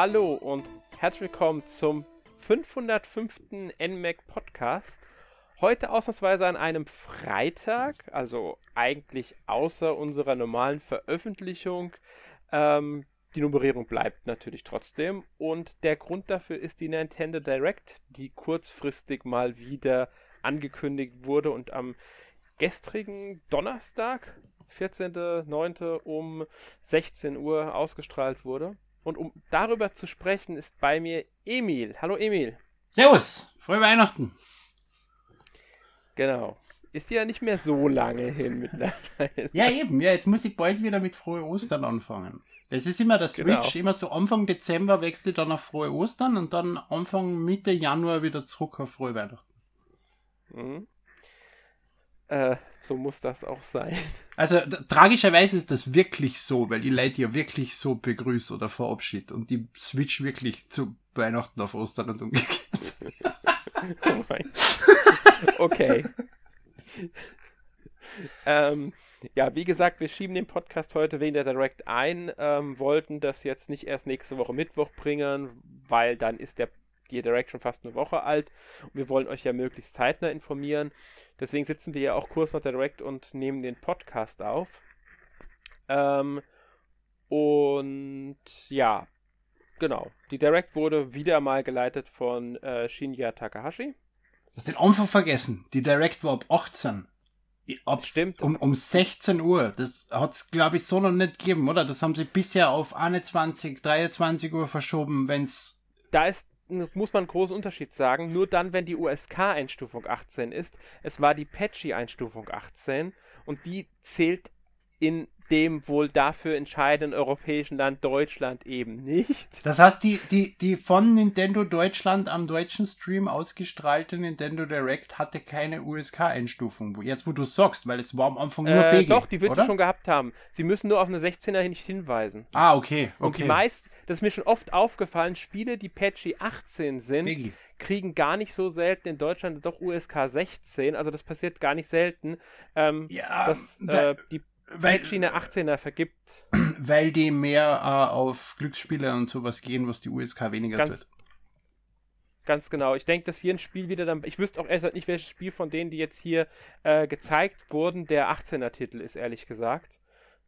Hallo und herzlich willkommen zum 505. NMAC Podcast. Heute ausnahmsweise an einem Freitag, also eigentlich außer unserer normalen Veröffentlichung. Ähm, die Nummerierung bleibt natürlich trotzdem. Und der Grund dafür ist die Nintendo Direct, die kurzfristig mal wieder angekündigt wurde und am gestrigen Donnerstag, 14.09. um 16 Uhr ausgestrahlt wurde. Und um darüber zu sprechen, ist bei mir Emil. Hallo Emil. Servus, frohe Weihnachten. Genau. Ist ja nicht mehr so lange hin mittlerweile. Ja, eben. Ja, jetzt muss ich bald wieder mit frohe Ostern anfangen. Das ist immer das genau. Switch, immer so Anfang Dezember wechselt dann auf frohe Ostern und dann Anfang Mitte Januar wieder zurück auf frohe Weihnachten. Mhm. Äh, so muss das auch sein. Also tragischerweise ist das wirklich so, weil die Leute ja wirklich so begrüßt oder verabschiedet und die Switch wirklich zu Weihnachten auf Ostern und umgekehrt. oh. Okay. ähm, ja, wie gesagt, wir schieben den Podcast heute wegen der Direct ein, ähm, wollten das jetzt nicht erst nächste Woche Mittwoch bringen, weil dann ist der die Direct schon fast eine Woche alt und wir wollen euch ja möglichst zeitnah informieren. Deswegen sitzen wir ja auch kurz nach der Direct und nehmen den Podcast auf. Ähm, und ja, genau. Die Direct wurde wieder mal geleitet von äh, Shinya Takahashi. Du hast den Anfang vergessen. Die Direct war ab 18. Ab's Stimmt. Um, um 16 Uhr. Das hat es, glaube ich, so noch nicht gegeben, oder? Das haben sie bisher auf 21, 23 Uhr verschoben, wenn es. Da ist muss man einen großen Unterschied sagen. Nur dann, wenn die USK-Einstufung 18 ist. Es war die Patchy-Einstufung 18 und die zählt in dem wohl dafür entscheidenden europäischen Land Deutschland eben nicht. Das heißt, die, die, die von Nintendo Deutschland am deutschen Stream ausgestrahlte Nintendo Direct hatte keine USK-Einstufung. Jetzt, wo du sagst, weil es war am Anfang nur äh, BG. Doch, die wird sie schon gehabt haben. Sie müssen nur auf eine 16er nicht hinweisen. Ah, okay. okay. Und die meisten, das ist mir schon oft aufgefallen, Spiele, die Patchy 18 sind, Biggie. kriegen gar nicht so selten in Deutschland doch USK 16. Also das passiert gar nicht selten. Ähm, ja, dass äh, die weil Schiene 18er vergibt. Weil die mehr äh, auf Glücksspiele und sowas gehen, was die USK weniger ganz, tut. Ganz genau. Ich denke, dass hier ein Spiel wieder dann. Ich wüsste auch erst nicht, welches Spiel von denen, die jetzt hier äh, gezeigt wurden, der 18er-Titel ist, ehrlich gesagt.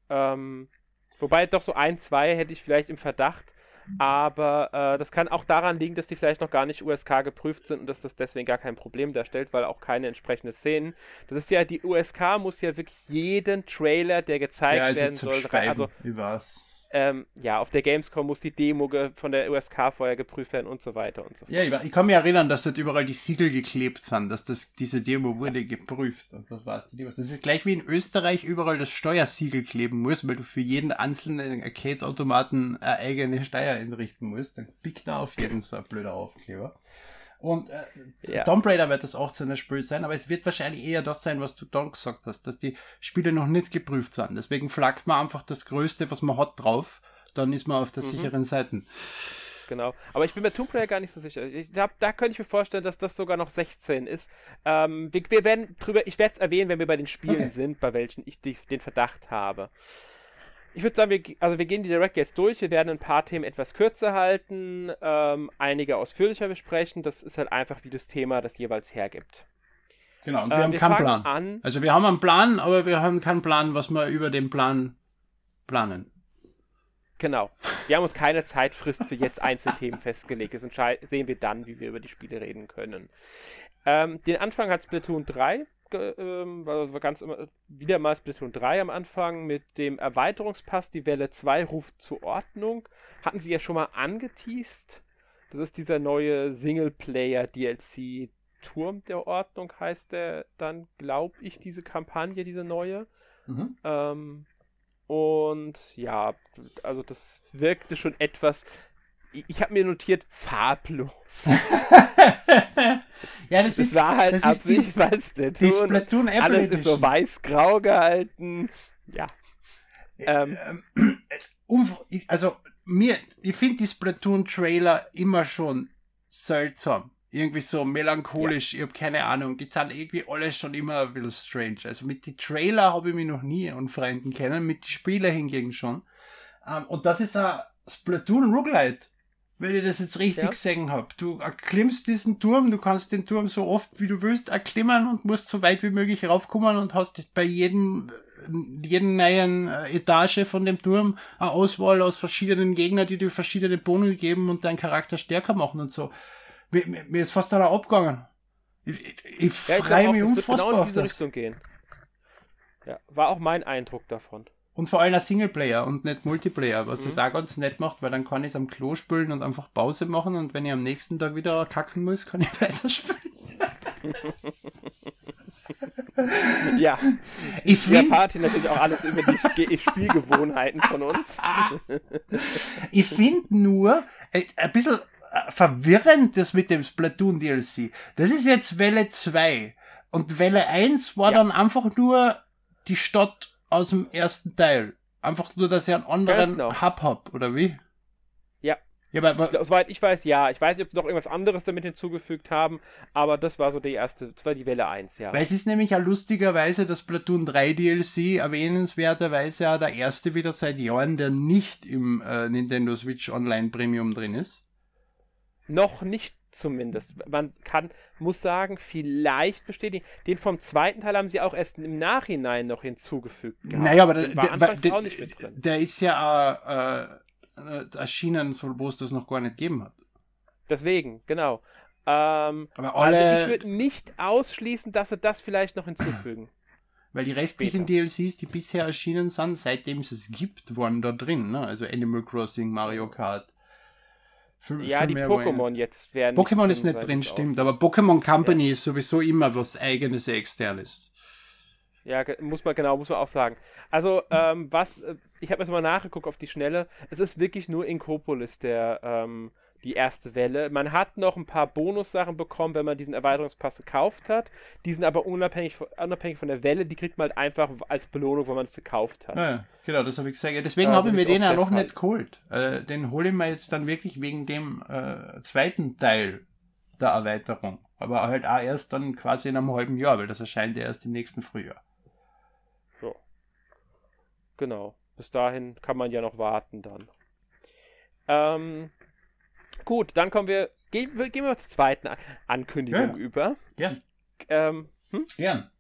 Ähm, wobei doch so ein, zwei hätte ich vielleicht im Verdacht. Aber äh, das kann auch daran liegen, dass die vielleicht noch gar nicht USK geprüft sind und dass das deswegen gar kein Problem darstellt, weil auch keine entsprechenden Szenen. Das ist ja, die USK muss ja wirklich jeden Trailer, der gezeigt ja, werden soll, also wie war's? Ähm, ja, auf der Gamescom muss die Demo von der USK vorher geprüft werden und so weiter und so fort. Ja, ich, ich kann mich erinnern, dass dort überall die Siegel geklebt sind, dass das, diese Demo wurde geprüft. Und was war's? Das ist gleich wie in Österreich überall das Steuersiegel kleben muss, weil du für jeden einzelnen Arcade-Automaten eine eigene Steuer einrichten musst. Dann pickt da auf jeden so ein blöder Aufkleber. Und äh, ja. Tomb Raider wird das 18er Spiel sein, aber es wird wahrscheinlich eher das sein, was du dann gesagt hast, dass die Spiele noch nicht geprüft sind. Deswegen flaggt man einfach das Größte, was man hat, drauf. Dann ist man auf der mhm. sicheren Seite. Genau. Aber ich bin bei Tomb Raider gar nicht so sicher. Ich hab, da könnte ich mir vorstellen, dass das sogar noch 16 ist. Ähm, wir, wir, werden drüber, ich werde es erwähnen, wenn wir bei den Spielen okay. sind, bei welchen ich die, den Verdacht habe. Ich würde sagen, wir, also wir gehen die Direct jetzt durch. Wir werden ein paar Themen etwas kürzer halten, ähm, einige ausführlicher besprechen. Das ist halt einfach, wie das Thema das jeweils hergibt. Genau, und wir äh, haben wir keinen Plan. An. Also wir haben einen Plan, aber wir haben keinen Plan, was wir über den Plan planen. Genau. Wir haben uns keine Zeitfrist für jetzt Einzelthemen festgelegt. Das sehen wir dann, wie wir über die Spiele reden können. Ähm, den Anfang hat Splatoon 3 ähm, war ganz immer, wieder mal Splatoon 3 am Anfang mit dem Erweiterungspass, die Welle 2 ruft zur Ordnung. Hatten sie ja schon mal angeteased. Das ist dieser neue Singleplayer-DLC Turm der Ordnung, heißt der dann, glaube ich, diese Kampagne, diese neue. Mhm. Ähm, und ja, also das wirkte schon etwas ich habe mir notiert, farblos. ja, das, das ist, war halt das absichtlich bei Splatoon. Die Splatoon Apple Alles Edition. ist so weiß-grau gehalten. Ja. Ähm. ähm also, mir, ich finde die Splatoon-Trailer immer schon seltsam. Irgendwie so melancholisch, ja. ich habe keine Ahnung. Die sind irgendwie alle schon immer ein bisschen strange. Also mit den Trailer habe ich mich noch nie an Freunden kennen, mit den Spielern hingegen schon. Ähm, und das ist ein Splatoon Roguelite. Wenn ich das jetzt richtig Ja. gesehen habe. Du erklimmst diesen Turm, du kannst den Turm so oft wie du willst erklimmen und musst so weit wie möglich raufkommen und hast bei jedem, jeden neuen äh, Etage von dem Turm eine Auswahl aus verschiedenen Gegnern, die dir verschiedene Boni geben und deinen Charakter stärker machen und so. Mir, mir, mir ist fast einer abgegangen. Ich, ich, ich Ja, freue glaube mich wird unfassbar genau in auf diese das. Richtung gehen. Ja, war auch mein Eindruck davon. Und vor allem ein Singleplayer und nicht Multiplayer, was Mhm. es auch ganz nett macht, weil dann kann ich es am Klo spülen und einfach Pause machen und wenn ich am nächsten Tag wieder kacken muss, kann ich weiterspielen. Ja, Ich ihr finde erfahrt hier natürlich auch alles über die Ge- Spielgewohnheiten von uns. ich find nur äh, ein bisschen äh, verwirrend das mit dem Splatoon DLC. Das ist jetzt Welle 2 und Welle 1 war Ja. dann einfach nur die Stadt aus dem ersten Teil. Einfach nur, dass ich einen anderen genau. Hub hab, oder wie? Ja. Ja, aber, Ich glaub, Soweit ich weiß, ja. Ich weiß nicht, ob sie noch irgendwas anderes damit hinzugefügt haben, aber das war so die erste, das war die Welle 1, ja. Weil es ist nämlich auch lustigerweise das Platoon 3 DLC erwähnenswerterweise auch der erste wieder seit Jahren, der nicht im äh, Nintendo Switch Online Premium drin ist. Noch nicht zumindest. Man kann, muss sagen, vielleicht bestätigen. Den vom zweiten Teil haben sie auch erst im Nachhinein noch hinzugefügt. gehabt. Naja, aber der, Den war der, der, auch nicht mit drin. der ist ja äh, äh, erschienen, so wo es das noch gar nicht gegeben hat. Deswegen, genau. Ähm, Aber also alle, ich würde nicht ausschließen, dass sie das vielleicht noch hinzufügen. weil die restlichen DLCs, die bisher erschienen sind, seitdem es es gibt, waren da drin. Ne? Also Animal Crossing, Mario Kart. Viel- Ja, viel die Pokémon jetzt werden. Pokémon ist nicht soweit drin, es stimmt. aussieht. Aber Pokémon Company ist sowieso immer was eigenes, externes. Ja, muss man genau, muss man auch sagen. Also, ähm, was, äh, ich habe jetzt mal nachgeguckt auf die Schnelle. Es ist wirklich nur Inkopolis, der, ähm, die erste Welle. Man hat noch ein paar Bonussachen bekommen, wenn man diesen Erweiterungspass gekauft hat. Die sind aber unabhängig von, unabhängig von der Welle. Die kriegt man halt einfach als Belohnung, wenn man es gekauft hat. Ja, genau, das habe ich gesagt. Deswegen Ja, habe ich mir ist den ja noch nicht geholt. Äh, den hole ich mir jetzt dann wirklich wegen dem äh, zweiten Teil der Erweiterung. Aber halt auch erst dann quasi in einem halben Jahr, weil das erscheint ja erst im nächsten Frühjahr. So. Genau. Bis dahin kann man ja noch warten dann. Ähm, gut, dann kommen wir. Gehen, wir- gehen wir zur zweiten An- Ankündigung Ja. über. Gern. Ähm, hm? Gern.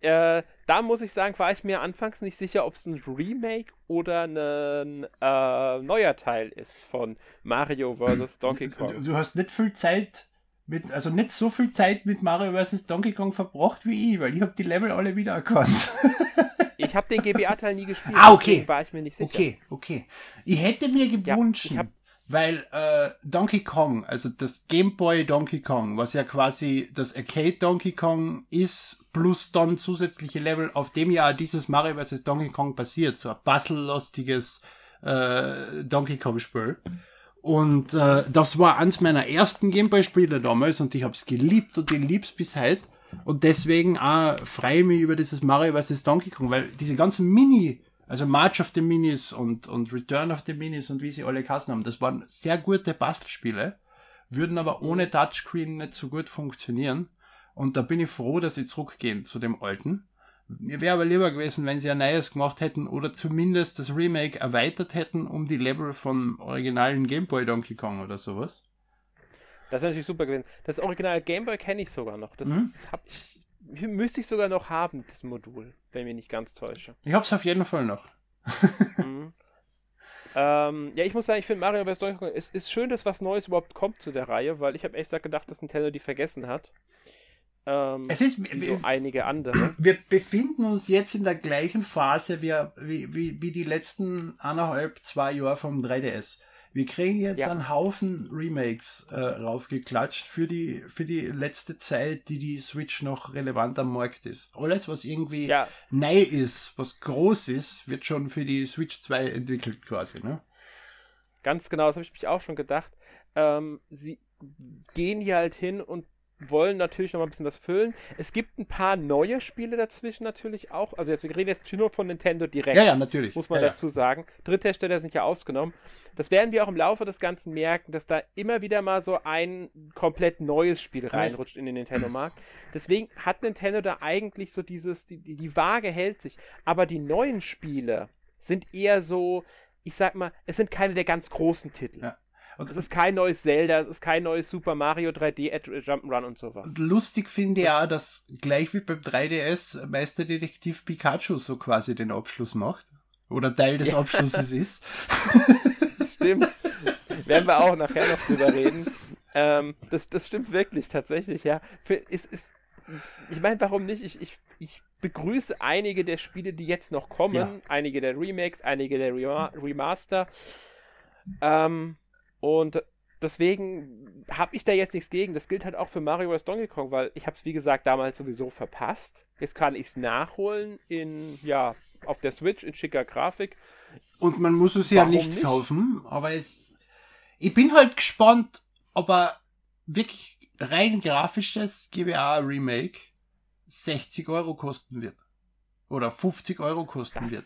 äh, da muss ich sagen, war ich mir anfangs nicht sicher, ob es ein Remake oder ein äh, neuer Teil ist von Mario vs. Donkey Kong. du hast nicht viel Zeit mit, also nicht so viel Zeit mit Mario vs. Donkey Kong verbracht wie ich, weil ich habe die Level alle wiedererkannt. Ich habe den GBA-Teil nie gespielt. Ah, okay. War ich mir nicht sicher. Okay, okay. Ich hätte mir gewünscht, hab- weil äh, Donkey Kong, also das Game Boy Donkey Kong, was ja quasi das Arcade Donkey Kong ist, plus dann zusätzliche Level, auf dem ja dieses Mario vs. Donkey Kong basiert, so ein puzzle-lastiges äh, Donkey Kong-Spiel. Und äh, das war eins meiner ersten Gameboy-Spiele damals und ich hab's geliebt und ich lieb's bis heute. Und deswegen auch freue ich mich über dieses Mario vs. Donkey Kong, weil diese ganzen Mini, also March of the Minis und, und Return of the Minis und wie sie alle kassen haben, das waren sehr gute Bastelspiele, würden aber ohne Touchscreen nicht so gut funktionieren. Und da bin ich froh, dass sie zurückgehen zu dem alten. Mir wäre aber lieber gewesen, wenn sie ein neues gemacht hätten oder zumindest das Remake erweitert hätten um die Level vom originalen Game Boy Donkey Kong oder sowas. Das wäre natürlich super gewesen. Das Original Game Boy kenne ich sogar noch. Das Mhm. hab ich, müsste ich sogar noch haben, das Modul, wenn ich mich nicht ganz täusche. Ich hab's auf jeden Fall noch. Mhm. ähm, ja, ich muss sagen, ich finde Mario vs. Donkey Kong, es ist schön, dass was Neues überhaupt kommt zu der Reihe, weil ich habe echt gedacht, dass Nintendo die vergessen hat. Ähm, Es ist, wie so einige andere. wir befinden uns jetzt in der gleichen Phase wie, wie, wie, wie die letzten anderthalb, zwei Jahre vom 3DS. Wir kriegen jetzt Ja. einen Haufen Remakes äh, raufgeklatscht für die, für die letzte Zeit, die die Switch noch relevant am Markt ist. Alles, was irgendwie Ja, neu ist, was groß ist, wird schon für die Switch 2 entwickelt quasi. Ne? ganz genau, das habe ich mich auch schon gedacht. Ähm, sie gehen hier halt hin und wollen natürlich noch mal ein bisschen was füllen. Es gibt ein paar neue Spiele dazwischen natürlich auch. Also jetzt, wir reden jetzt nur von Nintendo direkt. Ja, ja, natürlich. muss man ja, dazu sagen. Dritthersteller sind ja ausgenommen. Das werden wir auch im Laufe des Ganzen merken, dass da immer wieder mal so ein komplett neues Spiel reinrutscht in den Nintendo-Markt. Deswegen hat Nintendo da eigentlich so dieses, die, die, die Waage hält sich. Aber die neuen Spiele sind eher so, ich sag mal, es sind keine der ganz großen Titel. Ja. Es ist kein neues Zelda, es ist kein neues Super Mario 3D Jump'n'Run und sowas. Lustig finde ich auch, dass gleich wie beim 3DS Meisterdetektiv Pikachu so quasi den Abschluss macht. Oder Teil des ja. Abschlusses ist. Stimmt. Werden wir auch nachher noch drüber reden. Ähm, das, das stimmt wirklich, tatsächlich, ja. Für, ist, ist, ich meine, warum nicht? Ich, ich, ich begrüße einige der Spiele, die jetzt noch kommen. Ja. Einige der Remakes, einige der Remaster. Ähm, und deswegen habe ich da jetzt nichts gegen. Das gilt halt auch für Mario vs. Donkey Kong, weil ich habe es, wie gesagt, damals sowieso verpasst. Jetzt kann ich es nachholen in, ja, auf der Switch in schicker Grafik. Und man muss es ja nicht, nicht, kaufen, aber es, ich bin halt gespannt, ob er wirklich rein grafisches GBA Remake 60 Euro kosten wird. Oder 50 Euro kosten das, wird.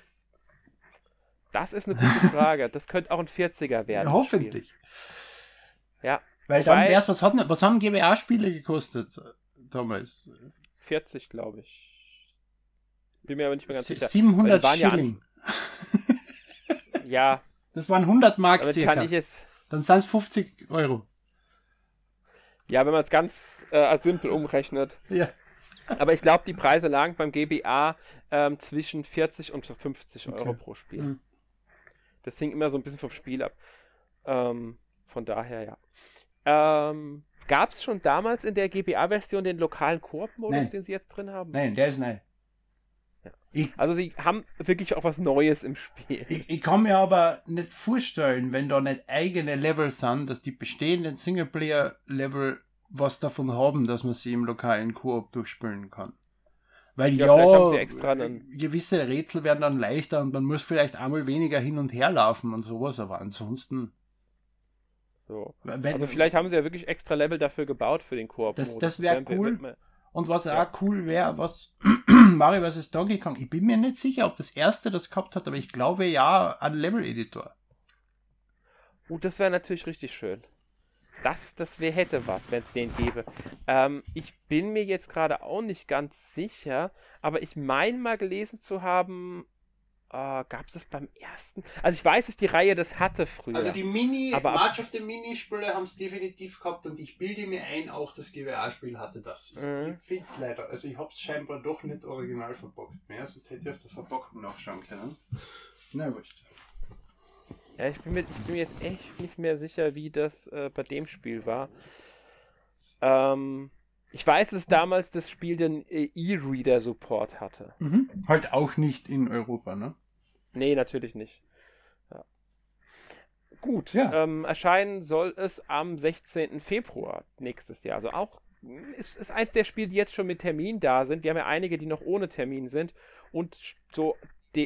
Das ist eine gute Frage. Das könnte auch ein 40er werden. Ja, hoffentlich. Ja. Weil dann wär's, was, hat, was haben GBA-Spiele gekostet damals? 40, glaube ich. Bin mir aber nicht mehr ganz sicher. 700 Schilling. Ja, ja, Das waren 100 Mark damit circa. Kann ich es dann sind es 50 Euro. Ja, wenn man es ganz äh, simpel umrechnet. Ja. Aber ich glaube, die Preise lagen beim GBA ähm, zwischen 40 und 50 Euro okay. pro Spiel. Mhm. Das hing immer so ein bisschen vom Spiel ab. Ähm, von daher, ja. Ähm, Gab es schon damals in der GBA-Version den lokalen Koop-Modus, den sie jetzt drin haben? Nein, der ist nein. Ich, also sie haben wirklich auch was Neues im Spiel. Ich, ich, kann mir aber nicht vorstellen, wenn da nicht eigene Level sind, dass die bestehenden Singleplayer-Level was davon haben, dass man sie im lokalen Koop durchspielen kann. Weil ja, ja gewisse Rätsel werden dann leichter und man muss vielleicht einmal weniger hin und her laufen und sowas, aber ansonsten. So. Wenn, also vielleicht haben sie ja wirklich extra Level dafür gebaut für den Koop. Das, das wäre cool. Und was ja. auch cool wäre, was Mario vs. Donkey Kong, ich bin mir nicht sicher, ob das erste das gehabt hat, aber ich glaube ja, ein Level-Editor. Uh, das wäre natürlich richtig schön. Das, das wär, hätte was, wenn es den gäbe. Ähm, ich bin mir jetzt gerade auch nicht ganz sicher, aber ich meine mal gelesen zu haben, Uh, Gab es das beim ersten? Also ich weiß, dass die Reihe das hatte früher. Also die Mini, aber March of the Minispiele haben es definitiv gehabt und ich bilde mir ein, auch das GWA-Spiel hatte das. Mhm. Ich finde es leider, also ich habe es scheinbar doch nicht original verbockt mehr, sonst hätte ich auf der Verpackung nachschauen können. Na wurscht. Ja, ich bin, mir, ich bin mir jetzt echt nicht mehr sicher, wie das äh, bei dem Spiel war. Ähm, ich weiß, dass damals das Spiel den äh, E-Reader-Support hatte. Mhm. Halt auch nicht in Europa, ne? Nee, natürlich nicht. Ja. Gut, ja. Ähm, erscheinen soll es am 16. Februar nächstes Jahr. Also auch ist, ist eins der Spiele, die jetzt schon mit Termin da sind. Wir haben ja einige, die noch ohne Termin sind und so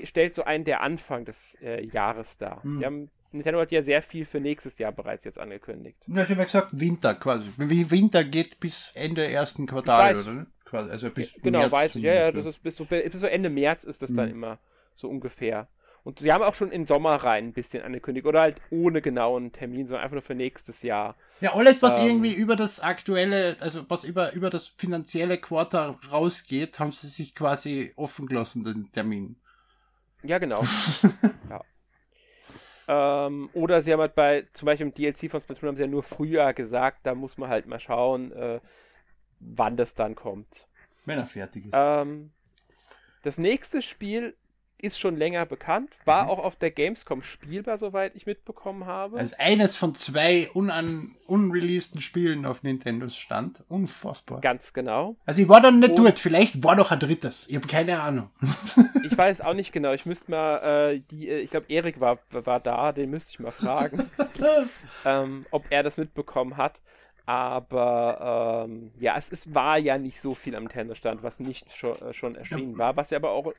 stellt so einen der Anfang des äh, Jahres dar. Hm. Die haben Nintendo hat ja sehr viel für nächstes Jahr bereits jetzt angekündigt. Ja, ich habe ja gesagt, Winter quasi. Wie Winter geht bis Ende ersten Quartal, oder? Quasi, also bis ja, genau, März weiß ich. Ja, ja, das ist bis so, bis so Ende März ist das hm. dann immer so ungefähr. Und sie haben auch schon in Sommer rein ein bisschen angekündigt. Oder halt ohne genauen Termin, sondern einfach nur für nächstes Jahr. Ja, alles, was ähm, irgendwie über das aktuelle, also was über, über das finanzielle Quartal rausgeht, haben sie sich quasi offen gelassen, den Termin. Ja, genau. ja. Ähm, oder sie haben halt bei, zum Beispiel im DLC von Splatoon haben sie ja nur früher gesagt, da muss man halt mal schauen, äh, wann das dann kommt. Wenn er fertig ist. Ähm, das nächste Spiel ist schon länger bekannt, war mhm. auch auf der Gamescom spielbar, soweit ich mitbekommen habe. Als eines von zwei unan unreleaseden Spielen auf Nintendos stand. Unfassbar. Ganz genau. Also ich war dann nicht Und dort, vielleicht war doch ein drittes. Ich habe keine Ahnung. ich weiß auch nicht genau. Ich müsste mal, äh, die, äh, ich glaube, Erik war, war da, den müsste ich mal fragen, ähm, ob er das mitbekommen hat. Aber ähm, ja, es, es war ja nicht so viel am Nintendo-Stand, was nicht schon, äh, schon erschienen ja. war, was ja aber auch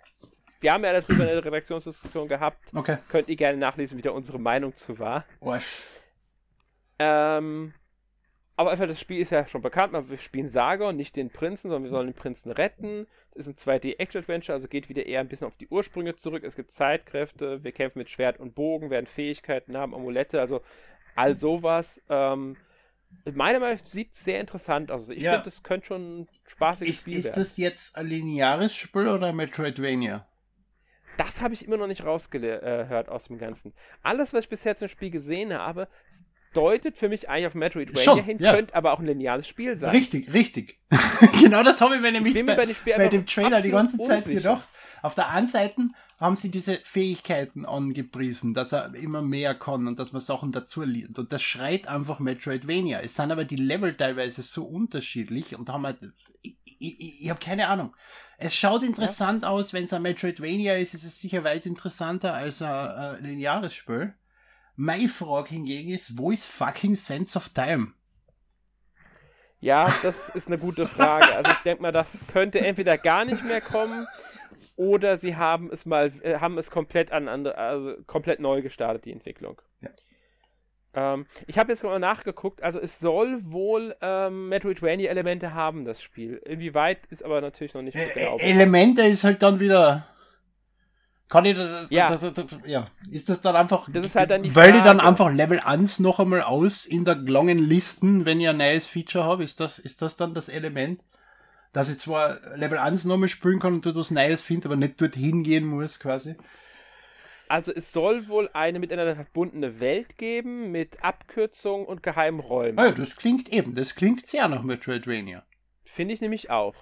wir haben ja darüber eine Redaktionsdiskussion gehabt. Okay. Könnt ihr gerne nachlesen, wie da unsere Meinung zu war. Wasch. Ähm, aber einfach, das Spiel ist ja schon bekannt. Wir spielen Saga und nicht den Prinzen, sondern wir sollen den Prinzen retten. Das ist ein 2D-Action-Adventure, also geht wieder eher ein bisschen auf die Ursprünge zurück. Es gibt Zeitkräfte, wir kämpfen mit Schwert und Bogen, werden Fähigkeiten haben, Amulette, also all sowas. Ähm, meiner Meinung nach sieht sehr interessant aus. Ich ja. finde, das könnte schon ein spaßiges ist, Spiel ist werden. Ist das jetzt ein lineares Spiel oder Metroidvania? Das habe ich immer noch nicht rausgehört aus dem Ganzen. Alles, was ich bisher zum Spiel gesehen habe, deutet für mich eigentlich auf Metroidvania hin, ja. könnte aber auch ein lineares Spiel sein. Richtig, richtig. genau das habe ich mir nämlich bei, bei bei dem Trailer die ganze Zeit unsicher. gedacht. Auf der einen Seite haben sie diese Fähigkeiten angepriesen, dass er immer mehr kann und dass man Sachen dazu lernt. Und das schreit einfach Metroidvania. Es sind aber die Level teilweise so unterschiedlich und haben halt, ich, ich, ich habe keine Ahnung. Es schaut interessant aus, wenn es ein Metroidvania ist, ist es sicher weit interessanter als ein, ein lineares Spiel. Meine Frage hingegen ist, wo ist fucking Sense of Time? Ja, das ist eine gute Frage. Also ich denke mal, das könnte entweder gar nicht mehr kommen oder sie haben es mal, äh, haben es komplett an andere, also komplett neu gestartet, die Entwicklung. Ja. Ähm, ich habe jetzt mal nachgeguckt, also es soll wohl ähm, Metroidvania-Elemente haben, das Spiel. Inwieweit ist aber natürlich noch nicht Ä- genau. Elemente ist halt dann wieder. Kann ich das, Ja. das, das, ja. Ist das dann einfach. Das ist halt dann die Wähle ich dann Frage. einfach Level 1 noch einmal aus in der langen Listen, wenn ich ein neues Feature habe? Ist das, ist das dann das Element? Dass ich zwar Level 1 nochmal spielen kann und dort was Neues finde, aber nicht dorthin gehen muss, quasi. Also es soll wohl eine miteinander verbundene Welt geben mit Abkürzungen und geheimen Räumen. Ah ja, das klingt eben, das klingt sehr nach Metroidvania. Finde ich nämlich auch.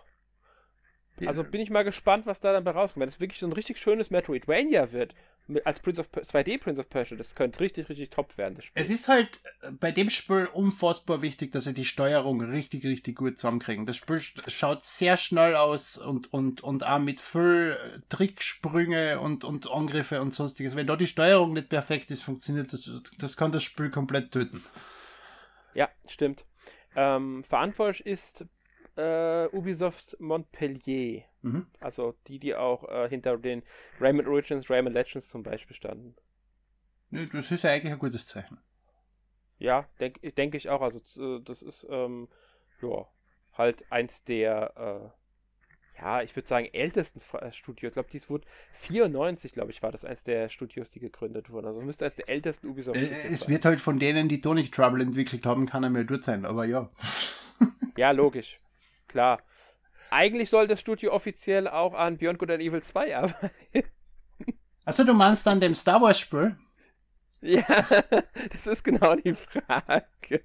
Also bin ich mal gespannt, was da dann bei rauskommt. Wenn es wirklich so ein richtig schönes Metroidvania wird, als Prince of Per- 2D Prince of Persia, das könnte richtig, richtig top werden. Es ist halt äh, bei dem Spiel unfassbar wichtig, dass sie die Steuerung richtig, richtig gut zusammenkriegen. Das Spiel sch- schaut sehr schnell aus und, und, und auch mit viel äh, Tricksprünge und, und Angriffe und sonstiges. Wenn da die Steuerung nicht perfekt ist, funktioniert das, das kann das Spiel komplett töten. Ja, stimmt. Ähm, verantwortlich ist äh, Ubisoft Montpellier. Mhm. Also die, die auch äh, hinter den Rayman Origins, Rayman Legends zum Beispiel standen. Das ist ja eigentlich ein gutes Zeichen. Ja, denke denk ich auch. Also z- das ist ähm, ja halt eins der äh, ja, ich würde sagen ältesten Fra- äh, Studios. Ich glaube, dies wurde 94, glaube ich, war das eins der Studios, die gegründet wurden. Also müsste eines der ältesten Ubisoft. Äh, Es sein. wird halt von denen, die Tonic Trouble entwickelt haben, kann er mehr dort sein, aber ja. Ja, logisch. Klar. Eigentlich soll das Studio offiziell auch an Beyond Good and Evil 2 arbeiten. Also du meinst an dem Star Wars Spiel? ja, das ist genau die Frage.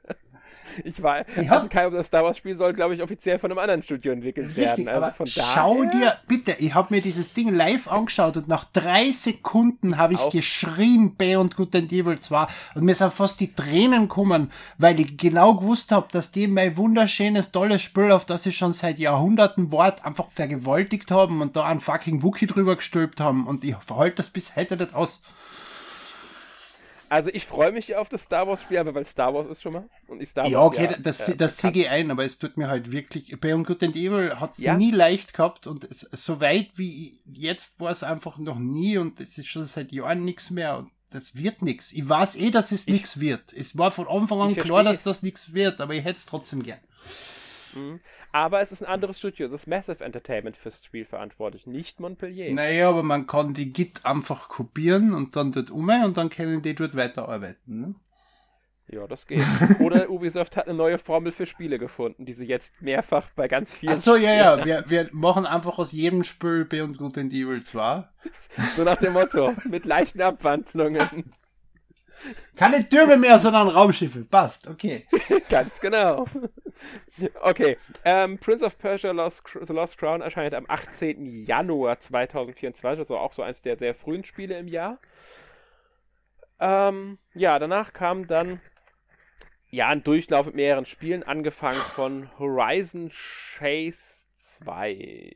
Ich weiß, Ich hab- also kein das Star Wars Spiel soll, glaube ich, offiziell von einem anderen Studio entwickelt werden. Richtig, Also aber von schau daher, dir bitte, ich habe mir dieses Ding live angeschaut und nach drei Sekunden habe ich Auf- geschrien, Beyond Good and Evil 2 und mir sind fast die Tränen gekommen, weil ich genau gewusst habe, dass die mein wunderschönes, tolles Spiel, auf das ich schon seit Jahrhunderten wart, einfach vergewaltigt haben und da einen fucking Wookie drüber gestülpt haben und ich verhalte das bis heute nicht aus. Also ich freue mich auf das Star Wars Spiel, aber weil Star Wars ist schon mal. Und ich Star Ja, Wars, okay, das, äh, das ich ein, aber es tut mir halt wirklich, Beyond Good and Evil hat's Ja. nie leicht gehabt und es, so weit wie jetzt war es einfach noch nie und es ist schon seit Jahren nichts mehr und das wird nichts. Ich weiß eh, dass es nichts wird. Es war von Anfang an klar, dass das nichts wird, aber ich hätte es trotzdem gern. Aber es ist ein anderes Studio. Das ist Massive Entertainment fürs Spiel verantwortlich, nicht Montpellier. Naja, aber man kann die Git einfach kopieren und dann dort um und dann können die dort weiterarbeiten. Ne? Ja, das geht. Oder Ubisoft hat eine neue Formel für Spiele gefunden, die sie jetzt mehrfach bei ganz vielen. Ach so, ja, ja, wir, wir machen einfach aus jedem Spiel Beyond Good and Evil 2. So nach dem Motto, mit leichten Abwandlungen. Keine Türme mehr, sondern Raumschiffe. Passt, okay. Ganz genau. Okay, ähm, Prince of Persia Lost, The Lost Crown erscheint am 18. Januar 2024, also auch so eins der sehr frühen Spiele im Jahr. Ähm, ja, danach kam dann ja ein Durchlauf mit mehreren Spielen, angefangen von Horizon Chase 2.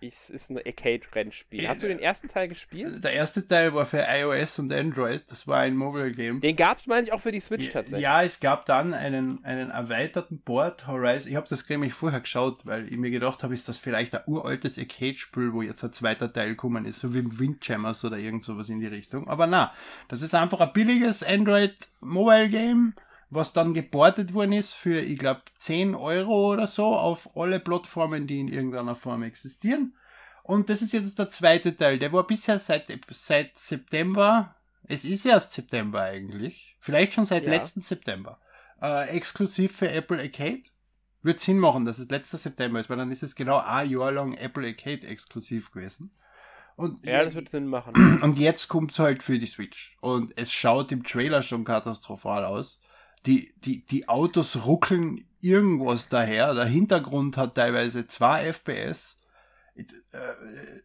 Ist, ist ein Arcade-Rennspiel. Hast du den ersten Teil gespielt? Der erste Teil war für iOS und Android. Das war ein Mobile Game. Den gab es, meine ich, auch für die Switch tatsächlich. Ja, es gab dann einen, einen erweiterten Board Horizon. Ich habe das nämlich vorher geschaut, weil ich mir gedacht habe, ist das vielleicht ein uraltes Arcade-Spiel, wo jetzt ein zweiter Teil gekommen ist, so wie im Windjammers oder irgend sowas in die Richtung. Aber na, das ist einfach ein billiges Android Mobile Game, was dann geportet worden ist für, ich glaube, 10 Euro oder so auf alle Plattformen, die in irgendeiner Form existieren. Und das ist jetzt der zweite Teil. Der war bisher seit, seit September, es ist erst September eigentlich, vielleicht schon seit Ja. letzten September, äh, exklusiv für Apple Arcade. Wird Sinn machen, dass es letzter September ist, weil dann ist es genau ein Jahr lang Apple Arcade exklusiv gewesen. Und ja, das wird Sinn machen. Und jetzt kommt's halt für die Switch. Und es schaut im Trailer schon katastrophal aus. Die, die, die Autos ruckeln irgendwas daher. Der Hintergrund hat teilweise zwei FPS. Äh, äh,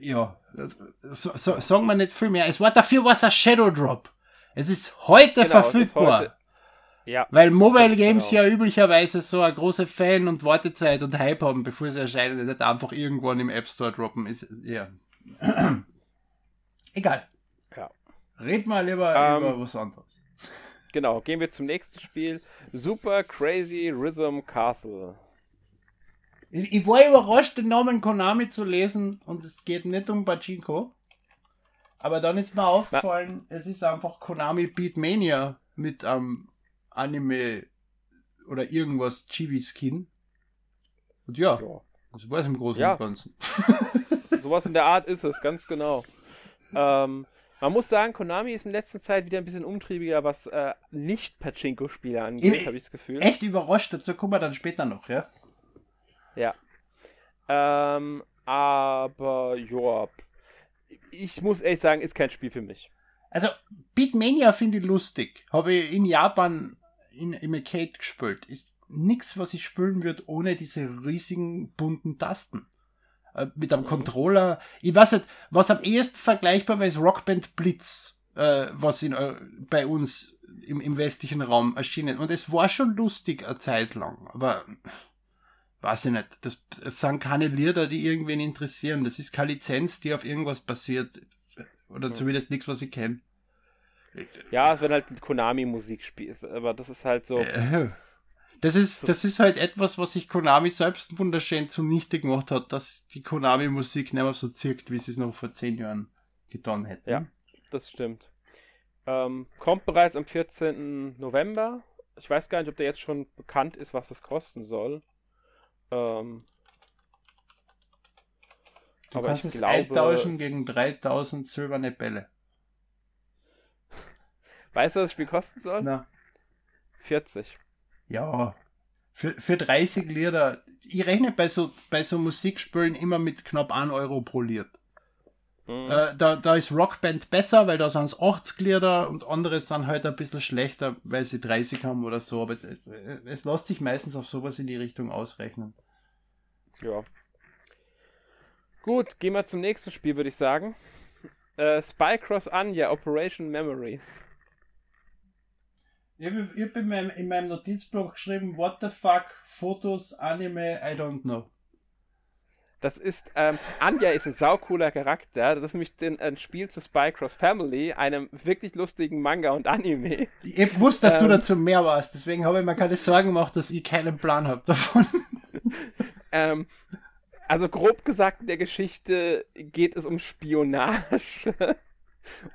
ja, so, so, sagen wir nicht viel mehr. Es war dafür was ein Shadow Drop. Es ist heute genau, verfügbar. Heute. Ja. Weil Mobile Games genau. ja üblicherweise so eine große Fan- und Wartezeit und Hype haben, bevor sie erscheinen und nicht einfach irgendwann im App Store droppen, ist, ja. Egal. Ja. Red mal lieber ähm, über was anderes. Genau, gehen wir zum nächsten Spiel. Super Crazy Rhythm Castle. Ich, war überrascht, den Namen Konami zu lesen und es geht nicht um Pachinko. Aber dann ist mir aufgefallen, Na? es ist einfach Konami Beatmania mit einem Anime oder irgendwas Chibi-Skin. Und ja, ja, das war es im Großen ja. und Ganzen. Sowas in der Art ist es, ganz genau. Ähm, man muss sagen, Konami ist in letzter Zeit wieder ein bisschen umtriebiger, was äh, nicht Pachinko-Spiele angeht, habe ich das Gefühl. Echt überrascht, dazu kommen wir dann später noch, ja? Ja. Ähm, aber, ja, ich muss ehrlich sagen, ist kein Spiel für mich. Also, Beatmania finde ich lustig. Habe ich in Japan in, im Arcade gespielt. Ist nichts, was ich spielen würde, ohne diese riesigen bunten Tasten. Äh, mit einem. Controller. Ich weiß nicht, was am ehesten vergleichbar war, ist Rockband Blitz, äh, was in, äh, bei uns im, im westlichen Raum erschienen. Und es war schon lustig eine Zeit lang, aber weiß ich nicht. Das, das sind keine Lieder, die irgendwen interessieren. Das ist keine Lizenz, die auf irgendwas basiert. Oder zumindest nichts, was ich kenne. Ja, es wird halt Konami-Musik spielt, aber das ist halt so. Äh, das ist, das ist halt etwas, was sich Konami selbst wunderschön zunichte gemacht hat, dass die Konami-Musik nicht mehr so zirkt, wie sie es noch vor zehn Jahren getan hätten. Ja, das stimmt. Ähm, kommt bereits am 14. November. Ich weiß gar nicht, ob der jetzt schon bekannt ist, was das kosten soll. Ähm, du aber kannst ich es glaube, eintauschen gegen 3000 silberne Bälle. Weißt du, was das Spiel kosten soll? Na. 40. Ja. Für, für 30 Lieder. Ich rechne bei so, bei so Musikspielen immer mit knapp 1 Euro pro Lied. Mhm. Äh, da, da ist Rockband besser, weil da sind es 80 Lieder und andere sind halt ein bisschen schlechter, weil sie 30 haben oder so. Aber es, es, es lässt sich meistens auf sowas in die Richtung ausrechnen. Ja. Gut, gehen wir zum nächsten Spiel, würde ich sagen. Äh, Spycross Anya Operation Memories. Ich habe hab in, meinem, in meinem Notizblock geschrieben, what the fuck, Fotos, Anime, I don't know. Das ist, ähm, Anja ist ein saucooler Charakter. Das ist nämlich den, ein Spiel zu Spycross Family, einem wirklich lustigen Manga und Anime. Ich wusste, dass ähm, du dazu mehr warst, deswegen habe ich mir keine Sorgen gemacht, dass ich keinen Plan habe davon. ähm, also grob gesagt in der Geschichte geht es um Spionage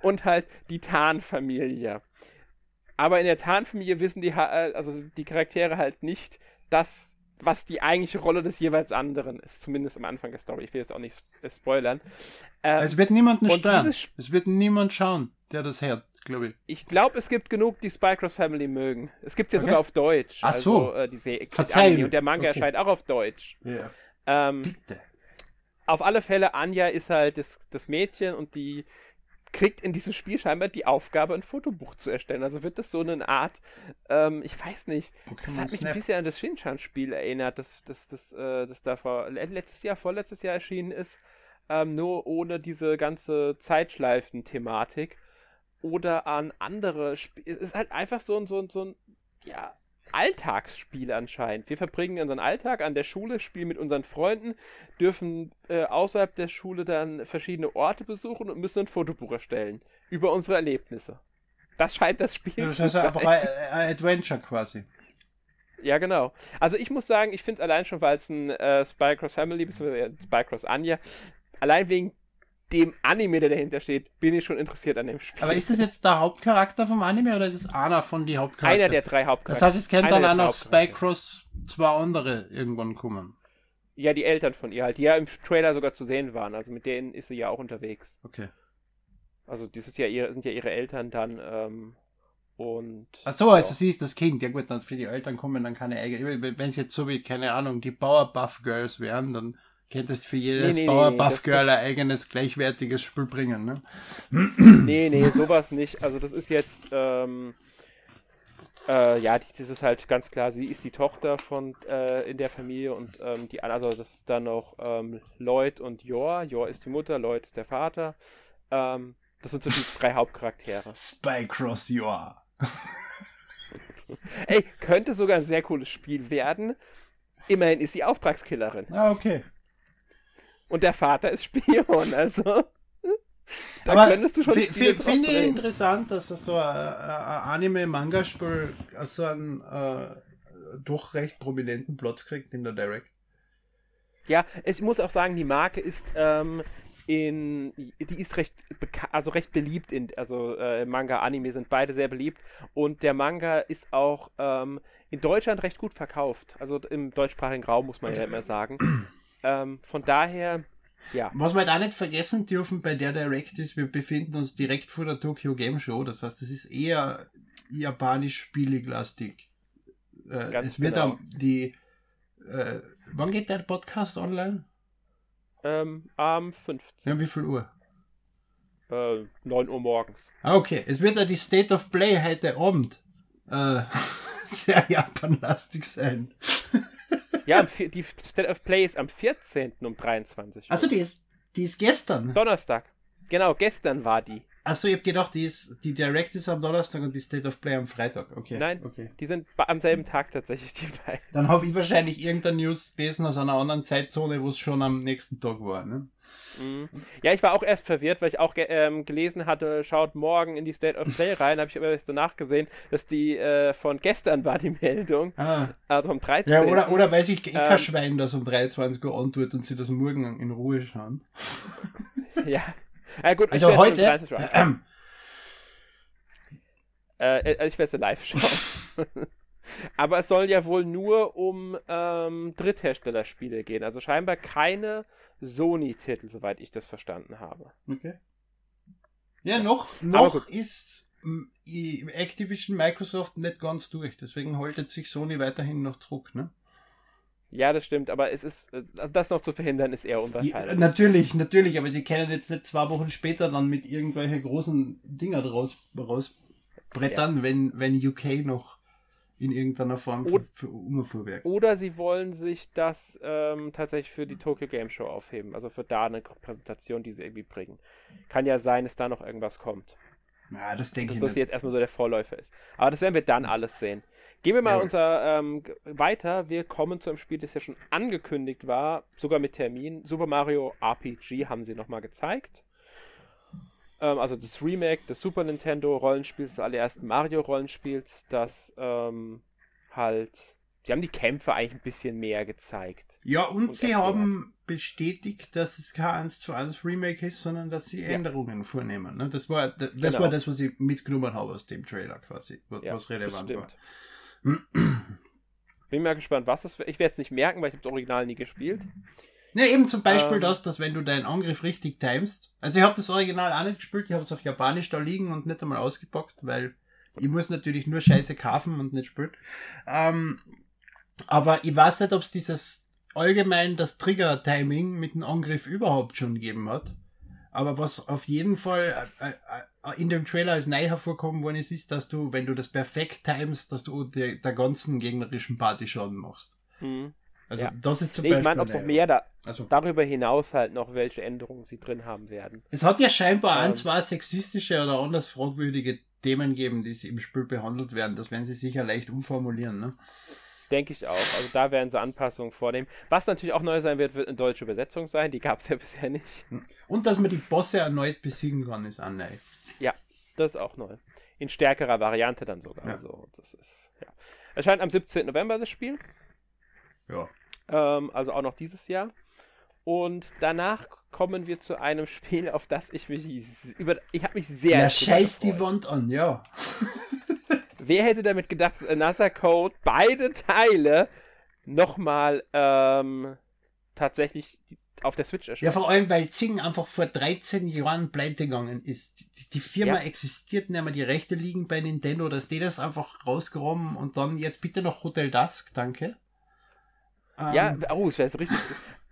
und halt die Tarnfamilie. Aber in der Tarnfamilie wissen die, äh, also die Charaktere halt nicht, dass, was die eigentliche Rolle des jeweils anderen ist. Zumindest am Anfang der Story. Ich will jetzt auch nicht spoilern. Ähm, es wird niemanden stören. Es wird niemand schauen, der das hört, glaube ich. Ich glaube, es gibt genug, die Spycross Family mögen. Es gibt es ja okay. sogar auf Deutsch. Ach so. Also, äh, diese Verzeihung. Und der Manga okay. erscheint auch auf Deutsch. Ja. Ähm, Bitte. Auf alle Fälle, Anja ist halt das, das Mädchen und die kriegt in diesem Spiel scheinbar die Aufgabe, ein Fotobuch zu erstellen. Also wird das so eine Art, ähm, ich weiß nicht, Pokémon das hat mich Snap. ein bisschen an das Shinchan-Spiel erinnert, das, das, das, äh, das da vor, letztes Jahr, vorletztes Jahr erschienen ist, ähm, nur ohne diese ganze Zeitschleifen-Thematik. Oder an andere Spiele. Es ist halt einfach so ein, so ein, so ein, ja, Alltagsspiel anscheinend. Wir verbringen unseren Alltag an der Schule, spielen mit unseren Freunden, dürfen äh, außerhalb der Schule dann verschiedene Orte besuchen und müssen ein Fotobuch erstellen über unsere Erlebnisse. Das scheint das Spiel das zu sein. Das ist einfach ein Adventure quasi. Ja, genau. Also ich muss sagen, ich finde allein schon, weil es ein äh, Spycross Family, bzw. Spycross Anja, allein wegen dem Anime, der dahinter steht, bin ich schon interessiert an dem Spiel. Aber ist das jetzt der Hauptcharakter vom Anime oder ist es einer von den Hauptcharakteren? Einer der drei Hauptcharaktere. Das heißt, es kennt dann auch noch Spycross zwei andere irgendwann kommen. Ja, die Eltern von ihr halt, die ja im Trailer sogar zu sehen waren. Also mit denen ist sie ja auch unterwegs. Okay. Also das ist ja ihre, sind ja ihre Eltern dann ähm, und. Ach so, also ja. sie ist das Kind. Ja gut, dann für die Eltern kommen dann keine eigenen. Wenn es jetzt so wie, keine Ahnung, die Powerpuff Girls wären, dann Könntest für jedes nee, nee, Bauer Buff Girl ein eigenes gleichwertiges Spiel bringen, ne? Nee, nee, sowas nicht. Also das ist jetzt, ähm, äh, ja, das ist halt ganz klar, sie ist die Tochter von äh, in der Familie und ähm, die also das ist dann noch ähm, Lloyd und Jor. Jor ist die Mutter, Lloyd ist der Vater. Ähm, das sind so die drei Hauptcharaktere. Spy Cross Jor. Ey, könnte sogar ein sehr cooles Spiel werden. Immerhin ist sie Auftragskillerin. Ah, okay. Und der Vater ist Spion, also. Da Aber könntest du schon Finde ich interessant, dass das so ein, Anime-Manga-Spiel so einen äh, doch recht prominenten Plot kriegt in der Direct. Ja, ich muss auch sagen, die Marke ist ähm, in, die ist recht, also recht beliebt in, also äh, Manga, Anime sind beide sehr beliebt und der Manga ist auch ähm, in Deutschland recht gut verkauft. Also im deutschsprachigen Raum muss man ja immer sagen. Ähm, von daher, ja. Was wir da nicht vergessen dürfen bei der Direct ist, wir befinden uns direkt vor der Tokyo Game Show. Das heißt, es ist eher japanisch billiglastig. Äh, es wird genau. die. Äh, wann geht der Podcast online? Ähm, am 15. Ja, wie viel Uhr? Äh, 9 Uhr morgens. Ah, okay. Es wird ja die State of Play heute Abend äh, sehr japanlastig sein. Ja, die State of Play ist am 14. um 23 Uhr. Also die ist, die ist gestern. Donnerstag. Genau, gestern war die. Achso, ich hab gedacht, die, ist, die Direct ist am Donnerstag und die State of Play am Freitag. Okay. Nein, okay. die sind am selben Tag tatsächlich die beiden. Dann habe ich wahrscheinlich irgendeine News gelesen aus einer anderen Zeitzone, wo es schon am nächsten Tag war. Ne? Mhm. Ja, ich war auch erst verwirrt, weil ich auch ge ähm, gelesen hatte, schaut morgen in die State of Play rein, habe ich aber erst danach gesehen, dass die äh, von gestern war, die Meldung. Ah. Also vom 13. Ja, oder, oder weiß ich, ich ähm, Schwein, das um 23 Uhr antut und sie das morgen in Ruhe schauen. ja. Ja gut, also heute... Äh, äh, ich werde es live schauen. Aber es soll ja wohl nur um ähm, Drittherstellerspiele gehen. Also scheinbar keine Sony-Titel, soweit ich das verstanden habe. Okay. Ja, noch, noch ist Activision Microsoft nicht ganz durch. Deswegen haltet sich Sony weiterhin noch Druck, ne? Ja, das stimmt, aber es ist, also das noch zu verhindern, ist eher unwahrscheinlich. Ja, natürlich, natürlich, aber sie können jetzt nicht zwei Wochen später dann mit irgendwelchen großen Dinger raus, rausbrettern, ja. wenn, wenn UK noch in irgendeiner Form für, für umfuhrwerk. Oder sie wollen sich das ähm, tatsächlich für die Tokyo Game Show aufheben, also für da eine Präsentation, die sie irgendwie bringen. Kann ja sein, dass da noch irgendwas kommt. Ja, das denke ich. Dass das jetzt erstmal so der Vorläufer ist. Aber das werden wir dann alles sehen. Gehen wir mal ja. unser ähm, weiter. Wir kommen zu einem Spiel, das ja schon angekündigt war, sogar mit Termin. Super Mario RPG haben sie nochmal gezeigt. Ähm, also das Remake des Super Nintendo Rollenspiels, des allerersten Mario Rollenspiels, das ähm, halt. Sie haben die Kämpfe eigentlich ein bisschen mehr gezeigt. Ja, und, und sie erklärt. haben bestätigt, dass es kein 1 zu 1 Remake ist, sondern dass sie ja. Änderungen vornehmen. Ne? Das, war, das, genau. war das, was ich mitgenommen habe aus dem Trailer quasi, was, ja, was relevant war. Bin mal gespannt, was das für. Ich werde es nicht merken, weil ich das Original nie gespielt. Ja, eben zum Beispiel ähm, das, dass wenn du deinen Angriff richtig timest. Also ich habe das Original auch nicht gespielt, ich habe es auf Japanisch da liegen und nicht einmal ausgepackt, weil ich muss natürlich nur Scheiße kaufen und nicht spielen. Ähm, aber ich weiß nicht, ob es dieses allgemein das Trigger-Timing mit dem Angriff überhaupt schon gegeben hat. Aber was auf jeden Fall äh, äh, in dem Trailer als neu hervorkommen worden ist, ist, dass du, wenn du das perfekt timest, dass du der, der ganzen gegnerischen Party Schaden machst. Mhm. Also ja. das ist zum nee, Beispiel. Ich meine, ob es noch mehr da, also. darüber hinaus halt noch welche Änderungen sie drin haben werden. Es hat ja scheinbar ähm, ein, zwei sexistische oder anders fragwürdige Themen geben, die im Spiel behandelt werden. Das werden sie sicher leicht umformulieren, ne? Denke ich auch. Also da werden sie Anpassungen vornehmen. Was natürlich auch neu sein wird, wird eine deutsche Übersetzung sein. Die gab es ja bisher nicht. Und dass man die Bosse erneut besiegen kann, ist auch neu. Ja, das ist auch neu. In stärkerer Variante dann sogar. Ja. Also, das ist, ja. Erscheint am 17. November das Spiel. Ja. Ähm, also auch noch dieses Jahr. Und danach kommen wir zu einem Spiel, auf das ich mich über. Ich habe mich sehr. Ja, scheiß die Wand an, ja. Wer hätte damit gedacht, dass NASA Code beide Teile nochmal ähm, tatsächlich auf der Switch erscheint? Ja, vor allem, weil Zing einfach vor 13 Jahren pleite gegangen ist. Die, die Firma ja. existiert nicht mehr, die Rechte liegen bei Nintendo, dass die das einfach rausgeräumt und dann jetzt bitte noch Hotel Dusk, danke. ja, oh, das wäre richtig,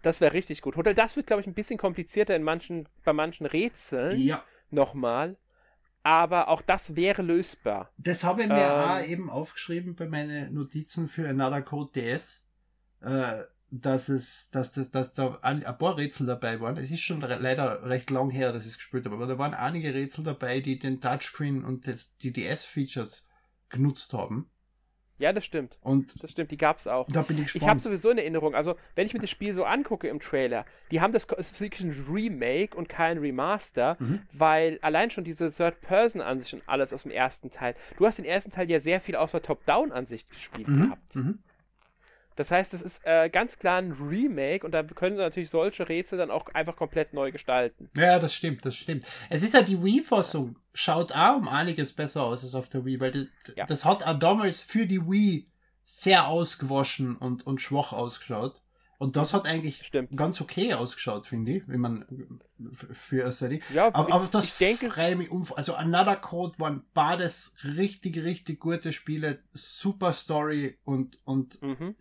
das wäre richtig gut. Hotel, das wird, glaube ich, ein bisschen komplizierter in manchen, bei manchen Rätseln. Ja. Nochmal. Aber auch das wäre lösbar. Das habe ich mir ähm, auch eben aufgeschrieben bei meinen Notizen für Another Code DS. Äh, dass es, dass, dass, dass da ein, ein paar Rätsel dabei waren. Es ist schon re leider recht lang her, dass ich es gespielt habe, aber da waren einige Rätsel dabei, die den Touchscreen und das, die DS-Features genutzt haben. Ja, das stimmt. Und das stimmt, die gab es auch. Da bin ich gespannt. Ich habe sowieso eine Erinnerung, also wenn ich mir das Spiel so angucke im Trailer, die haben das, es ist wirklich ein Remake und kein Remaster, mhm. weil allein schon diese Third-Person-Ansicht und alles aus dem ersten Teil, du hast den ersten Teil ja sehr viel außer Top-Down-Ansicht gespielt mhm. gehabt. Mhm. Das heißt, es ist äh, ganz klar ein Remake und da können sie natürlich solche Rätsel dann auch einfach komplett neu gestalten. Ja, das stimmt, das stimmt. Es ist ja die Wii-Fassung, schaut auch um einiges besser aus als auf der Wii, weil das, ja. das hat auch damals für die Wii sehr ausgewaschen und, und schwach ausgeschaut. Und das hat eigentlich Stimmt. ganz okay ausgeschaut, finde ich, wenn man für eine Serie. Ja, aber, aber das ich denke, mich um. Also Another Code waren beides richtig, richtig gute Spiele, super Story und, und mhm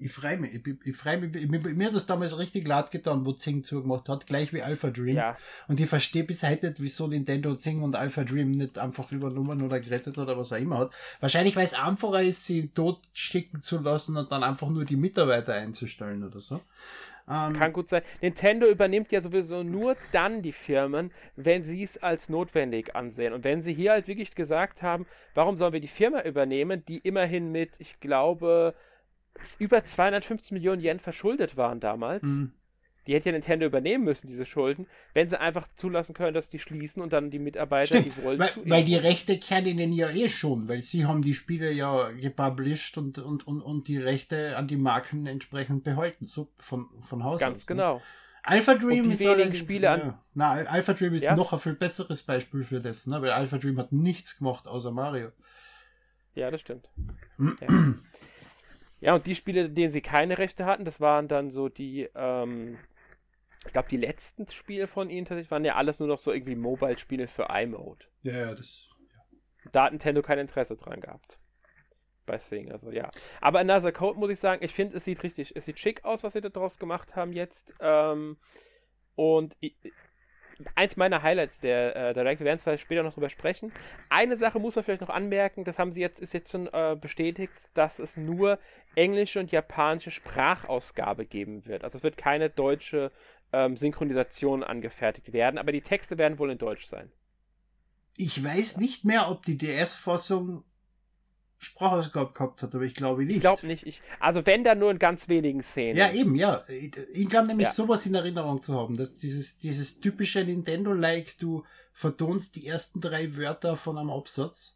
ich freue mich. Ich, ich freue mich. Mir, mir hat das damals richtig laut getan, wo Zing zugemacht hat, gleich wie Alpha Dream. Ja. Und ich verstehe bis heute nicht, wieso Nintendo Zing und Alpha Dream nicht einfach übernommen oder gerettet oder was auch immer hat. Wahrscheinlich, weil es einfacher ist, sie tot schicken zu lassen und dann einfach nur die Mitarbeiter einzustellen oder so. Ähm, Kann gut sein. Nintendo übernimmt ja sowieso nur dann die Firmen, wenn sie es als notwendig ansehen. Und wenn sie hier halt wirklich gesagt haben, warum sollen wir die Firma übernehmen, die immerhin mit, ich glaube, über 250 Millionen Yen verschuldet waren damals. Mhm. Die hätte ja Nintendo übernehmen müssen, diese Schulden, wenn sie einfach zulassen können, dass die schließen und dann die Mitarbeiter, Stimmt, die wollen. Weil, weil die Rechte kennen ihnen ja eh schon, weil sie haben die Spiele ja gepublished und, und, und, und die Rechte an die Marken entsprechend behalten, so von, von Haus Ganz aus. Ganz ne? genau. Alpha Dream ist wenigen Spiele an. Ja. Na, Alpha Dream ist ja? noch ein viel besseres Beispiel für das, ne? weil Alpha Dream hat nichts gemacht außer Mario. Ja, das stimmt. ja. Ja, und die Spiele, denen sie keine Rechte hatten, das waren dann so die, ähm, ich glaube, die letzten Spiele von ihnen tatsächlich waren ja alles nur noch so irgendwie Mobile-Spiele für iMode. Ja, ja, das. Ja. Da hat Nintendo kein Interesse dran gehabt. Bei Sing, also ja. Aber Another Code muss ich sagen, ich finde, es sieht richtig, es sieht schick aus, was sie da draus gemacht haben jetzt. Ähm, und ich, eins meiner Highlights der äh, Direct. Wir werden zwar später noch drüber sprechen. Eine Sache muss man vielleicht noch anmerken, das haben sie jetzt, ist jetzt schon äh, bestätigt, dass es nur englische und japanische Sprachausgabe geben wird. Also es wird keine deutsche ähm, Synchronisation angefertigt werden, aber die Texte werden wohl in Deutsch sein. Ich weiß nicht mehr, ob die DS-Fassung Sprachausgabe gehabt hat, aber ich glaube nicht. Ich glaube nicht. Ich, also wenn dann nur in ganz wenigen Szenen. Ja, eben, ja. Ich, glaube nämlich ja. sowas in Erinnerung zu haben, dass dieses, dieses typische Nintendo-like, du vertonst die ersten drei Wörter von einem Absatz.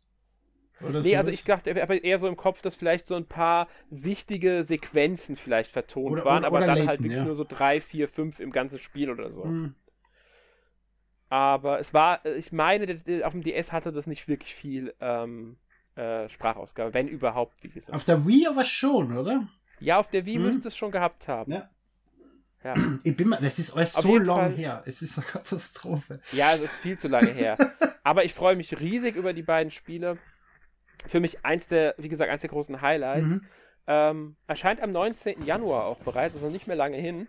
Oder nee, sowas. also ich dachte aber eher so im Kopf, dass vielleicht so ein paar wichtige Sequenzen vielleicht vertont oder, waren, oder, aber oder dann Layton, halt wirklich ja. nur so drei, vier, fünf im ganzen Spiel oder so. Hm. Aber es war, ich meine, auf dem DS hatte das nicht wirklich viel ähm, äh, Sprachausgabe, wenn überhaupt, wie gesagt. Auf der Wii aber schon, oder? Ja, auf der Wii hm. müsste es schon gehabt haben. Ja. Ja. Ich bin mal, das ist alles so lang her. Es ist eine Katastrophe. Ja, es ist viel zu lange her. Aber ich freue mich riesig über die beiden Spiele. Für mich eins der, wie gesagt, eins der großen Highlights. Mhm. Ähm, erscheint am 19. Januar auch bereits, also nicht mehr lange hin.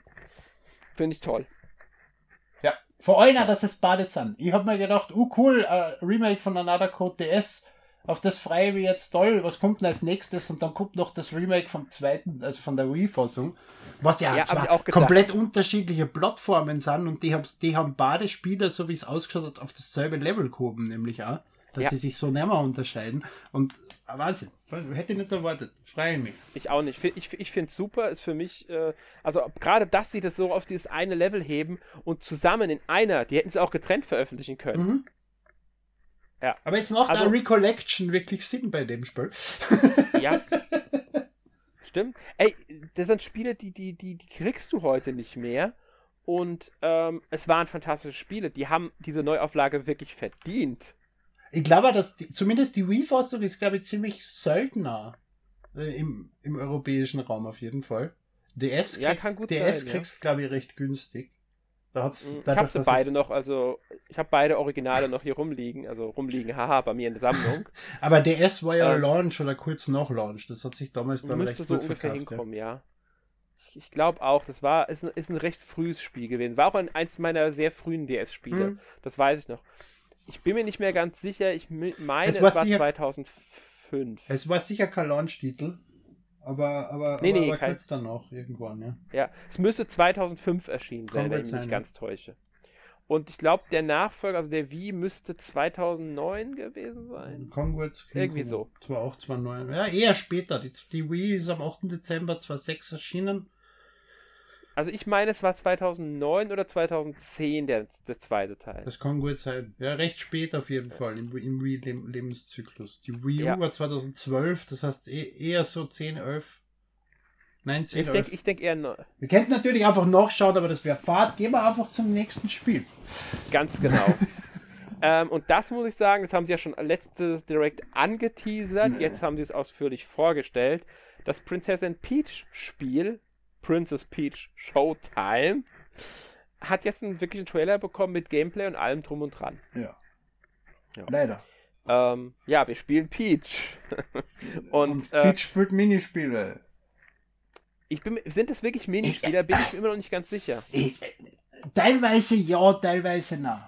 Finde ich toll. Ja. Vor allem, das ist Badesan. Ich habe mir gedacht, oh cool, uh, Remake von Another Code DS auf das freue ich mich jetzt toll, was kommt denn als nächstes? Und dann kommt noch das Remake vom zweiten, also von der Wii-Fassung, was ja, ja zwar komplett unterschiedliche Plattformen sind und die haben, die haben beide Spiele, so wie es ausgeschaut hat, auf dasselbe Level gehoben, nämlich auch, dass ja. sie sich so näher unterscheiden. Und äh, Wahnsinn, hätte ich nicht erwartet, freue mich. Ich auch nicht. Ich, ich finde es super, ist für mich, äh, also gerade, dass sie das so auf dieses eine Level heben und zusammen in einer, die hätten sie auch getrennt veröffentlichen können. Mhm. Ja. Aber jetzt macht also, eine Recollection wirklich Sinn bei dem Spiel. ja. Stimmt. Ey, das sind Spiele, die, die, die, die kriegst du heute nicht mehr. Und ähm, es waren fantastische Spiele. Die haben diese Neuauflage wirklich verdient. Ich glaube, dass die, zumindest die Wii-Fassung ist, glaube ich, ziemlich seltener äh, im, im europäischen Raum auf jeden Fall. DS kriegst, ja, DS sein, kriegst ja. glaube ich, recht günstig. Da hat's, mhm. ich habe sie beide noch, also ich habe beide Originale noch hier rumliegen, also rumliegen, haha, bei mir in der Sammlung. Aber DS war ja ähm, Launch oder kurz nach Launch, das hat sich damals dann recht so ungefähr verkauft, hinkommen, ja. Ich, ich glaube auch, das war, ist ein, ist ein recht frühes Spiel gewesen. War auch ein, eins meiner sehr frühen DS-Spiele. Mhm. Das weiß ich noch. Ich bin mir nicht mehr ganz sicher. Ich meine, Es es war war, sicher- 2005. Es war sicher kein Launch-Titel, aber, aber, Nee, aber, nee, aber kein- kurz danach irgendwann, ja. Ja, es müsste 2005 erschienen sein, wenn ich mich nicht ganz täusche. Und ich glaube, der Nachfolger, also der Wii, müsste 2009 gewesen sein. Gut. kann Irgendwie gut. so. 2008, 2009. Ja, eher später. Die, die Wii ist am 8. Dezember 2006 erschienen. Also ich meine, es war 2009 oder 2010 der, der zweite Teil. Das kann gut sein. Ja, recht spät auf jeden Fall im, im Wii-Lebenszyklus. Die Wii U Ja. war 2012, das heißt eh, eher so 10, 11. Nein, 10, Ich 11. denke ich denk eher no- Wir könnten natürlich einfach nachschauen, aber das wäre Fahrt. Gehen wir einfach zum nächsten Spiel. ganz genau. ähm, und das muss ich sagen, das haben sie ja schon letzte Direct angeteasert. Jetzt haben sie es ausführlich vorgestellt. Das Prinzessin Peach Spiel, Princess Peach Showtime, hat jetzt einen wirklichen Trailer bekommen mit Gameplay und allem drum und dran. Ja. Ja. Leider. Ähm, ja, wir spielen Peach. und äh, Peach spielt Minispiele. ich bin, sind das wirklich Minispieler? Bin ich mir immer noch nicht ganz sicher. Ich, teilweise ja, teilweise nein.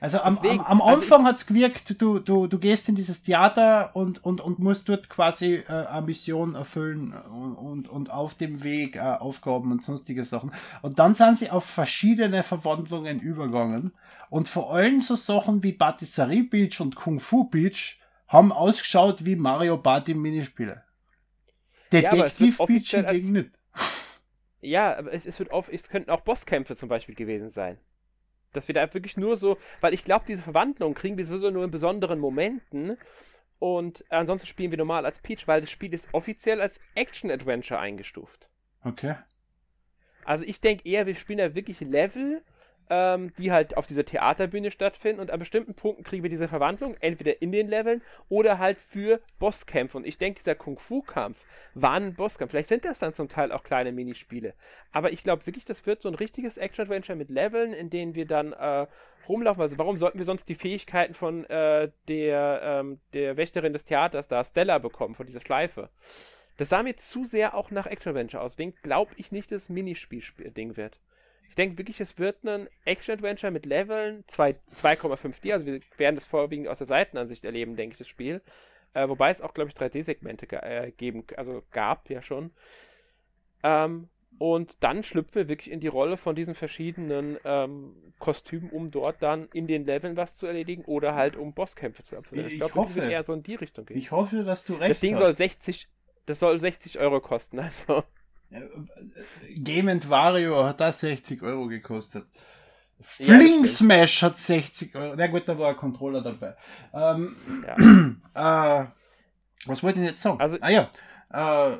Also am, Deswegen, am, am also Anfang hat's gewirkt, du, du, du gehst in dieses Theater und, und, und musst dort quasi äh, eine Mission erfüllen und, und, und auf dem Weg äh, Aufgaben und sonstige Sachen. Und dann sind sie auf verschiedene Verwandlungen übergegangen. Und vor allem so Sachen wie Patisserie Beach und Kung Fu Beach haben ausgeschaut wie Mario Party Minispiele. Ja, Detektiv wird Beach hingegen nicht. Ja, aber es, es wird oft, es könnten auch Bosskämpfe zum Beispiel gewesen sein. Dass wir da wirklich nur so, weil ich glaube, diese Verwandlung kriegen wir sowieso nur in besonderen Momenten. Und ansonsten spielen wir normal als Peach, weil das Spiel ist offiziell als Action-Adventure eingestuft. Okay. Also ich denke eher, wir spielen da wirklich Level, ähm, die halt auf dieser Theaterbühne stattfinden und an bestimmten Punkten kriegen wir diese Verwandlung, entweder in den Leveln oder halt für Bosskämpfe. Und ich denke, dieser Kung-Fu-Kampf war ein Bosskampf. Vielleicht sind das dann zum Teil auch kleine Minispiele. Aber ich glaube wirklich, das wird so ein richtiges Action-Adventure mit Leveln, in denen wir dann äh, rumlaufen. Also warum sollten wir sonst die Fähigkeiten von äh, der, ähm, der Wächterin des Theaters da, Stella, bekommen, von dieser Schleife? Das sah mir zu sehr auch nach Action-Adventure aus. Deswegen glaube ich nicht, dass es Minispiel-Ding wird. Ich denke wirklich, es wird ein Action-Adventure mit Leveln, zwei- 2,5D, also wir werden das vorwiegend aus der Seitenansicht erleben, denke ich, das Spiel. Äh, wobei es auch, glaube ich, 3D-Segmente ge- äh, geben, also gab ja schon. Ähm, und dann schlüpfen wir wirklich in die Rolle von diesen verschiedenen ähm, Kostümen, um dort dann in den Leveln was zu erledigen oder halt um Bosskämpfe zu absolvieren. Ich glaube, hoffe. das wird eher so in die Richtung gehen. Ich hoffe, dass du recht das Ding hast. soll 60, das soll 60 Euro kosten, also. Game Wario hat das 60 Euro gekostet. Fling Smash hat 60 Euro. Na gut, da war ein Controller dabei. Ähm, Ja. äh, was wollte ich jetzt sagen? Also- ah ja. Äh,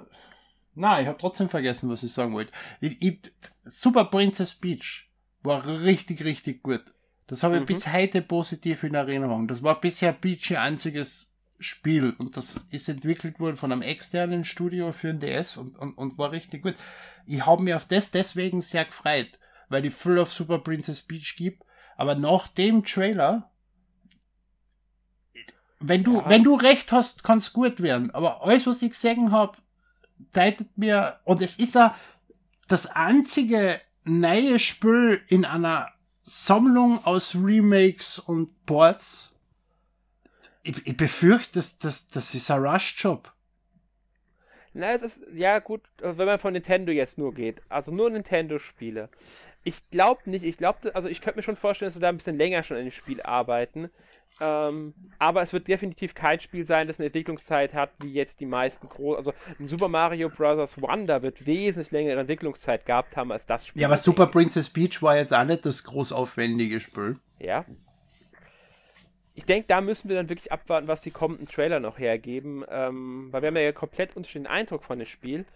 na, ich habe trotzdem vergessen, was ich sagen wollte. Ich, ich, Super Princess Peach war richtig, richtig gut. Das habe ich Mhm. bis heute positiv in Erinnerung. Das war bisher Peach ihr einziges Spiel und das ist entwickelt worden von einem externen Studio für den DS und, und, und war richtig gut. Ich habe mich auf das deswegen sehr gefreut, weil ich Full of Super Princess Peach gibt. Aber nach dem Trailer, wenn du, Ja. wenn du recht hast, kann es gut werden. Aber alles, was ich gesehen habe, deutet mir, und es ist ja das einzige neue Spiel in einer Sammlung aus Remakes und Ports. Ich, ich befürchte, dass das, das ist ein Rush-Job. Na, es ist, ja gut, äh, wenn man von Nintendo jetzt nur geht. Also nur Nintendo-Spiele. Ich glaube nicht, ich glaube, also ich könnte mir schon vorstellen, dass sie da ein bisschen länger schon an dem Spiel arbeiten. Ähm, aber es wird definitiv kein Spiel sein, das eine Entwicklungszeit hat, wie jetzt die meisten großen. Also ein Super Mario Bros. Wonder wird wesentlich längere Entwicklungszeit gehabt haben als das Spiel. Ja, aber Super Princess Peach war jetzt auch nicht das groß aufwendige Spiel. Ja. Ich denke, da müssen wir dann wirklich abwarten, was die kommenden Trailer noch hergeben, ähm, weil wir haben ja komplett unterschiedlichen Eindruck von dem Spiel.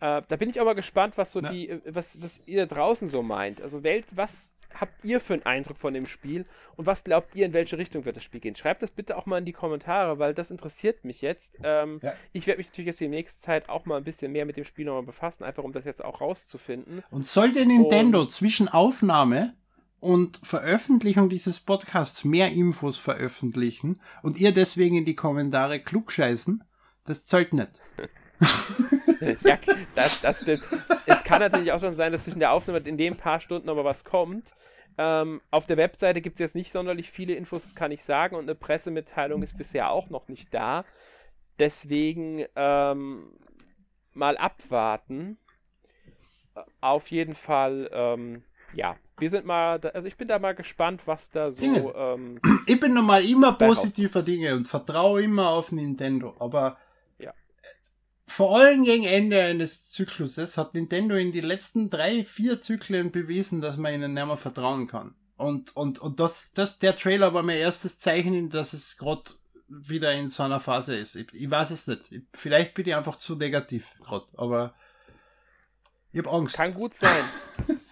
Äh, da bin ich auch mal gespannt, was so Na. die, äh, was, was ihr da draußen so meint. Also Welt, was habt ihr für einen Eindruck von dem Spiel und was glaubt ihr, in welche Richtung wird das Spiel gehen? Schreibt das bitte auch mal in die Kommentare, weil das interessiert mich jetzt. Ähm, Ja. Ich werde mich natürlich jetzt in nächster Zeit auch mal ein bisschen mehr mit dem Spiel nochmal befassen, einfach um das jetzt auch rauszufinden. Und sollte Nintendo zwischen Aufnahme und Veröffentlichung dieses Podcasts mehr Infos veröffentlichen und ihr deswegen in die Kommentare klugscheißen, das zahlt nicht. ja, das, das stimmt. Es kann natürlich auch schon sein, dass zwischen der Aufnahme in den paar Stunden mal was kommt. Ähm, auf der Webseite gibt es jetzt nicht sonderlich viele Infos, das kann ich sagen, und eine Pressemitteilung ist bisher auch noch nicht da. Deswegen ähm, mal abwarten. Auf jeden Fall, ähm, ja, wir sind mal, da, also ich bin da mal gespannt, was da so. Ähm, ich bin normal immer positiver Dinge und vertraue immer auf Nintendo, aber ja. vor allem gegen Ende eines Zykluses hat Nintendo in die letzten drei, vier Zyklen bewiesen, dass man ihnen nicht mehr vertrauen kann. Und, und, und das, das, der Trailer war mein erstes Zeichen, dass es gerade wieder in so einer Phase ist. Ich, ich weiß es nicht. Ich, vielleicht bin ich einfach zu negativ gerade, aber ich habe Angst. Kann gut sein.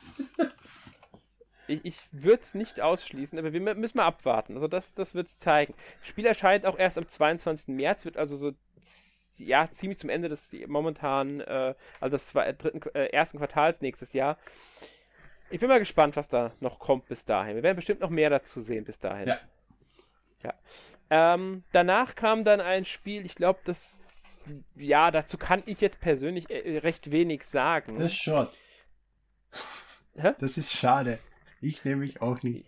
ich ich würde es nicht ausschließen, aber wir müssen mal abwarten. Also das, das wird es zeigen. Das Spiel erscheint auch erst am 22. März, wird also so ja, ziemlich zum Ende des momentan, äh, also des zwei, dritten, äh, ersten Quartals nächstes Jahr. Ich bin mal gespannt, was da noch kommt bis dahin. Wir werden bestimmt noch mehr dazu sehen bis dahin. Ja. Ja. Ähm, danach kam dann ein Spiel, ich glaube, das, ja, dazu kann ich jetzt persönlich äh, recht wenig sagen. Das ist schon. Hä? Das ist schade. Ich nehme mich auch nicht.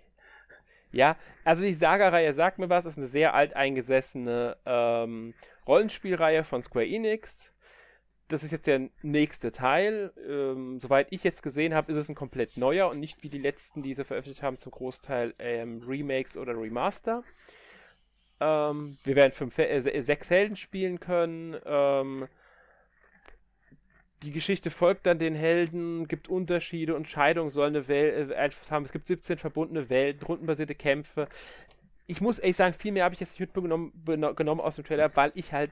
Ja, also die Saga-Reihe sagt mir was, ist eine sehr alteingesessene ähm, Rollenspielreihe von Square Enix. Das ist jetzt der nächste Teil. Ähm, soweit ich jetzt gesehen habe, ist es ein komplett neuer und nicht wie die letzten, die sie veröffentlicht haben, zum Großteil ähm, Remakes oder Remaster. Ähm, wir werden fünf, äh, sechs Helden spielen können. Die Geschichte folgt dann den Helden, gibt Unterschiede und Scheidungen soll eine Welt äh, haben. Es gibt 17 verbundene Welten, rundenbasierte Kämpfe. Ich muss ehrlich sagen, viel mehr habe ich jetzt nicht mitgenommen genommen aus dem Trailer, weil ich halt,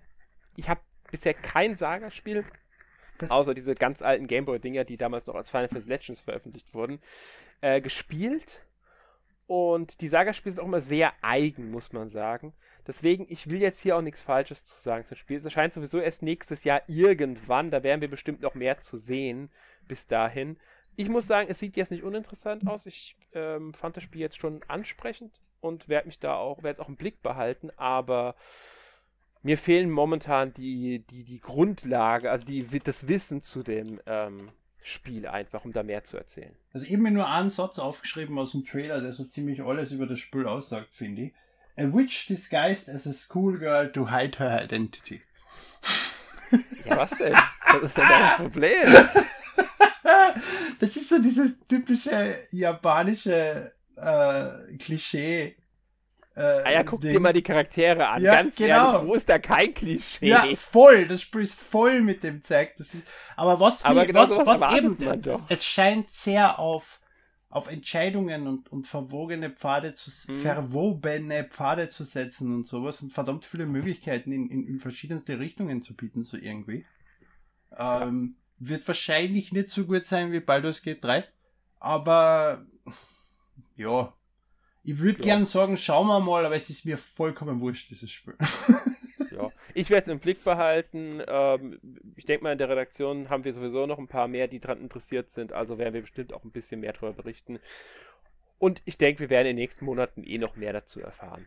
ich habe bisher kein Saga-Spiel, außer diese ganz alten Gameboy-Dinger, die damals noch als Final Fantasy Legends veröffentlicht wurden, äh, gespielt. Und die Saga-Spiele sind auch immer sehr eigen, muss man sagen. Deswegen, ich will jetzt hier auch nichts Falsches zu sagen zum Spiel. Es erscheint sowieso erst nächstes Jahr irgendwann. Da werden wir bestimmt noch mehr zu sehen bis dahin. Ich muss sagen, es sieht jetzt nicht uninteressant aus. Ich ähm, fand das Spiel jetzt schon ansprechend und werde mich da auch, werde es auch im Blick behalten, aber mir fehlen momentan die, die, die Grundlage, also die, das Wissen zu dem ähm, Spiel einfach, um da mehr zu erzählen. Also ich habe mir nur einen Satz aufgeschrieben aus dem Trailer, der so ziemlich alles über das Spiel aussagt, finde ich. A witch disguised as a schoolgirl to hide her identity. Ja, was denn? Was ist denn das Problem? Das ist so dieses typische japanische äh, Klischee. Äh, ah ja, guck Ding. dir mal die Charaktere an. Ja, Ganz genau. ehrlich, wo ist da kein Klischee? Ja, voll. Das Spiel ist voll mit dem Zeug. Das ist, aber was, aber genau was, was eben, es scheint sehr auf auf Entscheidungen und, und verwogene Pfade zu, mhm. verwobene Pfade zu setzen und sowas und verdammt viele Möglichkeiten in, in, in verschiedenste Richtungen zu bieten, so irgendwie. Ähm, ja. Wird wahrscheinlich nicht so gut sein wie Baldur's Gate 3, aber ja, ich würde ja. gern sagen, schauen wir mal, aber es ist mir vollkommen wurscht, dieses Spiel. Ich werde es im Blick behalten. Ähm, ich denke mal, in der Redaktion haben wir sowieso noch ein paar mehr, die daran interessiert sind. Also werden wir bestimmt auch ein bisschen mehr darüber berichten. Und ich denke, wir werden in den nächsten Monaten eh noch mehr dazu erfahren.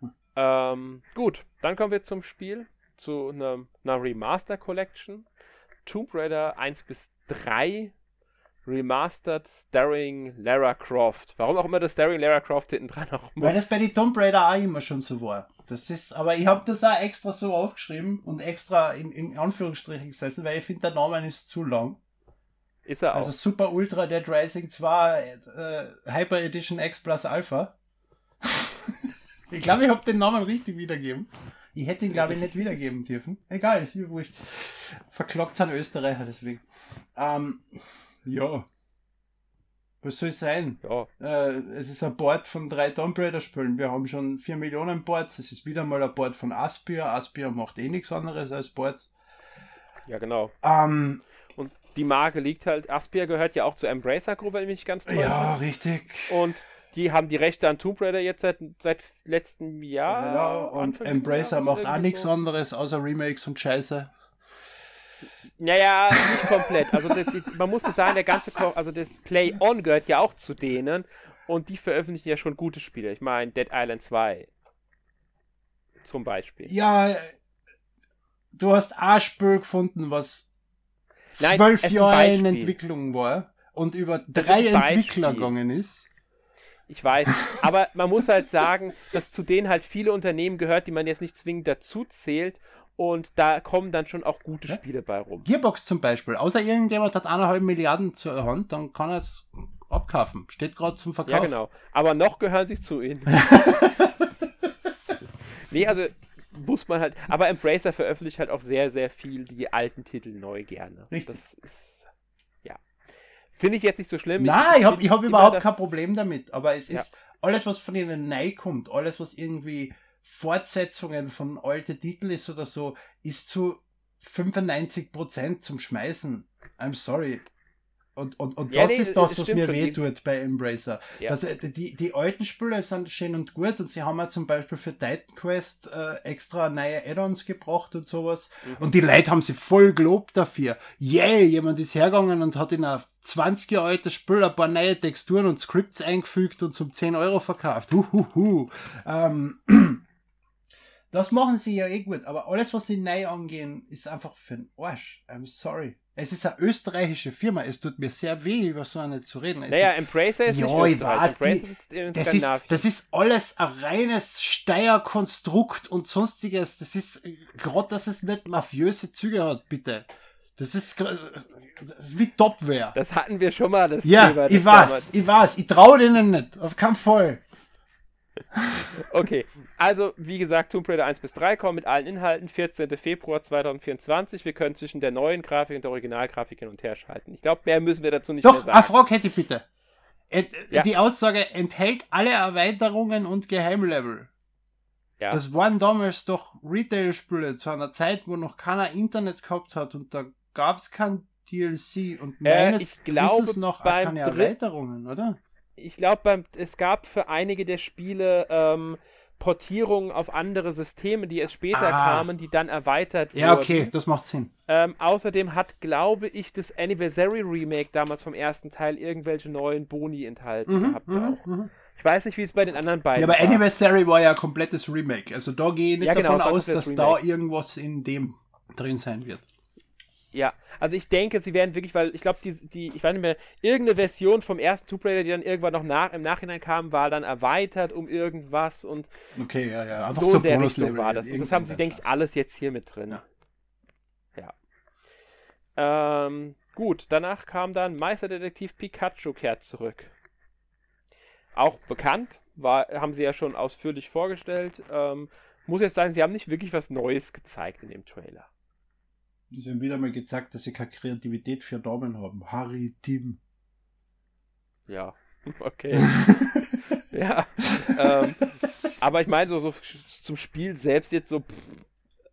Hm. Ähm, gut, dann kommen wir zum Spiel, zu einer, einer Remaster Collection. Tomb Raider 1 bis 3 Remastered starring Lara Croft. Warum auch immer das starring Lara Croft hinten dran auch Weil das bei den Tomb Raider auch immer schon so war. Das ist, aber ich habe das auch extra so aufgeschrieben und extra in, in Anführungsstrichen gesetzt, weil ich finde, der Name ist zu lang. Ist er also auch. Also Super Ultra Dead Rising 2 äh, Hyper Edition X Plus Alpha. ich glaube, ich habe den Namen richtig wiedergeben. Ich hätte ihn, glaube ich, nicht wiedergeben dürfen. Egal, ist mir wurscht. Verklockt sind Österreicher, deswegen. Ähm, ja. Was soll es sein? Ja. Äh, es ist ein Board von drei Tomb Raider Spielen. Wir haben schon vier Millionen Boards. Es ist wieder mal ein Board von Aspia. Aspia macht eh nichts anderes als Boards. Ja, genau. Ähm, und die Marke liegt halt, Aspia gehört ja auch zur Embracer Group, wenn ich mich ganz täusche. Ja, richtig. Und die haben die Rechte an Tomb Raider jetzt seit, seit letztem Jahr. Genau, und Embracer macht auch nichts so. anderes außer Remakes und Scheiße. Naja, nicht komplett. Also die, die, man muss sagen, der ganze, Ko also das Play On gehört ja auch zu denen und die veröffentlichen ja schon gute Spiele. Ich meine Dead Island 2 zum Beispiel. Ja, du hast Spiel gefunden, was Nein, zwölf Jahre in. Entwicklung war und über drei Entwickler gegangen ist. Ich weiß, aber man muss halt sagen, dass zu denen halt viele Unternehmen gehört, die man jetzt nicht zwingend dazu zählt und da kommen dann schon auch gute Ja. Spiele bei rum. Gearbox zum Beispiel. Außer irgendjemand hat eineinhalb Milliarden zur Hand, dann kann er es abkaufen. Steht gerade zum Verkauf. Ja, genau. Aber noch gehören sie zu ihnen. nee, also muss man halt. Aber Embracer veröffentlicht halt auch sehr, sehr viel die alten Titel neu gerne. Richtig. Das ist. Ja. Finde ich jetzt nicht so schlimm. Nein, ich habe ich hab immer überhaupt kein Problem damit. Aber es Ja. ist alles, was von ihnen neu kommt, alles, was irgendwie Fortsetzungen von alten Titeln ist oder so, ist zu 95% zum Schmeißen. I'm sorry. Und, und, und Ja, das nee, ist das, was mir. Die- wehtut bei Embracer. Ja. Das, äh, die, die alten Spiele sind schön und gut und sie haben ja zum Beispiel für Titan Quest äh, extra neue Add-ons gebracht und sowas. Mhm. Und die Leute haben sie voll gelobt dafür. Yeah, jemand ist hergegangen und hat in ein 20 Jahre altes Spiel ein paar neue Texturen und Scripts eingefügt und zum 10 Euro verkauft. Huhuhu. Ähm, das machen sie ja eh gut, aber alles, was sie neu angehen, ist einfach für den Arsch. I'm sorry. Es ist eine österreichische Firma. Es tut mir sehr weh, über so eine zu reden. Es Naja, ist, Embracer ist Ja, nicht ich weiß, die- das ist, das ist alles ein reines Steierkonstrukt und sonstiges. Das ist gerade, dass es nicht mafiöse Züge hat, bitte. Das ist, das ist wie Topware. Das hatten wir schon mal, das Ja, Thema. das ich weiß, damals- ich weiß. Ich traue denen nicht. Auf keinen Fall. Okay, also wie gesagt, Tomb Raider 1 bis 3 kommen mit allen Inhalten, 14. Februar 2024. Wir können zwischen der neuen Grafik und der Originalgrafik hin und her schalten. Ich glaube, mehr müssen wir dazu nicht mehr Doch, sagen. eine Frage hätte ich bitte. Ent, Ja. Die Aussage enthält alle Erweiterungen und Geheimlevel. Ja. Das waren damals doch Retail-Spiele zu einer Zeit, wo noch keiner Internet gehabt hat und da gab es kein DLC und Äh, meines ich glaube, noch keine Erweiterungen, oder? Ich glaube, es gab für einige der Spiele ähm, Portierungen auf andere Systeme, die erst später Ah. kamen, die dann erweitert Ja, wurden. okay, das macht Sinn. Ähm, außerdem hat, glaube ich, das Anniversary Remake damals vom ersten Teil irgendwelche neuen Boni enthalten gehabt auch. Ich weiß nicht, wie es bei den anderen beiden Mhm, Ja, aber war. Anniversary war ja ein komplettes Remake. Also da gehe ich nicht Ja, genau, davon war aus, dass komplettes da Remake. irgendwas in dem drin sein wird. Ja, also ich denke, sie werden wirklich, weil ich glaube, die, die, ich weiß nicht mehr, irgendeine Version vom ersten Tomb Raider, die dann irgendwann noch nach, im Nachhinein kam, war dann erweitert um irgendwas und Okay, ja, ja. Einfach so so, der Bonuslevel. Richtung war das. Und das haben sie, denke ich, alles jetzt hier mit drin. Ja. Ja. Ähm, gut, danach kam dann Meisterdetektiv Pikachu kehrt zurück. Auch bekannt, war, haben sie ja schon ausführlich vorgestellt. Ähm, muss jetzt sagen, sie haben nicht wirklich was Neues gezeigt in dem Trailer. Sie haben wieder mal gezeigt, dass sie keine Kreativität für Daumen haben. Harry, Tim. Ja, okay. ja. Ähm, aber ich meine, so, so zum Spiel selbst jetzt so, pff,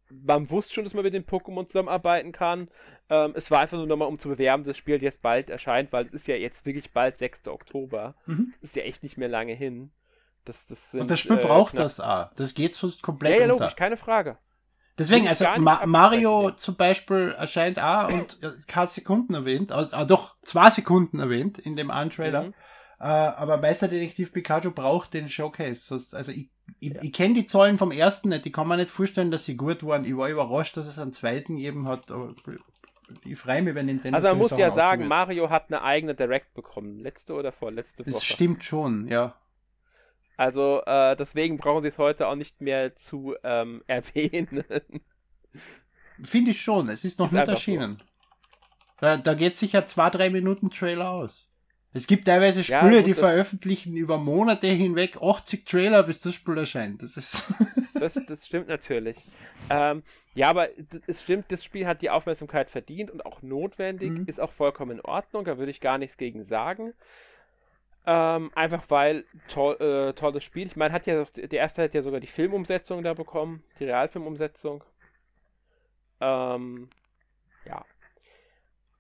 man wusste schon, dass man mit den Pokémon zusammenarbeiten kann. Ähm, es war einfach nur nochmal, um zu bewerben, dass das Spiel jetzt bald erscheint, weil es ist ja jetzt wirklich bald 6. Oktober. Mhm. Ist ja echt nicht mehr lange hin. Das, das sind, Und das Spiel äh, braucht knapp- das auch. Das geht sonst Ja, komplett ja, unter. logisch, keine Frage. Deswegen, also Ma Mario ja. zum Beispiel erscheint auch und äh, keine Sekunden erwähnt, also, ah, doch zwei Sekunden erwähnt in dem einen Trailer. Mhm. Äh, aber Meisterdetektiv Pikachu braucht den Showcase. Sonst, also ich, ich, ich kenne die Zahlen vom ersten nicht. Ich kann mir nicht vorstellen, dass sie gut waren. Ich war überrascht, dass es einen zweiten gegeben hat. Aber ich freue mich, wenn Nintendo Also man muss ja sagen. Mario hat eine eigene Direct bekommen. Letzte oder vorletzte Woche. Das stimmt schon, ja. Also äh, deswegen brauchen sie es heute auch nicht mehr zu ähm, erwähnen. Finde ich schon. Es ist noch Ist nicht erschienen. Da, da geht sicher zwei, drei Minuten Trailer aus. Es gibt teilweise Ja, Spiele, gut, die veröffentlichen über Monate hinweg 80 Trailer, bis das Spiel erscheint. Das ist. Das, das stimmt natürlich. Ähm, ja, aber es stimmt, das Spiel hat die Aufmerksamkeit verdient und auch notwendig, Mhm. ist auch vollkommen in Ordnung, da würde ich gar nichts gegen sagen. Ähm, einfach weil toll, äh, tolles Spiel. Ich meine, hat ja der erste hat ja sogar die Filmumsetzung da bekommen, die Realfilmumsetzung. Ähm, ja.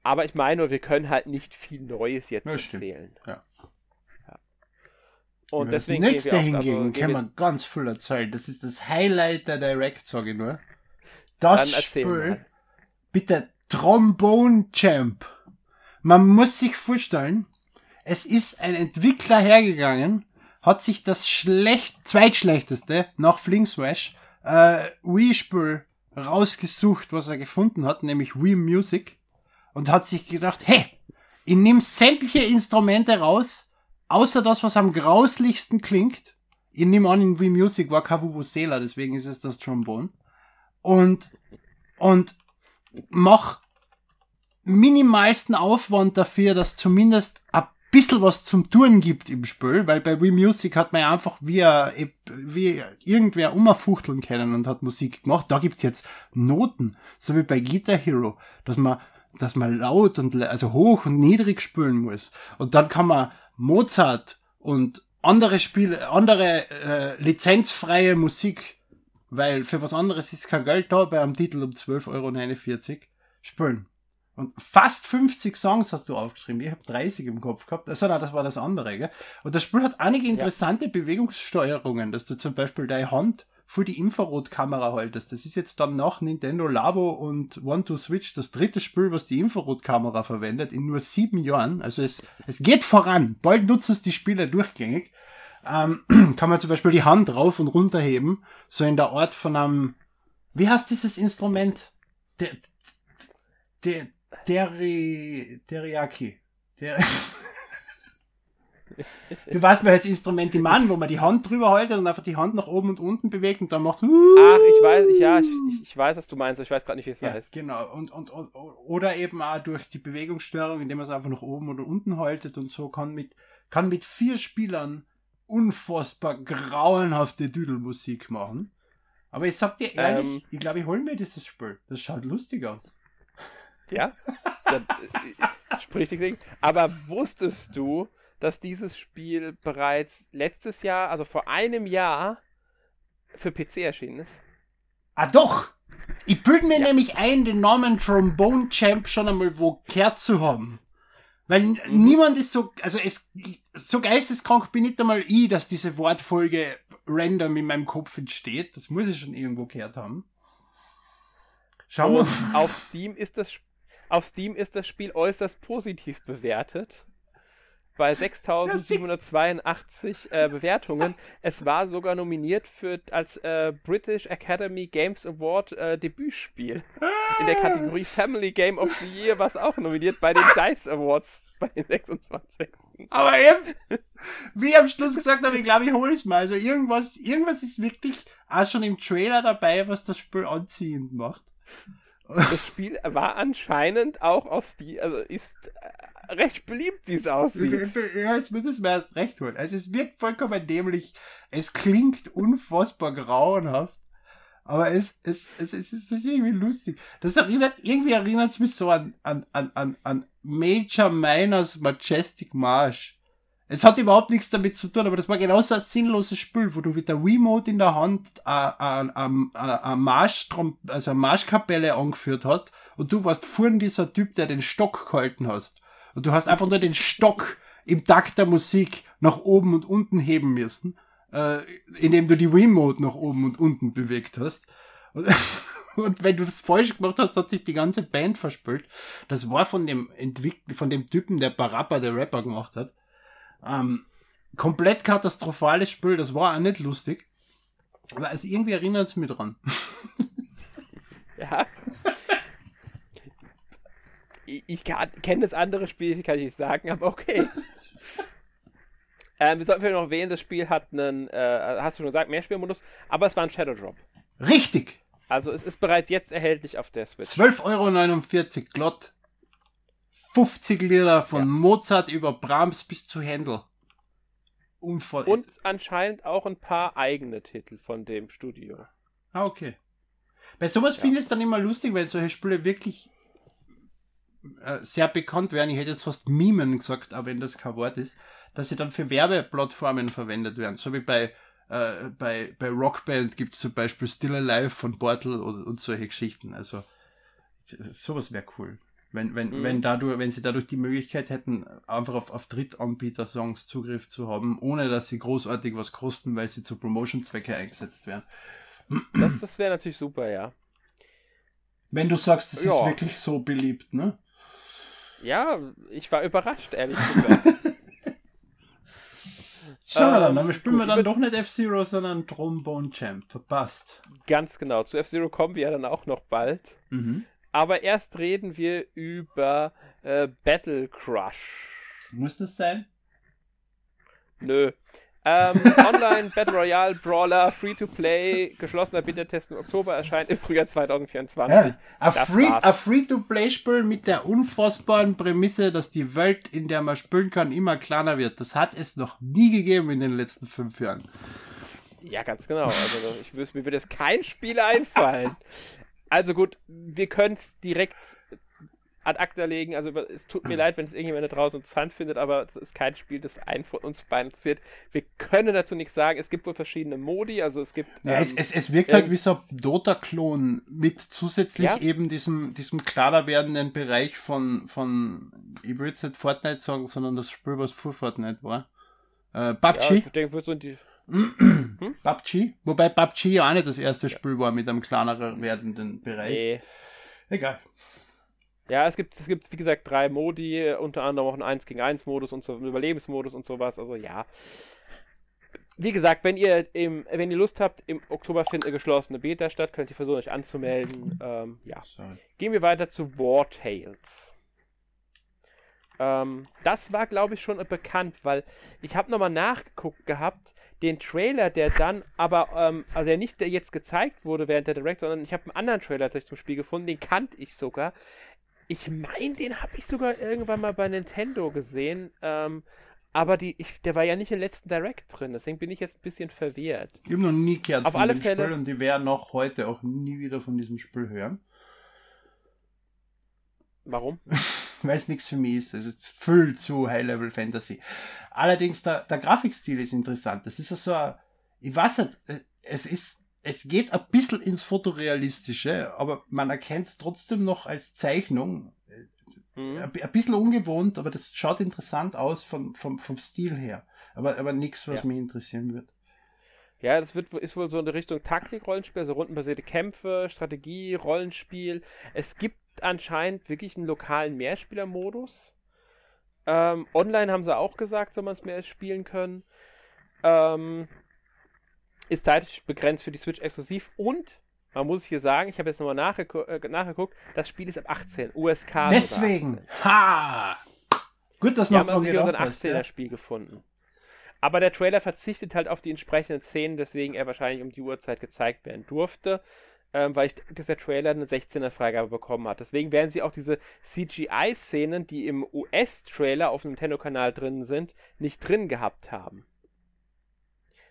Aber ich meine nur, wir können halt nicht viel Neues jetzt Das erzählen. ja. Ja. Und das deswegen gehen nächste hingegen also, kann man ganz viel erzählen. Das ist das Highlight der Direct, sage ich nur. Das Spiel, mal. bitte Trombone Champ. Man muss sich vorstellen, es ist ein Entwickler hergegangen, hat sich das schlecht, zweitschlechteste nach Flingswash äh, Wii-Spiel rausgesucht, was er gefunden hat, nämlich Wii Music, und hat sich gedacht, hey, ich nehme sämtliche Instrumente raus, außer das, was am grauslichsten klingt. Ich nehme an, in Wii Music war Kavuvuzela, deswegen ist es das Trombone. Und, und mach minimalsten Aufwand dafür, dass zumindest ein bisschen was zum Touren gibt im Spiel, weil bei Wii Music hat man ja einfach wie, wie irgendwer umfuchteln können und hat Musik gemacht. Da gibt's jetzt Noten, so wie bei Guitar Hero, dass man, dass man laut und, also hoch und niedrig spielen muss. Und dann kann man Mozart und andere Spiele, andere äh, lizenzfreie Musik, weil für was anderes ist kein Geld da, bei einem Titel um 12,49 Euro spielen. Und fast 50 Songs hast du aufgeschrieben. Ich habe 30 im Kopf gehabt. Also nein, das war das andere. Gell? Und das Spiel hat einige interessante ja. Bewegungssteuerungen, dass du zum Beispiel deine Hand vor die Infrarotkamera haltest. Das ist jetzt dann nach Nintendo Lavo und One-to-Switch das dritte Spiel, was die Infrarotkamera verwendet, in nur sieben Jahren. Also es, es geht voran. Bald nutzen es die Spieler durchgängig. Ähm, kann man zum Beispiel die Hand rauf und runter heben, so in der Art von einem, wie heißt dieses Instrument? Der, der, Teri, Teriyaki. Der, du weißt, welches Instrument die Mann, wo man die Hand drüber haltet und einfach die Hand nach oben und unten bewegt und dann macht Ach, ich weiß, ich, ja, ich, ich weiß, was du meinst, ich weiß gerade nicht, wie es ja, heißt. Genau, und, und, und, oder eben auch durch die Bewegungsstörung, indem man es einfach nach oben oder unten haltet und so kann mit, kann mit vier Spielern unfassbar grauenhafte Düdelmusik machen. Aber ich sag dir ehrlich, ähm, ich glaube, ich hole mir dieses Spiel. Das schaut lustig aus. Ja, das, äh, spricht nichts Aber wusstest du, dass dieses Spiel bereits letztes Jahr, also vor einem Jahr, für PC erschienen ist? Ah, doch! Ich bilde mir ja. nämlich ein, den Namen Trombone Champ schon einmal wo gehört zu haben. Weil mhm. niemand ist so, also es, so geisteskrank bin nicht einmal ich, dass diese Wortfolge random in meinem Kopf entsteht. Das muss ich schon irgendwo gehört haben. Schauen wir. Auf Steam ist das auf Steam ist das Spiel äußerst positiv bewertet. Bei 6782 äh, Bewertungen. Es war sogar nominiert für als äh, British Academy Games Award äh, Debütspiel. In der Kategorie Family Game of the Year war es auch nominiert bei den DICE Awards bei den 26. Aber eben, wie ich am Schluss gesagt habe, ich glaube, ich hole es mal. Also irgendwas, irgendwas ist wirklich auch schon im Trailer dabei, was das Spiel anziehend macht. Das Spiel war anscheinend auch auf Steam, also ist äh, recht beliebt, wie es aussieht. Ja, jetzt muss es mir erst recht holen. Also es wirkt vollkommen dämlich. Es klingt unfassbar grauenhaft. Aber es, es, es, es ist irgendwie lustig. Das erinnert, irgendwie erinnert es mich so an, an, an, an Major Miners Majestic Marsh. Es hat überhaupt nichts damit zu tun, aber das war genauso ein sinnloses Spiel, wo du mit der Wiimote in der Hand eine Marsch, also eine Marschkapelle angeführt hat und du warst vorhin dieser Typ, der den Stock gehalten hast. Und du hast einfach nur den Stock im Takt der Musik nach oben und unten heben müssen, äh, indem du die Wiimote nach oben und unten bewegt hast. Und, und wenn du es falsch gemacht hast, hat sich die ganze Band verspült. Das war von dem Entwickler, von dem Typen, der Barappa, der Rapper gemacht hat. Ähm, komplett katastrophales Spiel, das war auch nicht lustig. Aber also irgendwie erinnert es mich dran. ja. ich, ich kenne das andere Spiel, kann ich nicht sagen, aber okay. ähm, wir sollten vielleicht noch erwähnen, das Spiel hat einen, äh, hast du schon gesagt, Mehrspielmodus, aber es war ein Shadow Drop. Richtig! Also es ist bereits jetzt erhältlich auf der Switch. 12,49 Euro glatt. 50 Liter von ja. Mozart über Brahms bis zu Händel. Unvoll. Und anscheinend auch ein paar eigene Titel von dem Studio. Ah, okay. Bei sowas ja. finde ich es dann immer lustig, weil solche Spiele wirklich äh, sehr bekannt werden. Ich hätte jetzt fast Mimen gesagt, aber wenn das kein Wort ist, dass sie dann für Werbeplattformen verwendet werden. So wie bei, äh, bei, bei Rockband gibt es zum Beispiel Still Alive von Portal und, und solche Geschichten. Also sowas wäre cool. Wenn, wenn, mhm. wenn, dadurch, wenn sie dadurch die Möglichkeit hätten, einfach auf, auf Drittanbieter-Songs Zugriff zu haben, ohne dass sie großartig was kosten, weil sie zu Promotion-Zwecke eingesetzt werden. Das, das wäre natürlich super, ja. Wenn du sagst, es ja. ist wirklich so beliebt, ne? Ja, ich war überrascht, ehrlich gesagt. Schauen wir dann, aber spielen wir dann doch nicht F-Zero, sondern Trombone Champ. Verpasst. Ganz genau. Zu F-Zero kommen wir ja dann auch noch bald. Mhm. Aber erst reden wir über äh, Battle Crush. Muss das sein? Nö. Ähm, Online Battle Royale Brawler Free to Play geschlossener Beta-Test im Oktober erscheint im Frühjahr 2024. Ja, ein Das Free- war's. ein Free-to-Play-Spiel mit der unfassbaren Prämisse, dass die Welt, in der man spielen kann, immer kleiner wird. Das hat es noch nie gegeben in den letzten fünf Jahren. Ja, ganz genau. Also ich wüsste, mir würde jetzt kein Spiel einfallen. Also gut, wir können es direkt ad acta legen. Also es tut mir leid, wenn es irgendjemand da draußen interessant findet, aber es ist kein Spiel, das einen von uns beiden interessiert. Wir können dazu nichts sagen. Es gibt wohl verschiedene Modi. Also es gibt. Ja, es, ähm, es, es wirkt ähm, halt wie so ein Dota-Klon mit zusätzlich Ja. eben diesem, diesem kleiner werdenden Bereich von, von, ich will jetzt nicht Fortnite sagen, sondern das Spiel, was vor Fortnite war. Äh, ja, PUBG. ich denke, so in die. PUBG. Wobei PUBG ja auch nicht das erste Spiel war mit einem kleiner werdenden Bereich. Nee. Egal. Ja, es gibt, es gibt, wie gesagt, drei Modi, unter anderem auch einen 1 gegen 1 Modus und so, einen Überlebensmodus und sowas. Also ja. Wie gesagt, wenn ihr im, wenn ihr Lust habt, im Oktober findet eine geschlossene Beta statt, könnt ihr versuchen, euch anzumelden. Ähm, ja. Sorry. Gehen wir weiter zu War Tales. Ähm, das war, glaube ich, schon bekannt, weil ich habe nochmal nachgeguckt gehabt, den Trailer, der dann aber, ähm, also der nicht jetzt gezeigt wurde während der Direct, sondern ich habe einen anderen Trailer tatsächlich zum Spiel gefunden, den kannte ich sogar. Ich meine, den habe ich sogar irgendwann mal bei Nintendo gesehen, ähm, aber die, ich, der war ja nicht im letzten Direct drin, deswegen bin ich jetzt ein bisschen verwirrt. Ich habe noch nie gehört Auf von alle dem Fälle- Spiel und ich werde noch heute auch nie wieder von diesem Spiel hören. Warum? Weil es nichts für mich ist. Es ist viel zu High-Level-Fantasy. Allerdings, der, der Grafikstil ist interessant. Das ist ja so ein, ich weiß nicht, äh, es ist, es geht ein bisschen ins Fotorealistische, aber man erkennt es trotzdem noch als Zeichnung. Hm? Ein, bi- ein bisschen ungewohnt, aber das schaut interessant aus vom, vom, vom Stil her. Aber, aber nichts, was Ja. mich interessieren wird. Ja, das wird, ist wohl so in der Richtung Taktik-Rollenspiel, also rundenbasierte Kämpfe, Strategie, Rollenspiel. Es gibt anscheinend wirklich einen lokalen Mehrspieler-Modus. Ähm, online haben sie auch gesagt, soll man es mehr spielen können. Ähm, ist zeitlich begrenzt für die Switch exklusiv und man muss hier sagen, ich habe jetzt nochmal nachgegu äh, nachgeguckt, das Spiel ist ab 18, USK. Deswegen, 18. ha! Gut, dass Wir noch haben also hier unseren gedacht hast, 18er ja. Gefunden. Aber der Trailer verzichtet halt auf die entsprechenden Szenen, weswegen er wahrscheinlich um die Uhrzeit gezeigt werden durfte. Ähm, weil ich der Trailer eine 16er Freigabe bekommen hat. Deswegen werden sie auch diese CGI-Szenen, die im US-Trailer auf dem Nintendo-Kanal drin sind, nicht drin gehabt haben.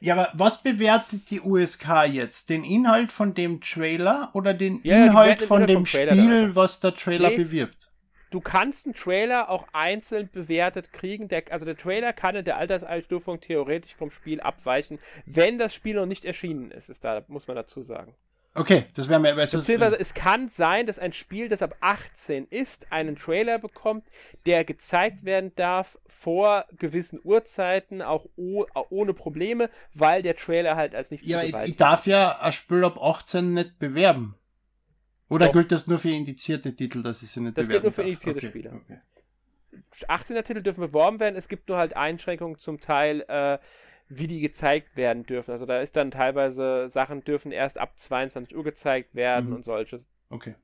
Ja, aber was bewertet die USK jetzt? Den Inhalt von dem Trailer oder den Ja, Inhalt von dem Spiel, was der Trailer Nee. bewirbt? Du kannst einen Trailer auch einzeln bewertet kriegen. Der, also der Trailer kann in der Alterseinstufung theoretisch vom Spiel abweichen, wenn das Spiel noch nicht erschienen ist, ist da, muss man dazu sagen. Okay, das wäre mir besser. Beziehungsweise es kann sein, dass ein Spiel, das ab 18 ist, einen Trailer bekommt, der gezeigt werden darf vor gewissen Uhrzeiten, auch oh, ohne Probleme, weil der Trailer halt als nicht Ja, ich, ich darf ja ein Spiel ab 18 nicht bewerben. Oder Doch. gilt das nur für indizierte Titel, dass ich sie nicht Das gilt bewerben nur für darf? indizierte okay, Spieler. Okay. 18er Titel dürfen beworben werden, es gibt nur halt Einschränkungen zum Teil, äh, wie die gezeigt werden dürfen. Also da ist dann teilweise Sachen dürfen erst ab 22 Uhr gezeigt werden Mhm. und solche okay.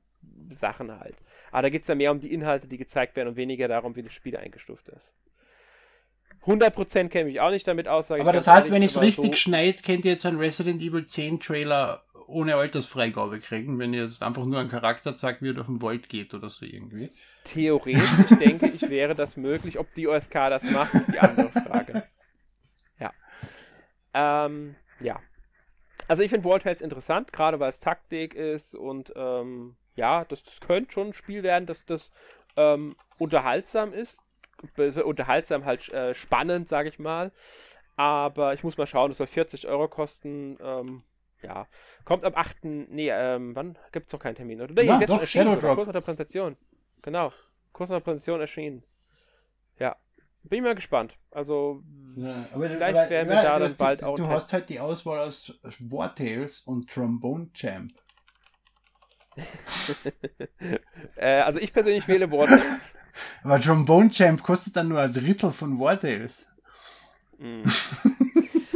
Sachen halt. Aber da geht es dann mehr um die Inhalte, die gezeigt werden und weniger darum, wie das Spiel eingestuft ist. 100% kenne ich auch nicht damit aus, Aber das heißt, wenn ich es richtig so, schneid, könnt ihr jetzt einen Resident Evil 10 Trailer ohne Altersfreigabe kriegen, wenn ihr jetzt einfach nur einen Charakter zeigt, wie er durch den Wald geht oder so irgendwie. Theoretisch denke ich, wäre das möglich. Ob die OSK das macht, ist die andere Frage. Ja. Ähm, ja. Also ich finde World Tales interessant, gerade weil es Taktik ist und ähm, ja, das, das könnte schon ein Spiel werden, dass das ähm, unterhaltsam ist. Unterhaltsam halt äh, spannend, sage ich mal. Aber ich muss mal schauen, das soll 40 Euro kosten. Ähm, ja. Kommt am 8. Nee, ähm, wann? Gibt es noch keinen Termin, oder? Nee, Ja, jetzt doch, schon erschienen, Shadow sogar, Drop. kurz nach der Präsentation. Genau. Kurz nach der Präsentation erschienen. Ja. Bin ich mal gespannt. Also, Ja, aber, Vielleicht werden wir da du dann bald die, auch Du hast halt die Auswahl aus War Tales und Trombone Champ. äh, also ich persönlich wähle War Tales. Aber Trombone Champ kostet dann nur ein Drittel von War Tales. Mm.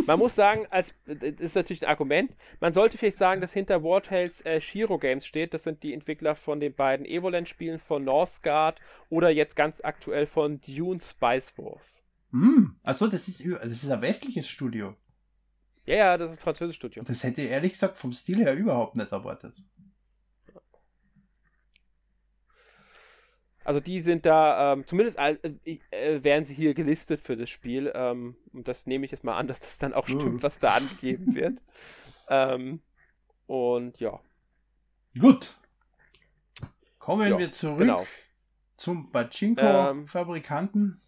Man muss sagen, als das ist natürlich ein Argument. Man sollte vielleicht sagen, dass hinter Wartales äh, Shiro Games steht. Das sind die Entwickler von den beiden Evoland-Spielen von Northgard oder jetzt ganz aktuell von Dune Spice Wars. Mm. Achso, das ist, das ist ein westliches Studio. Ja, ja, das ist ein französisches Studio. Das hätte ich ehrlich gesagt vom Stil her überhaupt nicht erwartet. Also die sind da, ähm, zumindest äh, äh, werden sie hier gelistet für das Spiel. Ähm, und das nehme ich jetzt mal an, dass das dann auch stimmt, mhm. was da angegeben wird. ähm, und ja. Gut. Kommen ja, wir zurück genau. zum Pachinko-Fabrikanten.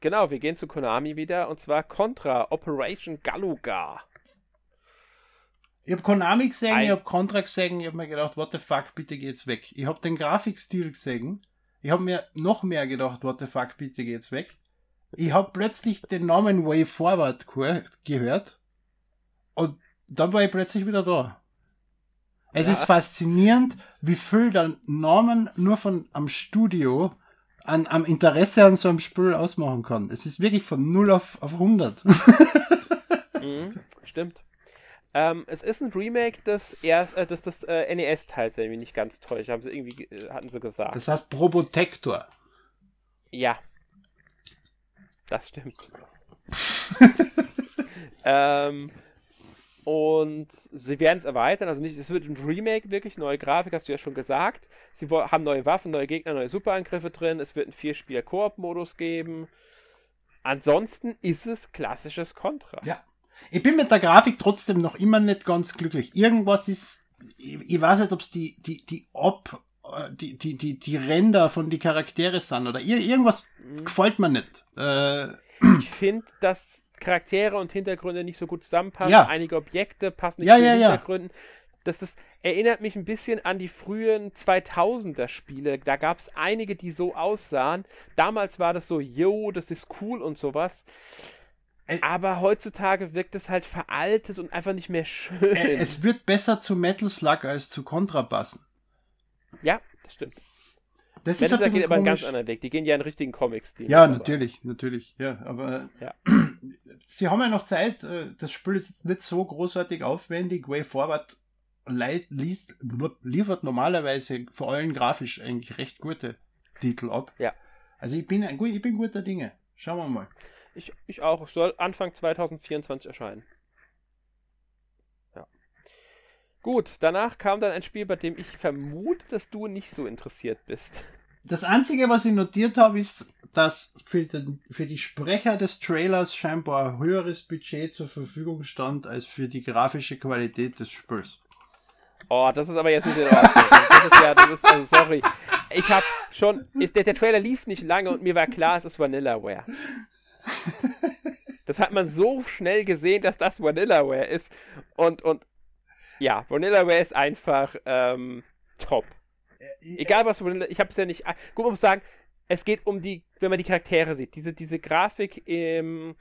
genau, wir gehen zu Konami wieder und zwar Contra Operation Galuga. Ich habe Konami gesehen, Ein ich habe Contra gesehen, ich habe mir gedacht, what the fuck, bitte geht's weg. Ich habe den Grafikstil gesehen, ich habe mir noch mehr gedacht, what the fuck, bitte geht's weg. Ich habe plötzlich den Namen Way Forward gehört und dann war ich plötzlich wieder da. Es ja. ist faszinierend, wie viel dann Namen nur von am Studio an, am Interesse an so einem Spiel ausmachen kann. Es ist wirklich von 0 auf, auf 100. mhm, stimmt. Ähm, es ist ein Remake des, erst, äh, des, des äh, NES-Teils, wenn ich mich nicht ganz täusche. Haben sie irgendwie, äh, hatten sie gesagt. Das heißt Probotector. Ja. Das stimmt. ähm, und sie werden es erweitern, also nicht, es wird ein Remake, wirklich neue Grafik, hast du ja schon gesagt. Sie haben neue Waffen, neue Gegner, neue Superangriffe drin. Es wird einen Vier-Spieler-Koop-Modus geben. Ansonsten ist es klassisches Contra. Ja, ich bin mit der Grafik trotzdem noch immer nicht ganz glücklich. Irgendwas ist, ich, ich weiß nicht, ob es die, die, die Ob, äh, die, die, die, die Ränder von die Charaktere sind oder irgendwas mhm. gefällt mir nicht. Äh, ich finde, dass Charaktere und Hintergründe nicht so gut zusammenpassen. Ja. Einige Objekte passen nicht ja, zu ja, Hintergründen. Ja. Das ist, erinnert mich ein bisschen an die frühen 2000er Spiele. Da gab es einige, die so aussahen. Damals war das so, yo, das ist cool und sowas. Aber heutzutage wirkt es halt veraltet und einfach nicht mehr schön. Es wird besser zu Metal Slug als zu Kontrabassen. Ja, das stimmt. Das Metal Slug geht aber einen ganz anderen Weg. Die gehen ja in richtigen Comic-Stil. Ja, natürlich, aber. natürlich. Ja, aber ja. sie haben ja noch Zeit. Äh, das Spiel ist jetzt nicht so großartig aufwendig. Way Forward liest, liefert normalerweise vor allem grafisch eigentlich recht gute Titel ab. Ja. Also ich bin, ich bin guter Dinge. Schauen wir mal. Ich, ich auch. Es soll Anfang 2024 erscheinen. Ja. Gut, danach kam dann ein Spiel, bei dem ich vermute, dass du nicht so interessiert bist. Das Einzige, was ich notiert habe, ist, dass für, den, für die Sprecher des Trailers scheinbar ein höheres Budget zur Verfügung stand, als für die grafische Qualität des Spiels. Oh, das ist aber jetzt nicht in Ordnung. Das ist ja, das ist, also sorry. Ich habe schon, ist, der, der Trailer lief nicht lange und mir war klar, es ist Vanillaware. das hat man so schnell gesehen, dass das Vanillaware ist. Und, und ja, Vanillaware ist einfach ähm, top. Egal was Vanilla, ich habe es ja nicht. Gut, man muss sagen, es geht um die, wenn man die Charaktere sieht, diese, diese Grafik im,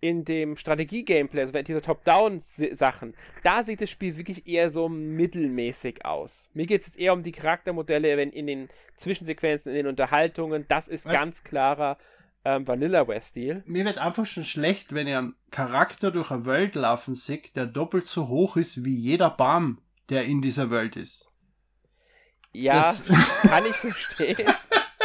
in dem Strategie-Gameplay, also diese Top-Down-Sachen, da sieht das Spiel wirklich eher so mittelmäßig aus. Mir geht es eher um die Charaktermodelle, wenn in den Zwischensequenzen, in den Unterhaltungen, das ist was? ganz klarer ähm, Vanillaware-Stil. Mir wird einfach schon schlecht, wenn ich einen Charakter durch eine Welt laufen sehe, der doppelt so hoch ist wie jeder Baum, der in dieser Welt ist. Ja, das kann ich verstehen.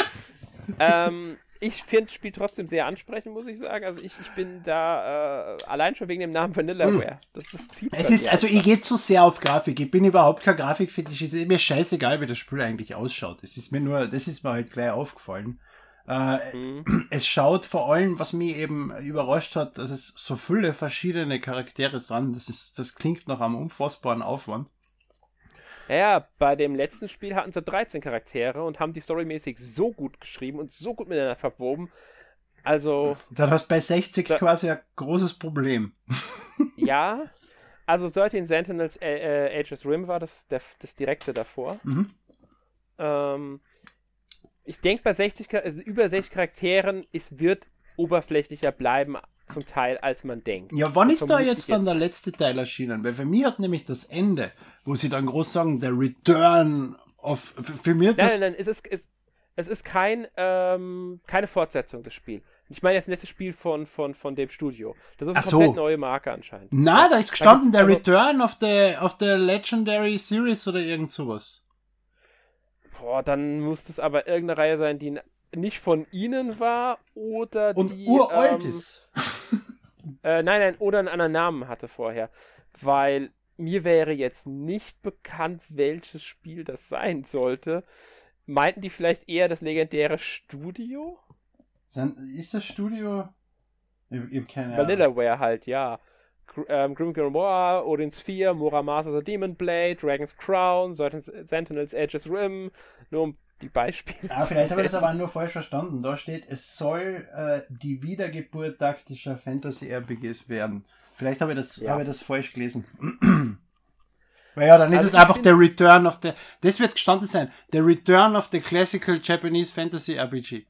ähm, ich finde das Spiel trotzdem sehr ansprechend, muss ich sagen. Also ich, ich bin da äh, allein schon wegen dem Namen Vanillaware. Hm. Das, das zieht es ist, also ich gehe zu sehr auf Grafik. Ich bin überhaupt kein Grafikfetisch. Es ist mir scheißegal, wie das Spiel eigentlich ausschaut. Es ist mir nur, das ist mir halt gleich aufgefallen. Äh, mhm. Es schaut vor allem, was mich eben überrascht hat, dass es so viele verschiedene Charaktere sind. Das, ist, das klingt nach einem unfassbaren Aufwand. Ja, bei dem letzten Spiel hatten sie 13 Charaktere und haben die storymäßig so gut geschrieben und so gut miteinander verwoben. Also. Dann hast du bei 60 da, quasi ein großes Problem. Ja, also 13 Sentinels äh, Aegis Rim war das, der, das direkte davor. Mhm. Ähm, ich denke bei 60, also über 60 Charakteren, es wird oberflächlicher bleiben zum Teil, als man denkt. Ja, wann ist da jetzt dann der letzte Teil erschienen? Weil für mich hat nämlich das Ende, wo sie dann groß sagen, der Return of, für mich Nein, nein, nein, es ist, es, es ist kein, ähm, keine Fortsetzung des Spiels. Ich meine das letzte Spiel von, von, von dem Studio. Das ist eine so. komplett neue Marke anscheinend. Na, da ist gestanden, der gibt's- also- Return of the, of the Legendary Series oder irgend sowas. Boah, dann muss das aber irgendeine Reihe sein, die nicht von ihnen war oder Und die. uralt ähm, ist. Äh, nein, nein, oder einen anderen Namen hatte vorher. Weil mir wäre jetzt nicht bekannt, welches Spiel das sein sollte. Meinten die vielleicht eher das legendäre Studio? Ist das Studio? Ich, ich keine Ahnung. Vanillaware halt, ja. Ähm, Grim Grimoire, Odin's Sphere, Muramasa the Demon Blade, Dragon's Crown, Sentinels, Edge's Rim, nur um die Beispiele Ah, vielleicht habe ich das aber nur falsch verstanden. Da steht, es soll äh, die Wiedergeburt taktischer Fantasy-RPGs werden. Vielleicht habe ich, das, Ja. habe ich das falsch gelesen. Weil ja, dann ist Also es einfach der Return of the. Das wird gestanden sein. Der Return of the Classical Japanese Fantasy RPG.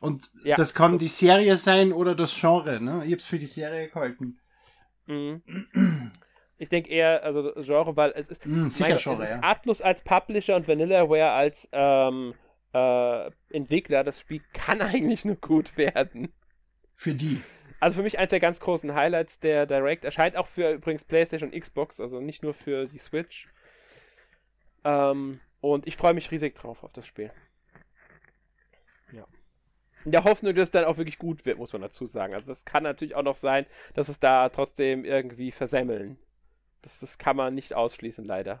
Und Ja. das kann die Serie sein oder das Genre. Ne? Ich habe es für die Serie gehalten. Mhm. Ich denke eher, also Genre, weil es ist, Hm, sicher mein, Genre, es ist ja. Atlus als Publisher und Vanillaware als ähm, äh, Entwickler. Das Spiel kann eigentlich nur gut werden. Für die. Also für mich eins der ganz großen Highlights der Direct. Erscheint auch für übrigens PlayStation und Xbox, also nicht nur für die Switch. Ähm, und ich freue mich riesig drauf auf das Spiel. Ja. In der Hoffnung, dass es dann auch wirklich gut wird, muss man dazu sagen. Also das kann natürlich auch noch sein, dass es da trotzdem irgendwie versemmeln. Das, das kann man nicht ausschließen, leider.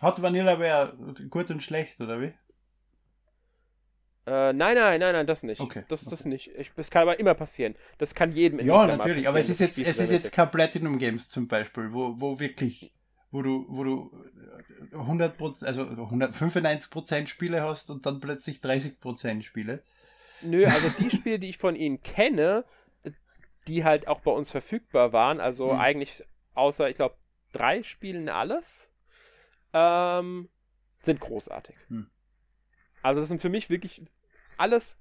Hat Vanillaware gut und schlecht, oder wie? Äh, nein, nein, nein, nein, das nicht. Okay, Das, das okay. nicht. Ich, das kann aber immer passieren. Das kann jedem Ja, natürlich, aber es ist jetzt, es ist jetzt kein Platinum Games zum Beispiel, wo, wo wirklich, wo du, wo du 100%, also 195% Spiele hast und dann plötzlich 30% Spiele. Nö, also die Spiele, die ich von ihnen kenne, die halt auch bei uns verfügbar waren, also Hm. eigentlich außer, ich glaube, drei Spielen alles, ähm, sind großartig. Hm. Also das sind für mich wirklich alles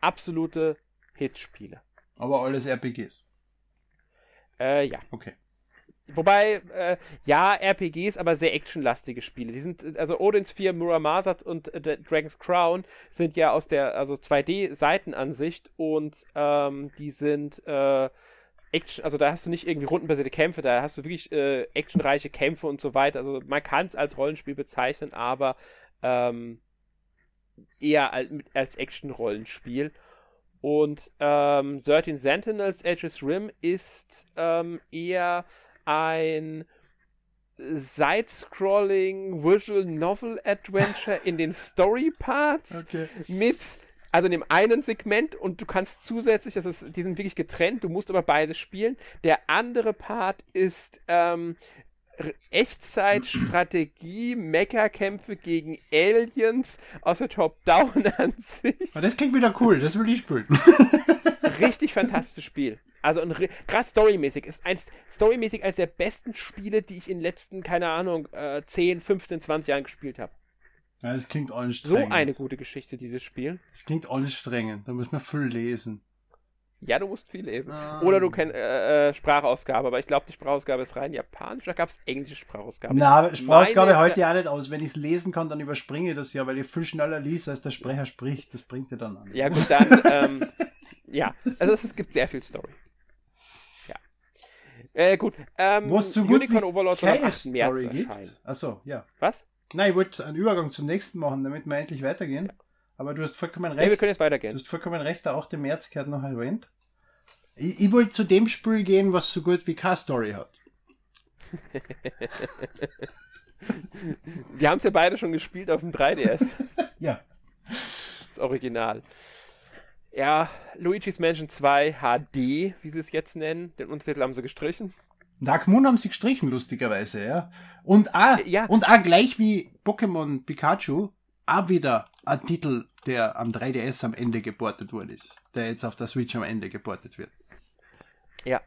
absolute Hitspiele. Aber alles RPGs. Äh, ja. Okay. Wobei, äh, ja, RPGs, aber sehr actionlastige Spiele. Die sind, also Odin's 4, Muramasa und äh, Dragon's Crown sind ja aus der, also 2D-Seitenansicht und ähm, die sind äh, Action, also da hast du nicht irgendwie rundenbasierte Kämpfe, da hast du wirklich äh, actionreiche Kämpfe und so weiter. Also man kann es als Rollenspiel bezeichnen, aber ähm, eher als, als Action-Rollenspiel. Und ähm, 13 Sentinels Edge's Rim ist ähm, eher ein Side-Scrolling Visual Novel Adventure in den Story Parts Okay. mit, also in dem einen Segment und du kannst zusätzlich, das ist, die sind wirklich getrennt, du musst aber beides spielen. Der andere Part ist ähm, Echtzeit-Strategie, Mecha-Kämpfe gegen Aliens aus der Top-Down-Ansicht. Aber das klingt wieder cool, das will ich spielen. Richtig fantastisches Spiel. Also gerade storymäßig ist eins storymäßig eines der besten Spiele, die ich in den letzten, keine Ahnung, äh, 10, 15, 20 Jahren gespielt habe. Ja, das klingt So anstrengend. eine gute Geschichte, dieses Spiel. Das klingt anstrengend, da muss man viel lesen. Ja, du musst viel lesen. Ah. Oder du kennst äh, äh, Sprachausgabe, aber ich glaube, die Sprachausgabe ist rein japanisch. Da gab es englische Sprachausgabe. Na, aber Sprachausgabe heute ja nicht aus. Wenn ich es lesen kann, dann überspringe ich das ja, weil ich viel schneller liest, als der Sprecher spricht. Das bringt dir dann an. Ja, gut, dann, ähm, ja. Also es gibt sehr viel Story. Ja. Äh, gut. Ähm, Wo es so gut Unicorn wie Overlord am keine 8. März Story gibt. erscheinen. Achso, ja. Was? Nein, ich wollte einen Übergang zum nächsten machen, damit wir endlich weitergehen. Aber du hast vollkommen Ja, wir recht. können jetzt du weitergehen. hast vollkommen recht, der 8. März gehört noch erwähnt. Ich, ich wollte zu dem Spiel gehen, was so gut wie keine Story hat. Wir haben es ja beide schon gespielt auf dem 3DS. Ja. Das Original. Ja, Luigi's Mansion 2 HD, wie sie es jetzt nennen. Den Untertitel haben sie gestrichen. Dark Moon haben sie gestrichen, lustigerweise, ja. Und auch, Ja. und auch gleich wie Pokémon Pikachu, auch wieder ein Titel, der am 3DS am Ende geportet worden ist. Der jetzt auf der Switch am Ende geportet wird. Ja.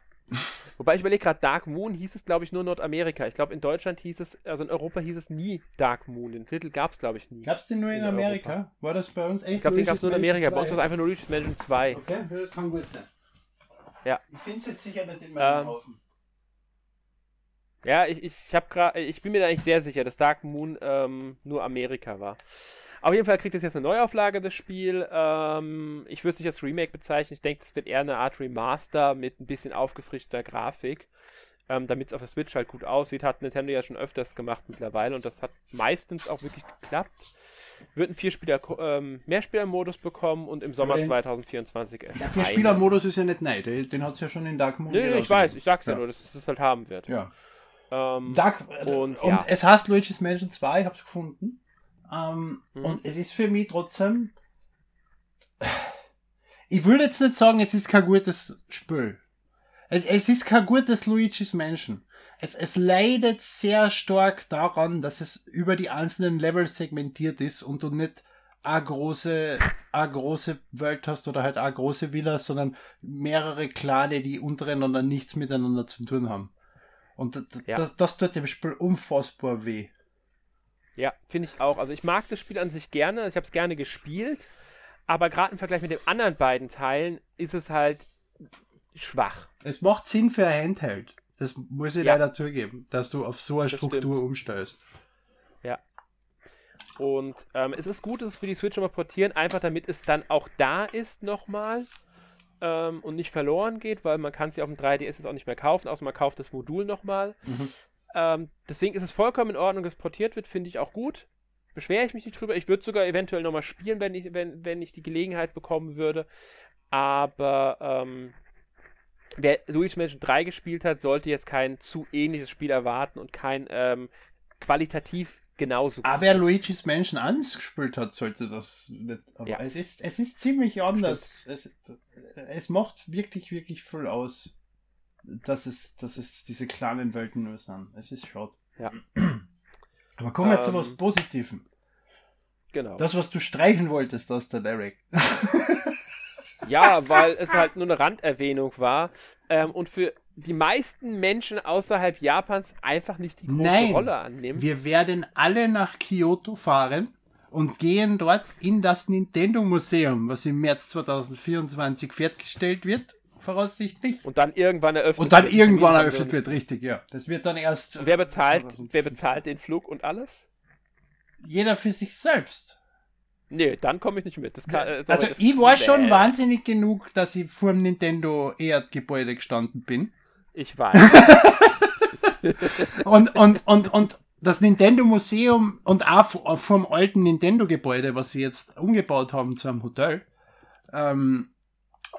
Wobei ich überlege gerade, Dark Moon hieß es, glaube ich, nur Nordamerika. Ich glaube, in Deutschland hieß es, also in Europa hieß es nie Dark Moon. Den Titel gab es, glaube ich, nie. Gab's den nur in, In Amerika? Europa. War das bei uns echt? Ich glaube, den gab es nur in Amerika. Bei uns war es einfach nur Luigi's Mansion 2. Okay, das kann gut sein. Ja. Ich finde es jetzt sicher nicht in meinem Ähm, Haufen. Ja, ich, ich habe gerade, ich bin mir da eigentlich sehr sicher, dass Dark Moon ähm, nur Amerika war. Auf jeden Fall kriegt es jetzt eine Neuauflage, das Spiel. Ähm, ich würde es nicht als Remake bezeichnen. Ich denke, das wird eher eine Art Remaster mit ein bisschen aufgefrischter Grafik. Ähm, Damit es auf der Switch halt gut aussieht, hat Nintendo ja schon öfters gemacht mittlerweile und das hat meistens auch wirklich geklappt. Wird ein Vierspieler, ähm, Mehrspielermodus bekommen und im Sommer Okay. 2024 erscheinen. Der Vierspieler-Modus ist ja nicht neu, den, hat es ja schon in Dark Moon. Nee, nee, ich weiß, ich sag's ja, nur, dass es das halt haben wird. Ja. Ähm, Dark, Und, und, ja. es heißt Luigi's Mansion 2, ich hab's gefunden. Ähm, Mhm. Und es ist für mich trotzdem. Ich will jetzt nicht sagen, es ist kein gutes Spiel. Es, es ist kein gutes Luigi's Mansion. Es, es leidet sehr stark daran, dass es über die einzelnen Level segmentiert ist und du nicht eine große, eine große Welt hast oder halt eine große Villa, sondern mehrere kleine, die untereinander nichts miteinander zu tun haben. Und das, Ja. das, das tut dem Spiel unfassbar weh. Ja, finde ich auch. Also ich mag das Spiel an sich gerne, ich habe es gerne gespielt, aber gerade im Vergleich mit den anderen beiden Teilen ist es halt schwach. Es macht Sinn für ein Handheld. Das muss ich Ja. leider zugeben, dass du auf so eine Das Struktur stimmt. umstellst. Ja. Und ähm, es ist gut, dass es für die Switch nochmal portieren, einfach damit es dann auch da ist nochmal ähm, und nicht verloren geht, weil man kann es ja auf dem 3DS jetzt auch nicht mehr kaufen, außer man kauft das Modul nochmal. Mhm. Ähm, deswegen ist es vollkommen in Ordnung, dass es portiert wird, finde ich auch gut. Beschwere ich mich nicht drüber. Ich würde sogar eventuell nochmal spielen, wenn ich, wenn, wenn ich die Gelegenheit bekommen würde. Aber ähm, wer Luigi's Mansion 3 gespielt hat, sollte jetzt kein zu ähnliches Spiel erwarten und kein ähm, qualitativ genauso Aber gut. wer Luigi's Mansion angespielt hat, sollte das nicht. Aber Ja. es, ist, es ist ziemlich anders. Es, es macht wirklich, wirklich viel aus, dass es, dass es diese kleinen Welten nur sind. Es ist schade. Ja. Aber kommen wir zu Ähm, was Positivem. Genau. Das, was du streichen wolltest aus der Direct. Ja, weil es halt nur eine Randerwähnung war ähm, und für die meisten Menschen außerhalb Japans einfach nicht die große Nein. Rolle annimmt. Wir werden alle nach Kyoto fahren und gehen dort in das Nintendo Museum, was im März 2024 fertiggestellt wird, voraussichtlich. und dann irgendwann eröffnet Und dann wird. irgendwann eröffnet wird, richtig, ja. Das wird dann erst. Und wer bezahlt, 2015. wer bezahlt den Flug und alles? Jeder für sich selbst. Nee, dann komme ich nicht mit. Das kann, äh, Also ich war schon Nee, wahnsinnig genug, dass ich vor dem Nintendo Erdgebäude gestanden bin. Ich weiß. Und, und, und, und das Nintendo Museum und auch vom alten Nintendo Gebäude, was sie jetzt umgebaut haben zu einem Hotel. Ähm,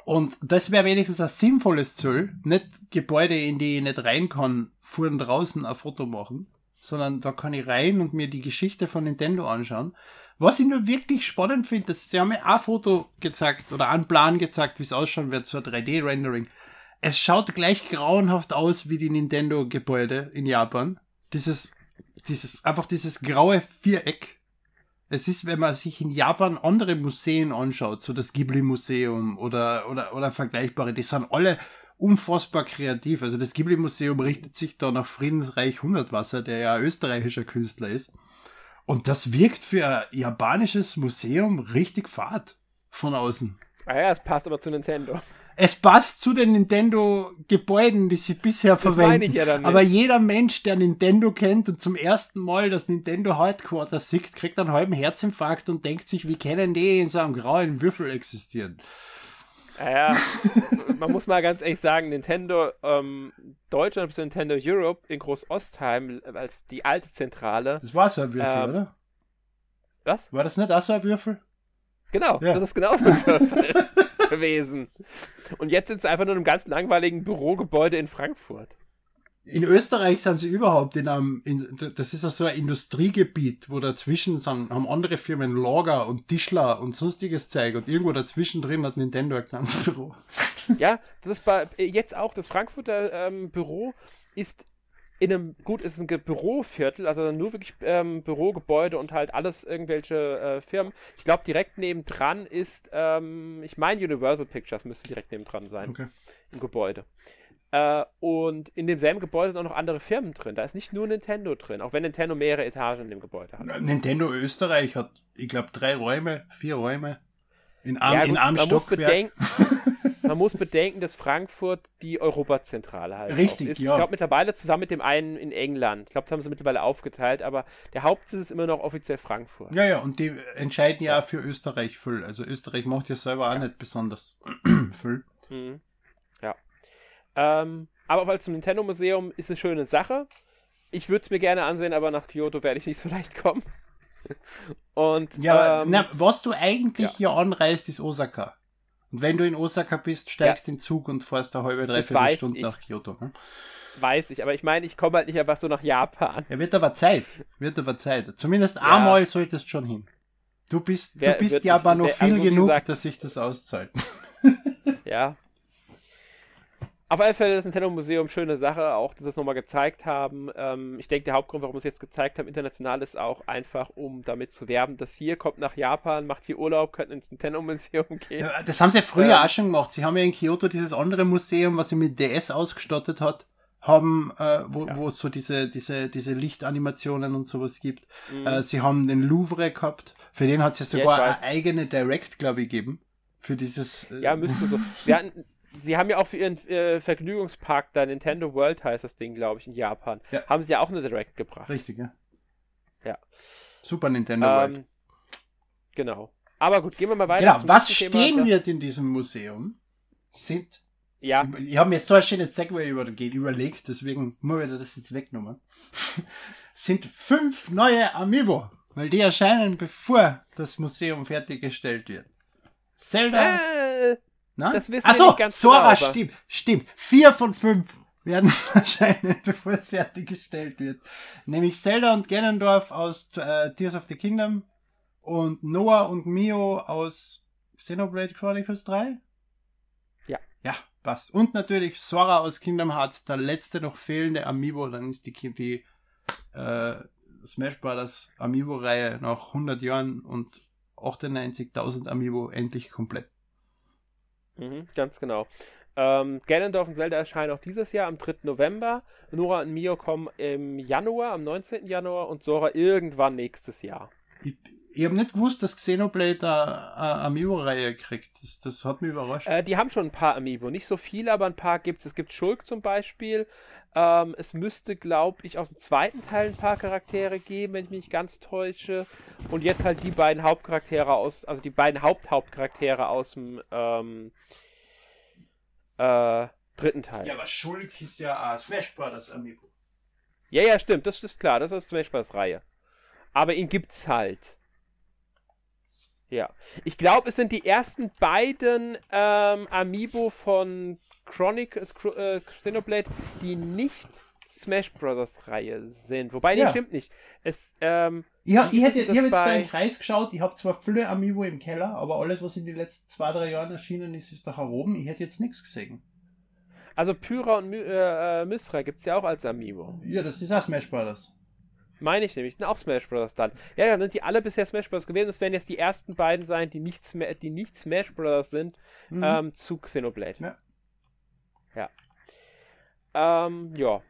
und das wäre wenigstens ein sinnvolles Ziel. Nicht Gebäude, in die ich nicht rein kann, fuhren draußen ein Foto machen, sondern da kann ich rein und mir die Geschichte von Nintendo anschauen. Was ich nur wirklich spannend finde, dass sie haben mir ein Foto gezeigt oder einen Plan gezeigt, wie es ausschauen wird, so ein 3D-Rendering. Es schaut gleich grauenhaft aus wie die Nintendo-Gebäude in Japan. Dieses, dieses, einfach dieses graue Viereck. Es ist, wenn man sich in Japan andere Museen anschaut, so das Ghibli-Museum oder, oder, oder vergleichbare, die sind alle unfassbar kreativ. Also das Ghibli-Museum richtet sich da nach Friedensreich Hundertwasser, der ja österreichischer Künstler ist. Und das wirkt für ein japanisches Museum richtig fad von außen. ah ja, es passt aber zu Nintendo. Es passt zu den Nintendo-Gebäuden, die sie bisher Das verwenden. meine ich ja. Aber jeder Mensch, der Nintendo kennt und zum ersten Mal das Nintendo Headquarter sieht, kriegt einen halben Herzinfarkt und denkt sich, wie können die in so einem grauen Würfel existieren? Naja, man muss mal ganz ehrlich sagen, Nintendo ähm, Deutschland bis Nintendo Europe in Groß-Ostheim als die alte Zentrale. Das war so ein Würfel, Ähm, oder? Was? War das nicht auch so ein Würfel? Genau, Ja. das ist genauso ein Würfel gewesen. Und jetzt sind sie einfach nur in einem ganz langweiligen Bürogebäude in Frankfurt. In Österreich sind sie überhaupt in einem, in, das ist ja so ein Industriegebiet, wo dazwischen sind, haben andere Firmen Lager und Tischler und sonstiges Zeug und irgendwo dazwischen drin hat Nintendo ein kleines Büro. Ja, das ist bei jetzt auch das Frankfurter ähm, Büro ist in einem, gut, es ist ein Büroviertel, also nur wirklich ähm, Bürogebäude und halt alles irgendwelche äh, Firmen. Ich glaube, direkt nebendran ist, ähm, ich meine, Universal Pictures müsste direkt nebendran sein Okay. im Gebäude. Äh, und in demselben Gebäude sind auch noch andere Firmen drin. Da ist nicht nur Nintendo drin, auch wenn Nintendo mehrere Etagen in dem Gebäude hat. Nintendo Österreich hat, ich glaube, drei Räume, vier Räume. In Arm, ja, gut, in Arm man, muss bedenken, man muss bedenken, dass Frankfurt die Europazentrale halt Richtig, ist. Ja. Ich glaube mittlerweile zusammen mit dem einen in England. Ich glaube, das haben sie mittlerweile aufgeteilt, aber der Hauptsitz ist immer noch offiziell Frankfurt. Ja, ja, und die entscheiden ja, ja für Österreich viel. Also Österreich macht ja selber auch nicht besonders viel. Mhm. Ja. Ähm, aber weil zum Nintendo Museum ist eine schöne Sache. Ich würde es mir gerne ansehen, aber nach Kyoto werde ich nicht so leicht kommen. Und ja, ähm, na, was du eigentlich ja. hier anreist, ist Osaka. Und wenn du in Osaka bist, steigst ja. in den Zug und fährst eine halbe, dreiviertel Stunde nach Kyoto. Hm? Weiß ich, aber ich meine, ich komme halt nicht einfach so nach Japan. Ja, wird aber Zeit. Wird aber Zeit. Zumindest ja. einmal solltest du schon hin. Du bist, wer, du bist ja aber noch viel genug, gesagt, dass sich das auszahlt. ja, auf alle Fälle das Nintendo Museum, schöne Sache, auch dass sie es nochmal gezeigt haben. Ähm, ich denke, der Hauptgrund, warum sie es jetzt gezeigt haben, international, ist auch einfach, um damit zu werben, dass hier kommt nach Japan, macht hier Urlaub, könnt ins Nintendo Museum gehen. Ja, das haben sie ja früher ähm, auch schon gemacht. Sie haben ja in Kyoto dieses andere Museum, was sie mit DS ausgestattet hat, haben, äh, wo, ja. wo es so diese, diese, diese Lichtanimationen und sowas gibt. Mhm. Äh, sie haben den Louvre gehabt, für den hat es ja sogar eine eigene Direct, glaube ich, gegeben. Für dieses. Äh, ja, müsste so. Wir hatten, sie haben ja auch für ihren äh, Vergnügungspark da Nintendo World heißt das Ding, glaube ich, in Japan. Ja. Haben sie ja auch eine Direct gebracht. Richtig, ja. Ja. Super Nintendo ähm, World. Genau. Aber gut, gehen wir mal weiter. Genau, was stehen Thema, wird in diesem Museum sind. Ja. Ich, ich habe mir so ein schönes Segway überlegt, deswegen muss ich das jetzt wegnehmen. sind fünf neue Amiibo, weil die erscheinen bevor das Museum fertiggestellt wird. Zelda. Äh, na? Das wissen Ach so, wir nicht ganz Sora genau, stimmt, stimmt. Vier von fünf werden erscheinen, bevor es fertiggestellt wird. Nämlich Zelda und Ganondorf aus äh, Tears of the Kingdom und Noah und Mio aus Xenoblade Chronicles 3. Ja. Ja, passt. Und natürlich Sora aus Kingdom Hearts, der letzte noch fehlende Amiibo, dann ist die, die äh, Smash Brothers Amiibo-Reihe nach 100 Jahren und 98.000 Amiibo endlich komplett. Mhm, ganz genau. Ähm, Ganondorf und Zelda erscheinen auch dieses Jahr am 3. November. Nora und Mio kommen im Januar, am 19. Januar und Sora irgendwann nächstes Jahr. Ich, ich habe nicht gewusst, dass Xenoblade eine Amiibo-Reihe kriegt. Das, das, hat mich überrascht. Äh, die haben schon ein paar Amiibo. Nicht so viele, aber ein paar gibt es. Es gibt Schulk zum Beispiel. Ähm, es müsste, glaube ich, aus dem zweiten Teil ein paar Charaktere geben, wenn ich mich nicht ganz täusche. Und jetzt halt die beiden Hauptcharaktere aus, also die beiden Haupthauptcharaktere aus dem ähm, äh, dritten Teil. Ja, aber Schulk ist ja äh, Smash Brothers Amiibo. Ja, ja, stimmt, das ist klar, das ist Smash Bros. Reihe. Aber ihn gibt's halt. Ja. Ich glaube, es sind die ersten beiden ähm, Amiibo von Chronic, äh, Xenoblade, die nicht Smash Brothers Reihe sind. Wobei, ja. stimmt nicht. Es, ähm, ja, ich hätte, ich habe jetzt da einen Kreis geschaut. Ich habe zwar viele Amiibo im Keller, aber alles, was in den letzten zwei, drei Jahren erschienen ist, ist doch oben. Ich hätte jetzt nichts gesehen. Also Pyra und My äh, äh Mysra gibt es ja auch als Amiibo. Ja, das ist auch Smash Brothers. Meine ich nämlich, sind auch Smash Bros. dann. Ja, dann sind die alle bisher Smash Bros. gewesen. Das werden jetzt die ersten beiden sein, die nicht, Sma die nicht Smash Bros. sind, mhm. ähm, zu Xenoblade. Ja. Ja. Ähm, ja.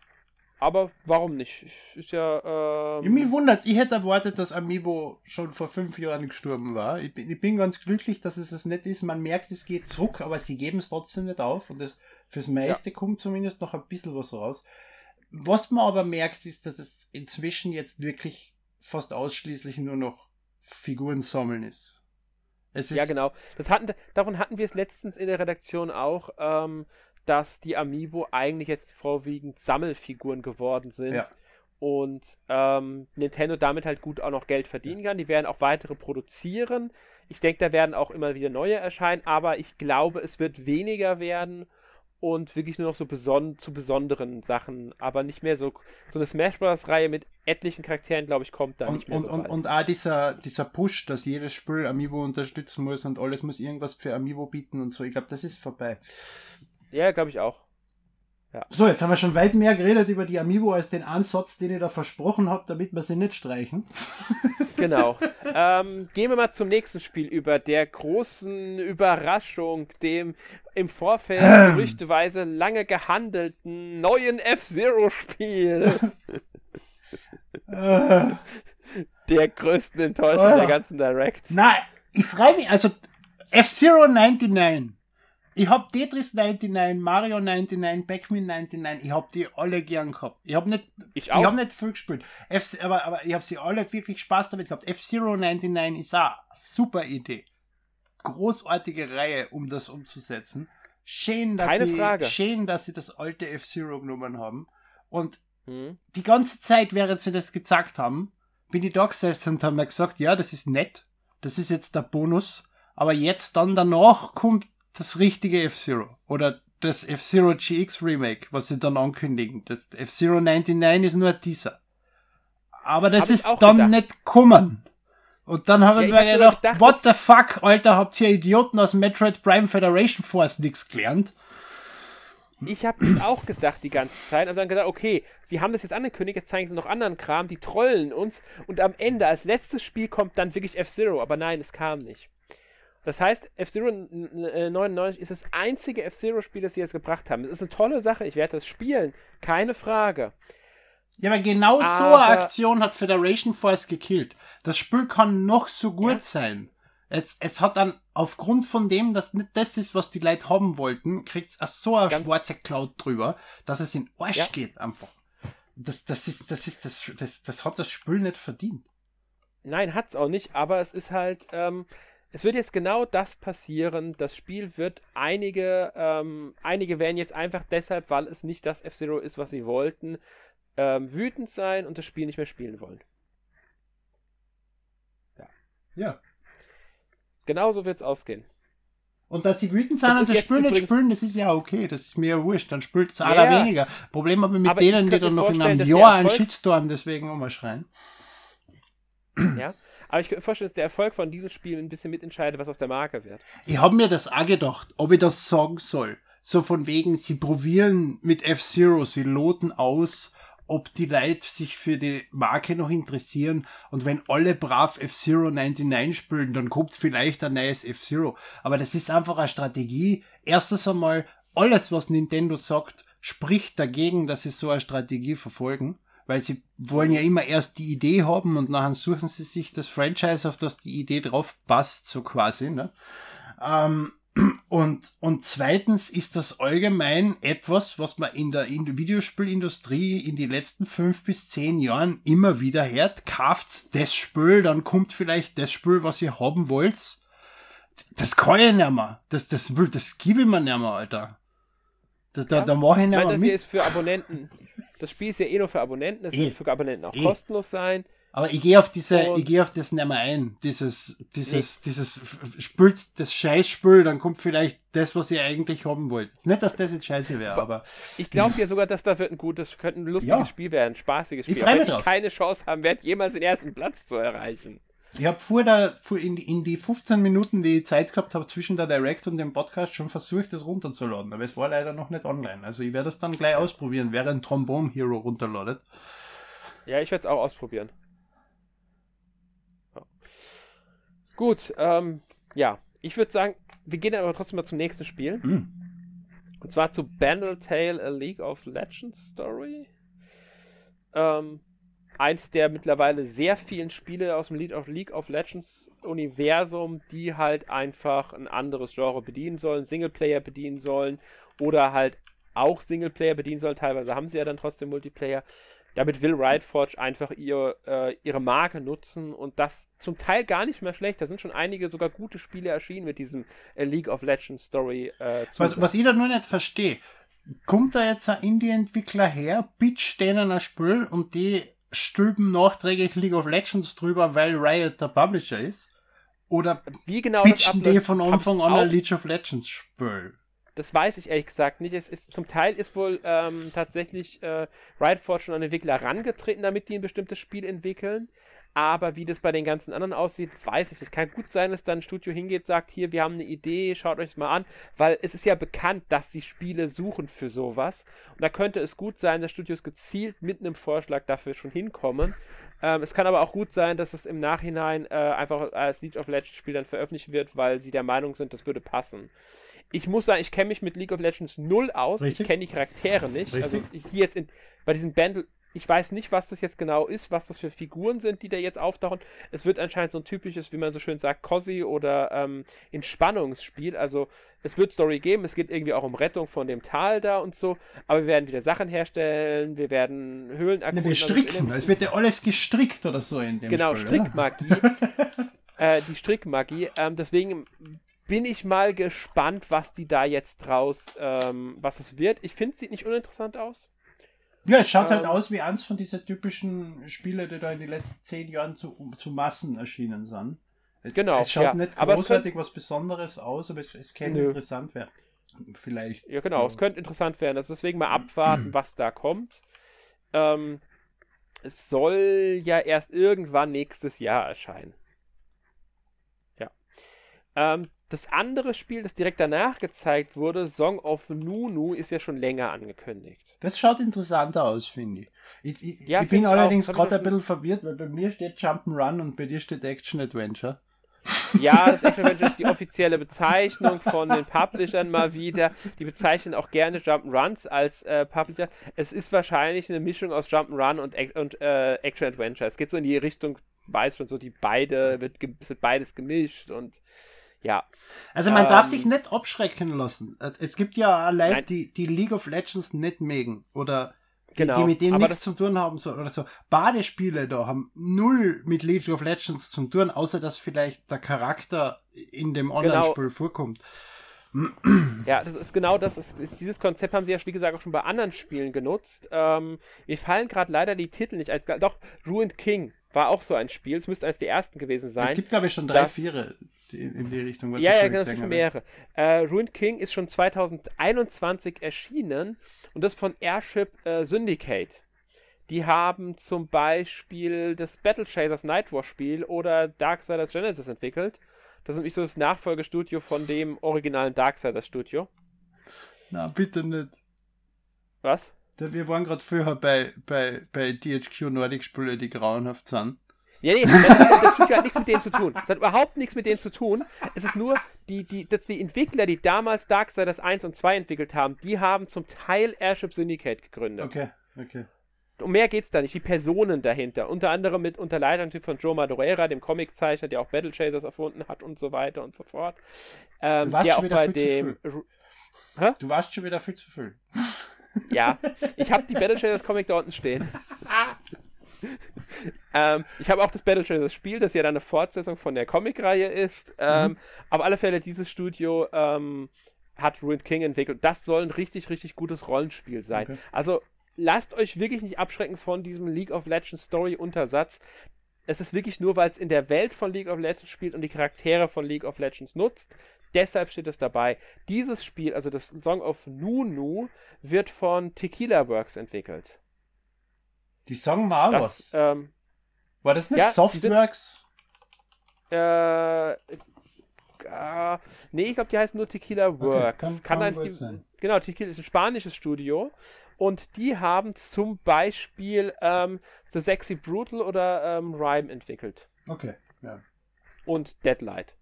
Aber warum nicht? Ist ja. Ähm... Mich wundert's. Ich hätte erwartet, dass Amiibo schon vor fünf Jahren gestorben war. Ich bin, ich bin ganz glücklich, dass es das nicht ist. Man merkt, es geht zurück, aber sie geben es trotzdem nicht auf. Und das, fürs meiste ja. kommt zumindest noch ein bisschen was raus. Was man aber merkt, ist, dass es inzwischen jetzt wirklich fast ausschließlich nur noch Figuren sammeln ist. ist ja, genau. Das hatten, davon hatten wir es letztens in der Redaktion auch, ähm, dass die Amiibo eigentlich jetzt vorwiegend Sammelfiguren geworden sind. Ja. Und ähm, Nintendo damit halt gut auch noch Geld verdienen kann. Die werden auch weitere produzieren. Ich denke, da werden auch immer wieder neue erscheinen, aber ich glaube, es wird weniger werden und wirklich nur noch so beson zu besonderen Sachen, aber nicht mehr so so eine Smash Bros. Reihe mit etlichen Charakteren, glaube ich, kommt da und, nicht mehr und, so und, und auch dieser, dieser Push, dass jedes Spiel Amiibo unterstützen muss und alles muss irgendwas für Amiibo bieten und so, ich glaube, das ist vorbei. Ja, glaube ich auch. Ja. So, jetzt haben wir schon weit mehr geredet über die Amiibo als den Ansatz, den ich da versprochen habe, damit wir sie nicht streichen. Genau. ähm, gehen wir mal zum nächsten Spiel über, der großen Überraschung, dem im Vorfeld ähm. gerüchteweise lange gehandelten neuen F-Zero-Spiel. Äh. der größten Enttäuschung der ganzen Direct. Nein, ich freue mich, also F-Zero 99. Ich hab Tetris 99, Mario 99, Pac-Man 99, ich hab die alle gern gehabt. Ich hab nicht, Ich ich, auch. hab nicht viel gespielt. F aber, aber ich hab sie alle wirklich Spaß damit gehabt. F-Zero 99 ist auch eine super Idee. Großartige Reihe, um das umzusetzen. Schön, dass Keine sie, Frage. schön, dass sie das alte F-Zero genommen haben. Und Hm. die ganze Zeit, während sie das gezeigt haben, bin ich da gesessen und habe mir gesagt, ja, das ist nett, das ist jetzt der Bonus, aber jetzt dann danach kommt das richtige F-Zero oder das F-Zero GX Remake, was sie dann ankündigen. Das F-Zero 99 ist nur dieser. Aber das Hab ist dann gedacht. nicht gekommen. Und dann habe Ja, ich mir gedacht, gedacht, what the fuck, Alter, habt ihr Idioten aus Metroid Prime Federation Force nix gelernt? Ich habe das auch gedacht die ganze Zeit und dann gedacht, okay, sie haben das jetzt angekündigt, jetzt zeigen sie noch anderen Kram, die trollen uns und am Ende als letztes Spiel kommt dann wirklich F-Zero, aber nein, es kam nicht. Das heißt, F-Zero äh, 99 ist das einzige F-Zero-Spiel, das sie jetzt gebracht haben. Es ist eine tolle Sache, ich werde das spielen, keine Frage. Ja, aber genau so Aber- eine Aktion hat Federation Force gekillt. Das Spiel kann noch so gut Ja. sein. Es, es hat dann, aufgrund von dem, dass nicht das ist, was die Leute haben wollten, kriegt's auch so eine Ganz- schwarze Cloud drüber, dass es in Arsch Ja. geht einfach. Das, das ist, das ist, das, das, das hat das Spiel nicht verdient. Nein, hat's auch nicht, aber es ist halt, ähm, es wird jetzt genau das passieren. Das Spiel wird einige, ähm, einige werden jetzt einfach deshalb, weil es nicht das F-Zero ist, was sie wollten, ähm, wütend sein und das Spiel nicht mehr spielen wollen. Ja. Genauso wird's ausgehen. Und dass sie wütend sind Das und das Spiel nicht spielen, das ist ja okay. Das ist mir ja wurscht. Dann spielt es Ja, aller ja. weniger. Problem habe ich mit Aber denen, die dann noch in einem Jahr einen Shitstorm deswegen umschreien. ja. Aber ich könnte mir vorstellen, dass der Erfolg von diesem Spiel ein bisschen mitentscheidet, was aus der Marke wird. Ich habe mir das auch gedacht, ob ich das sagen soll. So von wegen, sie probieren mit F-Zero, sie loten aus, ob die Leute sich für die Marke noch interessieren. Und wenn alle brav F-Zero 99 spielen, dann kommt vielleicht ein neues F-Zero. Aber das ist einfach eine Strategie. Erstens einmal, alles, was Nintendo sagt, spricht dagegen, dass sie so eine Strategie verfolgen. Weil sie wollen ja immer erst die Idee haben und nachher suchen sie sich das Franchise, auf das die Idee drauf passt, so quasi. Ne? Ähm, und, und zweitens ist das allgemein etwas, was man in der, in der Videospielindustrie in die letzten fünf bis zehn Jahren immer wieder hört. Kauft das Spiel, dann kommt vielleicht das Spiel, was ihr haben wollt. Das kann ich nicht mehr. Das, das, das gebe ich mir nicht mehr, Alter. Das, da, Ja. da mache ich Ich nicht mehr das hier mit. ist für Abonnenten. Das Spiel ist ja eh nur für Abonnenten. Es Eh. wird für Abonnenten auch Eh. kostenlos sein. Aber ich gehe auf diese, Und- ich gehe auf das nicht mehr ein. Dieses, dieses, dieses spült das Scheißspül, dann kommt vielleicht das, was ihr eigentlich haben wollt. Nicht, dass das jetzt scheiße wäre, aber Ich glaube ja sogar, dass da wird ein gutes, könnte ein lustiges Ja. Spiel werden, ein spaßiges Ich Spiel. freu auch mich drauf. ich keine Chance haben werde, jemals den ersten Platz zu erreichen. Ich habe vor der, vor in, die- in die 15 Minuten, die ich Zeit gehabt habe, zwischen der Direct und dem Podcast schon versucht, das runterzuladen. Aber es war leider noch nicht online. Also ich werde das dann gleich ausprobieren, während Trombone Hero runterladet. Ja, ich werde es auch ausprobieren. Ja. Gut, ähm, ja. Ich würde sagen, wir gehen dann aber trotzdem mal zum nächsten Spiel. Hm. Und zwar zu Bandle A League of Legends Story. Ähm, eins der mittlerweile sehr vielen Spiele aus dem League of, Legends Universum, die halt einfach ein anderes Genre bedienen sollen, Singleplayer bedienen sollen oder halt auch Singleplayer bedienen sollen. Teilweise haben sie ja dann trotzdem Multiplayer. Damit will Riotforge einfach ihr, äh, ihre Marke nutzen und das zum Teil gar nicht mehr schlecht. Da sind schon einige sogar gute Spiele erschienen mit diesem äh, League of Legends Story. Äh, Was, was ich da nur nicht verstehe, kommt da jetzt ein Indie-Entwickler her, pitcht denen ein Spiel und die stülpen nachträglich League of Legends drüber, weil Riot der Publisher ist? Oder Wie genau pitchen die von Anfang an ein League of Legends Spiel? Das weiß ich ehrlich gesagt nicht. Es ist zum Teil ist wohl ähm, tatsächlich äh, Riotforge schon an Entwickler herangetreten, damit die ein bestimmtes Spiel entwickeln. Aber wie das bei den ganzen anderen aussieht, weiß ich nicht. Kann gut sein, dass dann ein Studio hingeht, sagt, hier, wir haben eine Idee, schaut euch das mal an, weil es ist ja bekannt, dass sie Spiele suchen für sowas. Und da könnte es gut sein, dass Studios gezielt mit einem Vorschlag dafür schon hinkommen. Ähm, es kann aber auch gut sein, dass es im Nachhinein äh, einfach als League of Legends Spiel dann veröffentlicht wird, weil sie der Meinung sind, das würde passen. Ich muss sagen, ich kenne mich mit League of Legends null aus. Richtig. Ich kenne die Charaktere nicht. Richtig. Also die jetzt in, bei diesem Bandle ich weiß nicht, was das jetzt genau ist, was das für Figuren sind, die da jetzt auftauchen. Es wird anscheinend so ein typisches, wie man so schön sagt, Cosi oder ähm, Entspannungsspiel. Also es wird Story geben, es geht irgendwie auch um Rettung von dem Tal da und so, aber wir werden wieder Sachen herstellen, wir werden Höhlen erkunden. Ne, wir stricken, also es wird ja alles gestrickt oder so in dem Genau, Spiel, Strickmagie. äh, die Strickmagie. Ähm, deswegen bin ich mal gespannt, was die da jetzt draus, ähm, was es wird. Ich finde, es sieht nicht uninteressant aus. Ja, es schaut halt ähm, halt aus wie eins von diesen typischen Spielen, die da in den letzten zehn Jahren zu, zu Massen erschienen sind. Es, genau. Es schaut ja. nicht großartig könnte, was Besonderes aus, aber es, es könnte interessant werden. Vielleicht. Ja, genau, es könnte interessant werden. Also deswegen mal abwarten, was da kommt. Ähm, es soll ja erst irgendwann nächstes Jahr erscheinen. Ja. Ähm, das andere Spiel, das direkt danach gezeigt wurde, Song of Nunu, ist ja schon länger angekündigt. Das schaut interessanter aus, finde ich. Ich, ich, ja, ich bin allerdings gerade ein bisschen verwirrt, weil bei mir steht Jump'n'Run und bei dir steht Action Adventure. Ja, das Action Adventure ist die offizielle Bezeichnung von den Publishern mal wieder. Die bezeichnen auch gerne Jump'n'Runs als äh, Publisher. Es ist wahrscheinlich eine Mischung aus Jump'n'Run und, und äh, Action Adventure. Es geht so in die Richtung, weiß schon so, die beide, wird, wird beides gemischt und ja. Also man ähm, darf sich nicht abschrecken lassen. Es gibt ja Leute, die, die League of Legends nicht mögen oder die, genau, die mit dem nichts zu tun haben so, oder so. Badespiele da haben null mit League of Legends zu tun, außer dass vielleicht der Charakter in dem. Online-Spiel genau. vorkommt. Ja, das ist genau das. Ist, dieses Konzept haben sie ja, wie gesagt, auch schon bei anderen Spielen genutzt. Ähm, mir fallen gerade leider die Titel nicht. Als, doch, Ruined King war auch so ein Spiel. Es müsste eines der ersten gewesen sein. Es gibt, glaube ich, schon drei, vier in, in die Richtung. Was ja, ja, genau, schon mehrere. Äh, Ruined King ist schon 2021 erschienen und das von Airship äh, Syndicate. Die haben zum Beispiel das Battle Chasers Nightwar Spiel oder Darksiders Genesis entwickelt. Das ist nämlich so das Nachfolgestudio von dem originalen Darksiders Studio. Na, bitte nicht. Was? Wir waren gerade früher bei, bei, bei DHQ Nordic Spiele, die grauenhaft sind. Ja, nee, das, das Studio hat nichts mit denen zu tun. Es hat überhaupt nichts mit denen zu tun. Es ist nur, die, die, dass die Entwickler, die damals Darksiders 1 und 2 entwickelt haben, die haben zum Teil Airship Syndicate gegründet. Okay, okay. Um mehr geht's da nicht, die Personen dahinter. Unter anderem mit unter Leitung von Joe Madureira, dem Comiczeichner, der auch Battle Chasers erfunden hat und so weiter und so fort. Ähm, der auch bei dem. Du warst schon wieder viel zu viel. Ja, ich habe die Battle Chasers Comic da unten stehen. ähm, ich habe auch das Battle Chasers Spiel, das ja dann eine Fortsetzung von der Comicreihe ist. Ähm, mhm. Auf alle Fälle, dieses Studio ähm, hat Ruined King entwickelt. Das soll ein richtig, richtig gutes Rollenspiel sein. Okay. Also lasst euch wirklich nicht abschrecken von diesem League of Legends Story Untersatz. Es ist wirklich nur, weil es in der Welt von League of Legends spielt und die Charaktere von League of Legends nutzt. Deshalb steht es dabei. Dieses Spiel, also das Song of Nunu, wird von Tequila Works entwickelt. Die sagen mal das, was. Ähm, War das nicht ja, Softworks? Sind, äh, äh, nee, ich glaube, die heißt nur Tequila Works. Okay, kann, kann, kann die, sein. Genau, Tequila ist ein spanisches Studio. Und die haben zum Beispiel ähm, The Sexy Brutal oder ähm, Rhyme entwickelt. Okay, ja. Und Deadlight.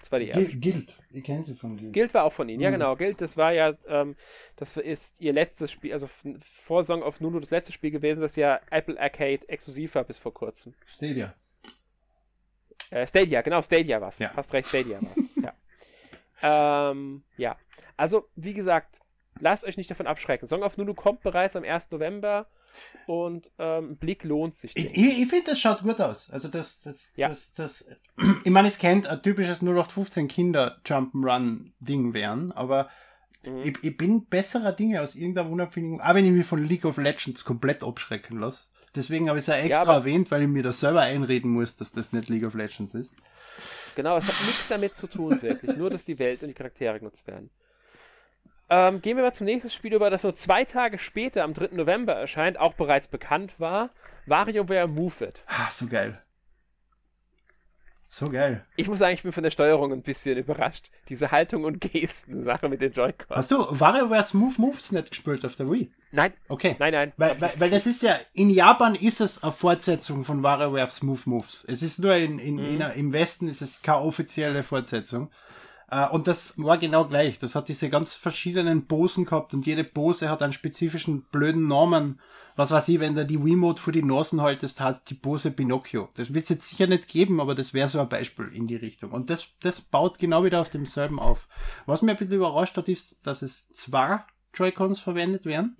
Das war die erste. Guild, ich kenne sie von Guild. Guild war auch von ihnen, mhm. ja genau. Guild, das war ja, ähm, das ist ihr letztes Spiel, also vor Song of Nunu das letzte Spiel gewesen, das ja Apple Arcade exklusiv war bis vor kurzem. Stadia. Äh, Stadia, genau, Stadia war's. Ja. Hast recht, Stadia war's. ja. Ähm, ja. Also, wie gesagt, lasst euch nicht davon abschrecken. Song of Nunu kommt bereits am 1. November. Und ähm, Blick lohnt sich. Ich, ich, ich finde, das schaut gut aus. Also das, das, ja. das, das, ich meine, es kennt ein typisches 0815 Kinder Jump'n'Run Ding werden, aber mhm. ich, ich, bin besserer Dinge aus irgendeiner Unabhängigen, auch wenn ich mich von League of Legends komplett abschrecken lasse. Deswegen habe ich es ja extra ja, erwähnt, weil ich mir das selber einreden muss, dass das nicht League of Legends ist. Genau, es hat nichts damit zu tun, wirklich. Nur, dass die Welt und die Charaktere genutzt werden. Ähm, gehen wir mal zum nächsten Spiel über, das nur zwei Tage später, am 3. November erscheint, auch bereits bekannt war. WarioWare Move It. Ah, so geil. So geil. Ich muss sagen, ich bin von der Steuerung ein bisschen überrascht. Diese Haltung und Gesten-Sache mit den Joy-Cons. Hast du WarioWare Smooth Moves nicht gespielt auf der Wii? Nein. Okay. Nein, nein. Weil, weil, weil das ist ja, in Japan ist es eine Fortsetzung von WarioWare Smooth Moves. Es ist nur in, in, mhm. in, im Westen ist es keine offizielle Fortsetzung. Äh, und das war genau gleich. Das hat diese ganz verschiedenen Posen gehabt und jede Pose hat einen spezifischen blöden Namen. Was weiß ich, wenn du die Wiimote vor die Nasen haltest, hat die Pose Pinocchio. Das wird es jetzt sicher nicht geben, aber das wäre so ein Beispiel in die Richtung. Und das, das baut genau wieder auf demselben auf. Was mir ein bisschen überrascht hat, ist, dass es zwei Joy-Cons verwendet werden.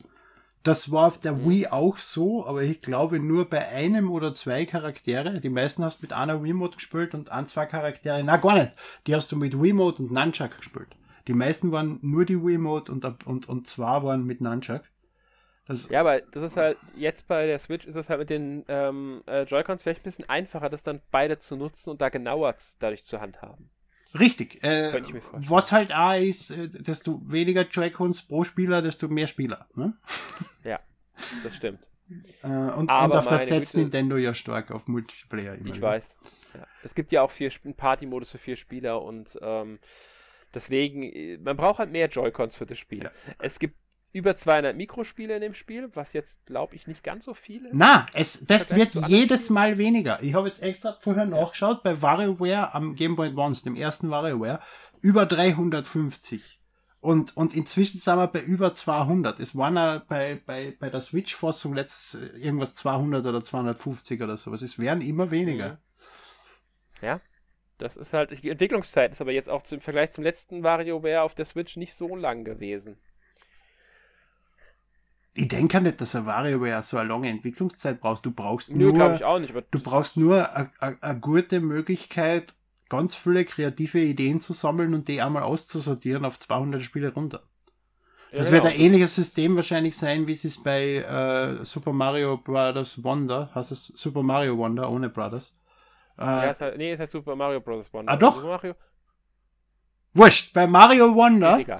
Das war auf der mhm. Wii auch so, aber ich glaube nur bei einem oder zwei Charaktere. Die meisten hast du mit einer Wiimote gespielt und ein, zwei Charaktere, na gar nicht. Die hast du mit Wiimote und Nunchuck gespielt. Die meisten waren nur die Wiimote und, und, und zwei waren mit Nunchuck. Das ja, aber das ist halt, jetzt bei der Switch ist es halt mit den ähm, äh, Joy-Cons vielleicht ein bisschen einfacher, das dann beide zu nutzen und da genauer dadurch zu handhaben. Richtig. Äh, was halt auch ist, äh, desto weniger Joy-Cons pro Spieler, desto mehr Spieler. Ne? Ja, das stimmt. Äh, und, und, auf das setzt Güte, Nintendo ja stark auf Multiplayer. Immer ich wieder. weiß. Ja. Es gibt ja auch vier Party-Modus für vier Spieler und ähm, deswegen, äh, man braucht halt mehr Joy-Cons für das Spiel. Ja. Es gibt über 200 Mikrospiele in dem Spiel, was jetzt, glaube ich, nicht ganz so viele. Na, es, das wird jedes Mal weniger. Ich habe jetzt extra vorher nachgeschaut, bei WarioWare am Game Boy Advance, dem ersten WarioWare, über 350. Und, und inzwischen sind wir bei über 200. Es waren ja bei, bei, bei der Switch-Fassung letztes äh, irgendwas 200 oder 250 oder sowas. Es werden immer weniger. Ja, das ist halt, die Entwicklungszeit ist aber jetzt auch im Vergleich zum letzten WarioWare auf der Switch nicht so lang gewesen. Ich denke nicht, dass ein WarioWare so eine lange Entwicklungszeit brauchst. Du brauchst Nö, nur, ich auch nicht, du brauchst nur eine gute Möglichkeit, ganz viele kreative Ideen zu sammeln und die einmal auszusortieren auf 200 Spiele runter. Das ja, wird genau. ein ähnliches System wahrscheinlich sein, wie es bei äh, Super Mario Brothers Wonder, heißt es Super Mario Wonder ohne Brothers. Äh, ja, es heißt, nee, es heißt Super Mario Brothers Wonder. Ah, doch? Mario... Wurscht, bei Mario Wonder.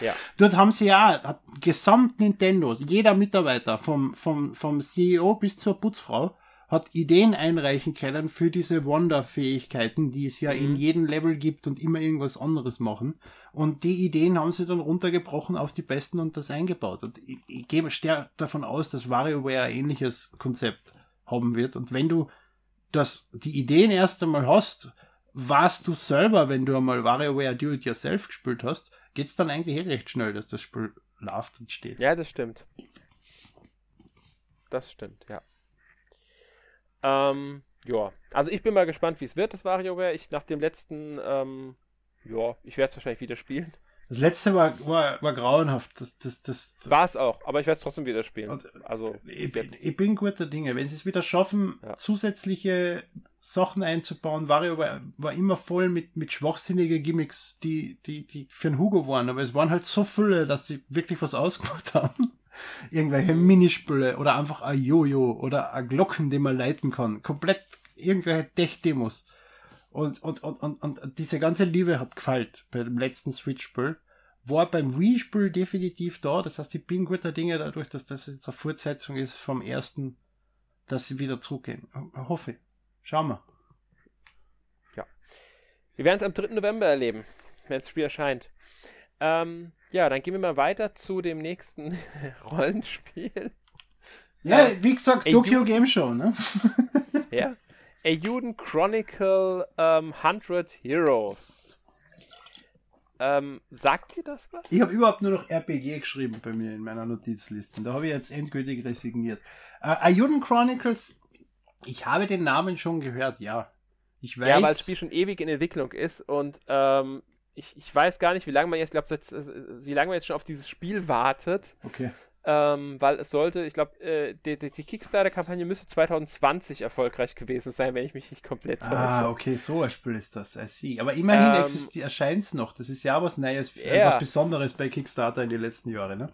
Ja. Dort haben sie ja gesamt Nintendo, jeder Mitarbeiter vom, vom, vom CEO bis zur Putzfrau hat Ideen einreichen können für diese Wonder-Fähigkeiten, die es ja mhm. in jedem Level gibt und immer irgendwas anderes machen. Und die Ideen haben sie dann runtergebrochen auf die besten und das eingebaut. Und ich, ich gehe stark davon aus, dass WarioWare ein ähnliches Konzept haben wird. Und wenn du das, die Ideen erst einmal hast, warst du selber, wenn du einmal WarioWare Do It Yourself gespielt hast, geht es dann eigentlich eh recht schnell, dass das Spiel läuft und steht. Ja, das stimmt. Das stimmt, ja. Ähm, ja, also ich bin mal gespannt, wie es wird, das WarioWare. Ich nach dem letzten, ähm, ja, ich werde es wahrscheinlich wieder spielen. Das letzte war, war, war grauenhaft. Das, das, das, das war es auch, aber ich werde es trotzdem wieder spielen. Also, ich, ich, bin guter Dinge. Wenn sie es wieder schaffen, ja. zusätzliche Sachen einzubauen, war, war immer voll mit, mit schwachsinnigen Gimmicks, die, die, die für den Hugo waren. Aber es waren halt so viele, dass sie wirklich was ausgemacht haben. Irgendwelche Minispiele oder einfach ein Jojo oder ein Glocken, den man leiten kann. Komplett irgendwelche Tech-Demos. Und, und, und, und, und diese ganze Liebe hat gefällt bei dem letzten Switch-Spiel. War beim Wii-Spiel definitiv da. Das heißt, ich bin guter Dinge dadurch, dass das jetzt eine Fortsetzung ist vom ersten, dass sie wieder zurückgehen. Hoffe. Schauen wir. Ja. Wir werden es am 3. November erleben, wenn das Spiel erscheint. Ähm, ja, dann gehen wir mal weiter zu dem nächsten Rollenspiel. Ja, wie gesagt, Tokyo Game Show, ne? ja. Ayuden Chronicle ähm, 100 Heroes. Ähm, sagt dir das was? Ich habe überhaupt nur noch RPG geschrieben bei mir in meiner Notizliste. Da habe ich jetzt endgültig resigniert. Äh, Ayuden Chronicles, ich habe den Namen schon gehört, ja. Ich weiß. Ja, weil das Spiel schon ewig in Entwicklung ist und ähm, ich, ich weiß gar nicht, wie lange man jetzt, glaube wie lange man jetzt schon auf dieses Spiel wartet. Okay ähm, weil es sollte, ich glaube, äh, die, die, die Kickstarter-Kampagne müsste 2020 erfolgreich gewesen sein, wenn ich mich nicht komplett täusche. Ah, okay, so ein Spiel ist das, I see. Aber immerhin ähm, erscheint es noch, das ist ja was Neues, ja. was Besonderes bei Kickstarter in den letzten Jahren, ne?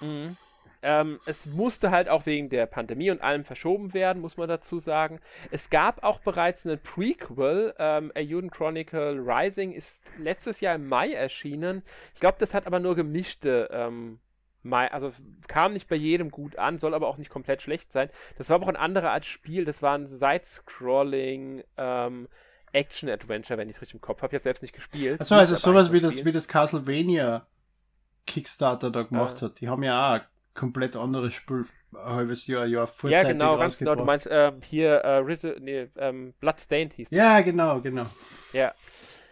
Mhm. Ähm, es musste halt auch wegen der Pandemie und allem verschoben werden, muss man dazu sagen. Es gab auch bereits einen Prequel. Ähm, A Juden Chronicle Rising ist letztes Jahr im Mai erschienen. Ich glaube, das hat aber nur gemischte ähm, also kam nicht bei jedem gut an, soll aber auch nicht komplett schlecht sein. Das war aber auch ein anderer als Spiel, das war ein Side-Scrolling ähm, Action-Adventure, wenn ich es richtig im Kopf habe. Ich habe selbst nicht gespielt. Achso, also sowas wie das, wie das Castlevania Kickstarter da gemacht ah. hat. Die haben ja auch ein komplett anderes Spiel ein halbes Jahr, Jahr vorzeitig Ja, genau, ganz genau. Du meinst äh, hier äh, Ritte, nee, ähm, Bloodstained hieß das. Ja, genau, genau. Ja.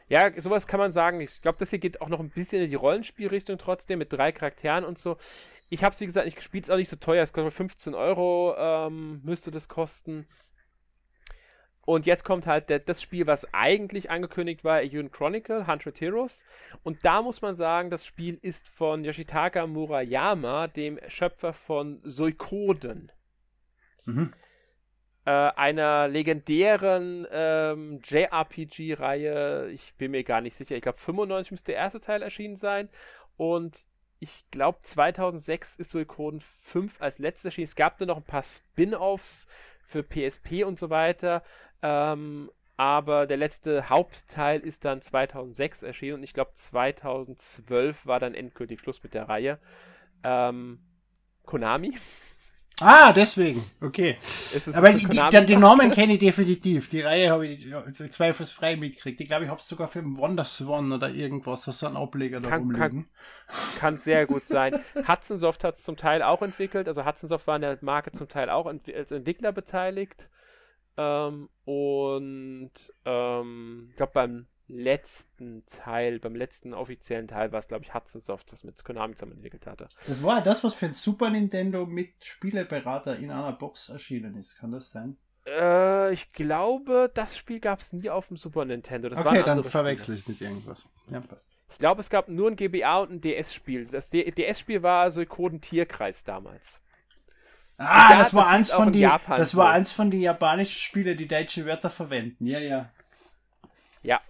Ja, sowas kann man sagen. Ich glaube, das hier geht auch noch ein bisschen in die Rollenspielrichtung trotzdem mit drei Charakteren und so. Ich habe es, wie gesagt, nicht gespielt, ist auch nicht so teuer. Es kostet 15 Euro, ähm, müsste das kosten. Und jetzt kommt halt der, das Spiel, was eigentlich angekündigt war, Yun Chronicle, 100 Heroes. Und da muss man sagen, das Spiel ist von Yoshitaka Murayama, dem Schöpfer von Suikoden. Mhm. Äh, einer legendären ähm, JRPG-Reihe. Ich bin mir gar nicht sicher. Ich glaube, 95 müsste der erste Teil erschienen sein. Und ich glaube, 2006 ist Suikoden 5 als letztes erschienen. Es gab dann noch ein paar Spin-offs für PSP und so weiter. Ähm, aber der letzte Hauptteil ist dann 2006 erschienen und ich glaube 2012 war dann endgültig Schluss mit der Reihe. Ähm, Konami. Ah, deswegen. Okay. Aber die, die, die, Namen kenne ich definitiv. Die Reihe habe ich zweifelsfrei mitgekriegt. Ich glaube, ich habe es sogar für Wonderswan oder irgendwas, so ein Ableger da kann, kann, kann, sehr gut sein. Hudson Soft hat es zum Teil auch entwickelt. Also Hudson Soft war in der Marke zum Teil auch als Entwickler beteiligt. Ähm, und ähm, ich glaube, beim letzten Teil, beim letzten offiziellen Teil war es, glaube ich, Hudson Soft, das mit Konami zusammen entwickelt hatte. Das war das, was für ein Super Nintendo mit Spieleberater in einer Box erschienen ist. Kann das sein? Äh, ich glaube, das Spiel gab es nie auf dem Super Nintendo. Das okay, dann verwechsel ich mit irgendwas. Ja, passt. Ich glaube, es gab nur ein GBA und ein DS-Spiel. Das DS-Spiel war so Coden Tierkreis damals. Ah, ja, das war das eins von die, das so. war eins von den japanischen Spielen, die deutsche Wörter verwenden. Ja, ja. Ja.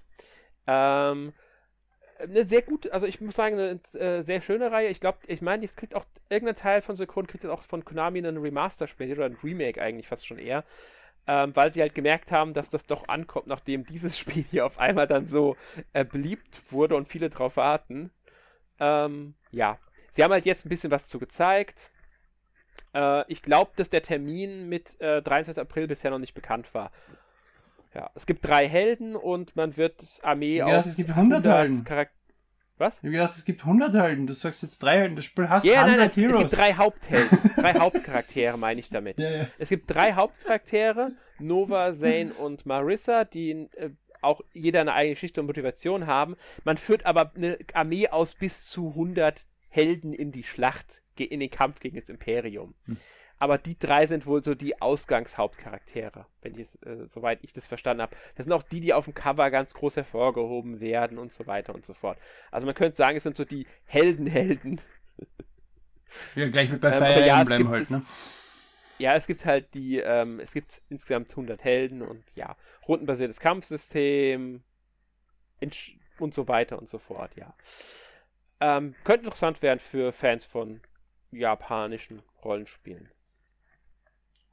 Ähm, eine sehr gute, also ich muss sagen, eine äh, sehr schöne Reihe. Ich glaube, ich meine, jetzt kriegt auch irgendein Teil von Synchron kriegt jetzt auch von Konami einen Remaster später oder ein Remake eigentlich fast schon eher. Ähm, weil sie halt gemerkt haben, dass das doch ankommt, nachdem dieses Spiel hier auf einmal dann so äh, beliebt wurde und viele drauf warten. Ähm, ja. Sie haben halt jetzt ein bisschen was zu gezeigt. Äh, ich glaube, dass der Termin mit äh, 23. April bisher noch nicht bekannt war. Ja, es gibt drei Helden und man wird Armee aus es gibt 100, 100 Helden. Was? Ich habe gedacht, es gibt 100 Helden. Du sagst jetzt drei Helden. Das Spiel hast ja, 100 nein, nein, Heroes. Es gibt drei Haupthelden. drei Hauptcharaktere meine ich damit. Ja, ja. Es gibt drei Hauptcharaktere. Nova, Zane und Marissa, die äh, auch jeder eine eigene Geschichte und Motivation haben. Man führt aber eine Armee aus bis zu 100 Helden in die Schlacht in den Kampf gegen das Imperium. Hm. Aber die drei sind wohl so die Ausgangshauptcharaktere, wenn ich äh, soweit ich das verstanden habe. Das sind auch die, die auf dem Cover ganz groß hervorgehoben werden und so weiter und so fort. Also man könnte sagen, es sind so die Heldenhelden. Ja, gleich mit bei ähm, Fire ja, Emblem halt, ne? ja, es gibt halt die, ähm, es gibt insgesamt 100 Helden und ja, rundenbasiertes Kampfsystem und so weiter und so fort, ja. Ähm, könnte interessant werden für Fans von japanischen Rollenspielen.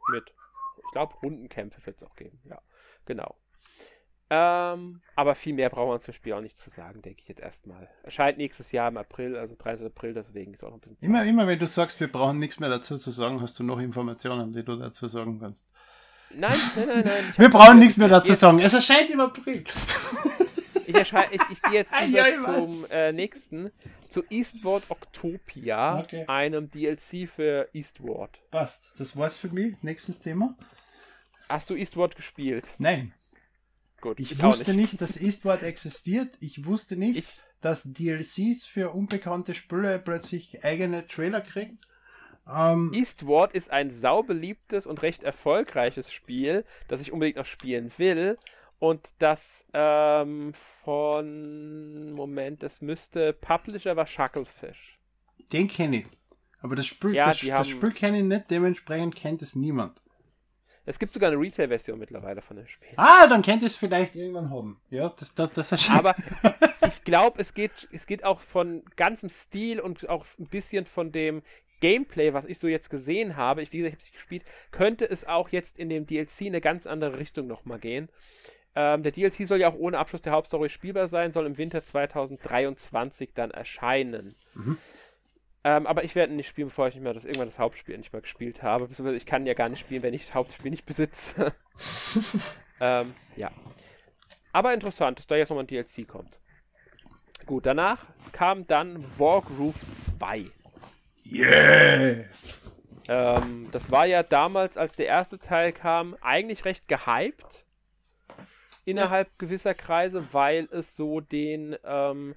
Mit, ich glaube, Rundenkämpfe wird es auch geben. Ja, genau. Ähm, aber viel mehr brauchen wir zum Spiel auch nicht zu sagen, denke ich jetzt erstmal. Erscheint nächstes Jahr im April, also 30. April, deswegen ist auch noch ein bisschen Zeit. Immer, immer wenn du sagst, wir brauchen nichts mehr dazu zu sagen, hast du noch Informationen, die du dazu sagen kannst. Nein, nein, nein, nein. Wir brauchen nichts mehr dazu sagen. Es erscheint im April. Ich, ich, ich gehe jetzt über zum äh, nächsten zu Eastward Octopia, okay. einem DLC für Eastward. Passt. Das war's für mich. Nächstes Thema. Hast du Eastward gespielt? Nein. Gut. Ich, ich wusste nicht. nicht. dass Eastward existiert. Ich wusste nicht, ich, dass DLCs für unbekannte Spiele plötzlich eigene Trailer kriegen. Um, ähm, Eastward ist ein saubeliebtes und recht erfolgreiches Spiel, das ich unbedingt noch spielen will. Und das ähm, von, Moment, das müsste, Publisher war Shucklefish. Den kenne ich. Aber das Spiel, ja, das, das Spiel kenne ich nicht, dementsprechend kennt es niemand. Es gibt sogar eine Retail-Version mittlerweile von dem Spiel. Ah, dann kennt ihr es vielleicht irgendwann haben. Ja, das, das, das erscheint. Aber ich glaube, es geht, es geht auch von ganzem Stil und auch ein bisschen von dem Gameplay, was ich so jetzt gesehen habe. Ich, wie gesagt, ich habe es nicht gespielt, könnte es auch jetzt in dem DLC eine ganz andere Richtung nochmal gehen. Ähm, der DLC soll ja auch ohne Abschluss der Hauptstory spielbar sein, soll im Winter 2023 dann erscheinen. Mhm. Ähm, aber ich werde nicht spielen, bevor ich nicht mehr das, irgendwann das Hauptspiel nicht mal gespielt habe. Ich kann ja gar nicht spielen, wenn ich das Hauptspiel nicht besitze. ähm, ja. Aber interessant, dass da jetzt nochmal ein DLC kommt. Gut, danach kam dann Wargroove 2. Yeah! Ähm, das war ja damals, als der erste Teil kam, eigentlich recht gehypt innerhalb ja. gewisser Kreise, weil es so den ähm,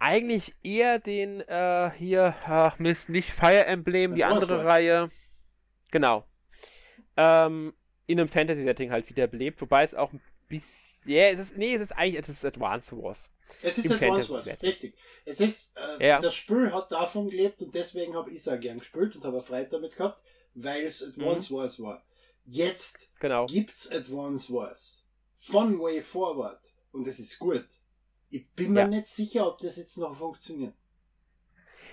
eigentlich eher den äh, hier, ach Mist, nicht Fire Emblem, die andere Reihe. Genau. Ähm, in einem Fantasy-Setting halt wiederbelebt, wobei es auch ein bisschen. Ja, es ist, nee, es ist eigentlich es ist Advance Wars. Es ist Advance Wars, richtig. Es ist, äh, ja. das Spiel hat davon gelebt und deswegen habe ich es auch gern gespielt und habe Freude damit gehabt, weil es Advance mhm. Wars war. Jetzt genau. es Advance Wars von Way Forward und es ist gut. Ich bin mir ja. nicht sicher, ob das jetzt noch funktioniert.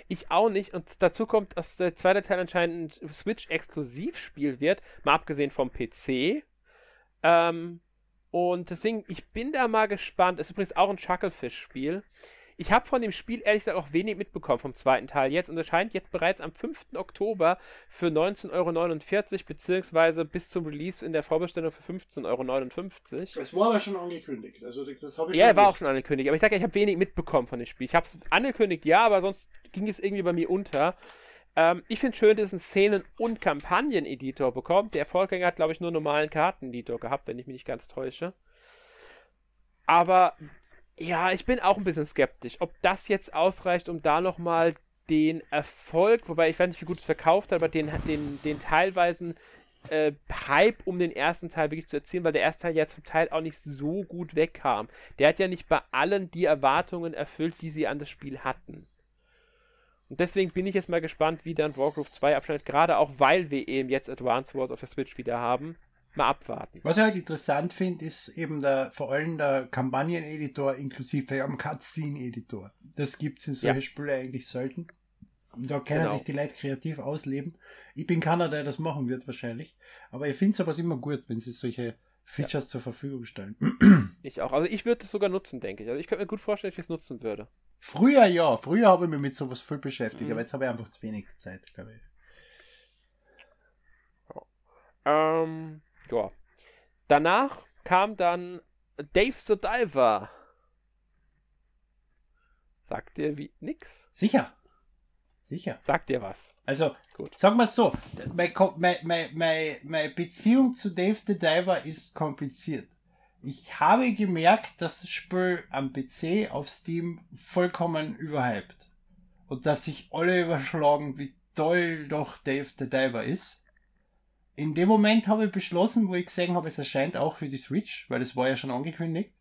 Ich auch nicht. Und dazu kommt, dass der zweite Teil anscheinend ein Switch-Exklusivspiel wird, mal abgesehen vom PC. Ähm, und deswegen, ich bin da mal gespannt. Ist übrigens auch ein Chucklefish-Spiel. Ich habe von dem Spiel ehrlich gesagt auch wenig mitbekommen vom zweiten Teil jetzt und erscheint jetzt bereits am 5. Oktober für 19,49 Euro beziehungsweise bis zum Release in der Vorbestellung für 15,59 Euro. Es war aber schon angekündigt. Also das habe ich Ja, war auch schon angekündigt. Aber ich sage ja, ich habe wenig mitbekommen von dem Spiel. Ich habe es angekündigt, ja, aber sonst ging es irgendwie bei mir unter. Ähm, ich finde schön, dass es einen Szenen- und Kampagnen-Editor bekommt. Der Vorgänger hat, glaube ich, nur einen normalen Karten-Editor gehabt, wenn ich mich nicht ganz täusche. Aber ja, ich bin auch ein bisschen skeptisch, ob das jetzt ausreicht, um da nochmal den Erfolg, wobei ich weiß nicht, wie gut es verkauft hat, aber den, den, den teilweisen äh, Hype um den ersten Teil wirklich zu erzielen, weil der erste Teil ja zum Teil auch nicht so gut wegkam. Der hat ja nicht bei allen die Erwartungen erfüllt, die sie an das Spiel hatten. Und deswegen bin ich jetzt mal gespannt, wie dann Warcraft 2 abschneidet, gerade auch weil wir eben jetzt Advance Wars auf der Switch wieder haben mal abwarten. Was ich halt interessant finde, ist eben der, vor allem der Kampagneneditor inklusive am Cutscene-Editor. Das gibt es in solchen ja. Spielen eigentlich selten. Und da können genau. sich die Leute kreativ ausleben. Ich bin keiner, der das machen wird wahrscheinlich. Aber ich finde es aber immer gut, wenn sie solche Features ja. zur Verfügung stellen. Ich auch. Also ich würde es sogar nutzen, denke ich. Also ich könnte mir gut vorstellen, dass ich es nutzen würde. Früher ja. Früher habe ich mich mit sowas viel beschäftigt, mhm. aber jetzt habe ich einfach zu wenig Zeit, glaube ich. Ähm, ja. Danach kam dann Dave the Diver. Sagt dir wie nix? Sicher. Sicher. Sagt dir was. Also, Gut. sagen wir es so, meine, Beziehung zu Dave the Diver ist kompliziert. Ich habe gemerkt, dass das Spiel am PC auf Steam vollkommen überhyped. Und dass sich alle überschlagen, wie toll doch Dave the Diver ist in dem Moment habe ich beschlossen, wo ich gesehen habe, es erscheint auch für die Switch, weil es war ja schon angekündigt,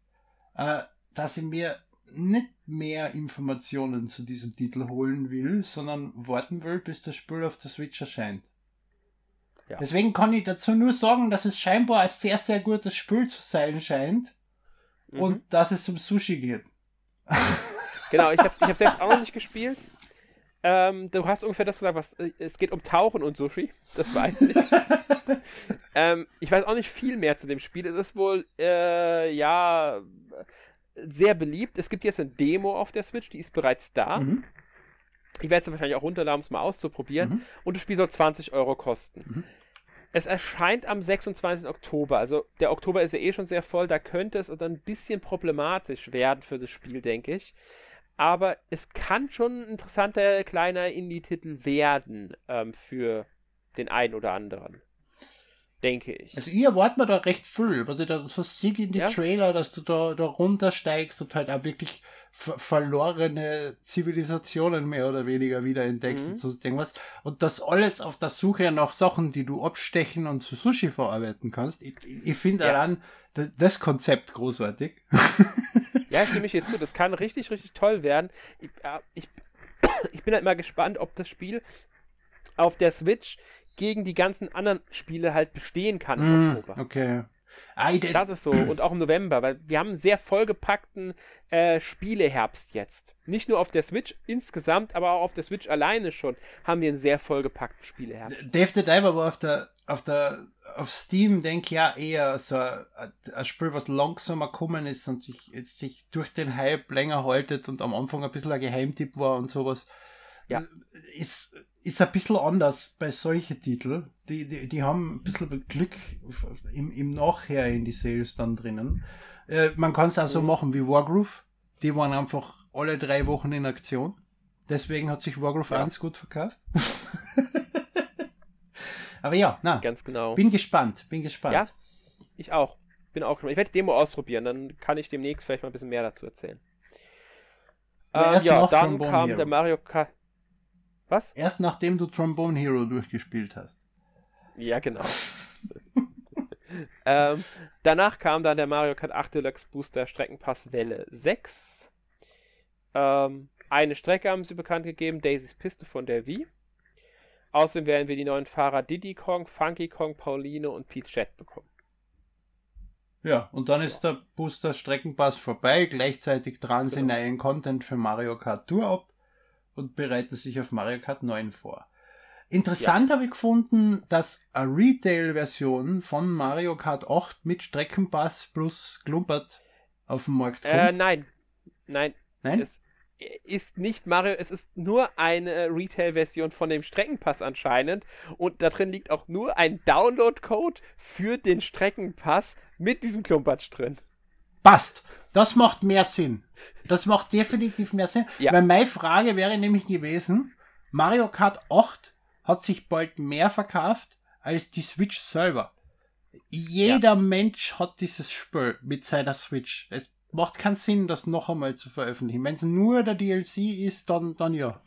äh, dass ich mir nicht mehr Informationen zu diesem Titel holen will, sondern warten will, bis das Spiel auf der Switch erscheint. Ja. Deswegen kann ich dazu nur sagen, dass es scheinbar ein sehr, sehr gutes Spiel zu sein scheint mhm. und dass es um Sushi geht. Genau, ich habe ich hab selbst auch noch nicht gespielt. Ähm, du hast ungefähr das gesagt, was äh, es geht um Tauchen und Sushi. Das weiß ich. ähm, ich weiß auch nicht viel mehr zu dem Spiel. Es ist wohl, äh, ja, sehr beliebt. Es gibt jetzt eine Demo auf der Switch, die ist bereits da. Mhm. Ich werde es wahrscheinlich auch runterladen, um es mal auszuprobieren. Mhm. Und das Spiel soll 20 Euro kosten. Mhm. Es erscheint am 26. Oktober. Also der Oktober ist ja eh schon sehr voll. Da könnte es dann ein bisschen problematisch werden für das Spiel, denke ich aber es kann schon ein interessanter kleiner Indie-Titel werden ähm, für den einen oder anderen. Denke ich. Also ihr erwartet mir da recht viel, was ich da so sehe in die ja? Trailer, dass du da, da runtersteigst und halt auch wirklich verlorene Zivilisationen mehr oder weniger wieder entdeckst mhm. und so irgendwas. Und das alles auf der Suche nach Sachen, die du abstechen und zu Sushi verarbeiten kannst. Ich, ich finde ja. daran das Konzept großartig. Ja, ich nehme ich jetzt zu. Das kann richtig, richtig toll werden. Ich, äh, ich, ich bin halt mal gespannt, ob das Spiel auf der Switch gegen die ganzen anderen Spiele halt bestehen kann mm, Oktober. Okay. Das ist so. Und auch im November, weil wir haben einen sehr vollgepackten äh, Spieleherbst jetzt. Nicht nur auf der Switch insgesamt, aber auch auf der Switch alleine schon haben wir einen sehr vollgepackten Spieleherbst. Dave the Diver war auf der, auf der, auf Steam, denke ich ja eher so ein, ein Spiel, was langsamer gekommen ist und sich jetzt sich durch den Hype länger haltet und am Anfang ein bisschen ein Geheimtipp war und sowas. Ja. Ist, ist ein bisschen anders bei solchen Titeln. Die, die, die haben ein bisschen Glück im, im Nachher in die Sales dann drinnen. Äh, man kann es auch so mhm. machen wie Wargroove. Die waren einfach alle drei Wochen in Aktion. Deswegen hat sich Wargroove ja. 1 gut verkauft. Aber ja, na. Ganz genau. Bin gespannt, bin gespannt. Ja, ich auch. bin auch Ich werde die Demo ausprobieren, dann kann ich demnächst vielleicht mal ein bisschen mehr dazu erzählen. Ähm, ja, dann kam der Mario Kart. Was? Erst nachdem du Trombone Hero durchgespielt hast. Ja, genau. ähm, danach kam dann der Mario Kart 8 Deluxe Booster Streckenpass Welle 6. Ähm, eine Strecke haben sie bekannt gegeben, Daisys Piste von der Wii. Außerdem werden wir die neuen Fahrer Diddy Kong, Funky Kong, Pauline und Pete Chat bekommen. Ja, und dann ist der Booster Streckenpass vorbei. Gleichzeitig dran sie genau. neuen Content für Mario Kart Tour ab und bereiten sich auf Mario Kart 9 vor. Interessant ja. habe ich gefunden, dass eine Retail-Version von Mario Kart 8 mit Streckenpass plus Klumpert auf den Markt kommt. Äh, nein. Nein. Nein? Es ist nicht Mario, es ist nur eine Retail-Version von dem Streckenpass anscheinend und da drin liegt auch nur ein Download-Code für den Streckenpass mit diesem Klumpatsch drin. Passt. Das macht mehr Sinn. Das macht definitiv mehr Sinn. Ja. Weil meine Frage wäre nämlich gewesen, Mario Kart 8 hat sich bald mehr verkauft als die Switch selber. Jeder ja. Mensch hat dieses Spiel mit seiner Switch. Es macht keinen Sinn, das noch einmal zu veröffentlichen. Wenn es nur der DLC ist, dann, dann ja.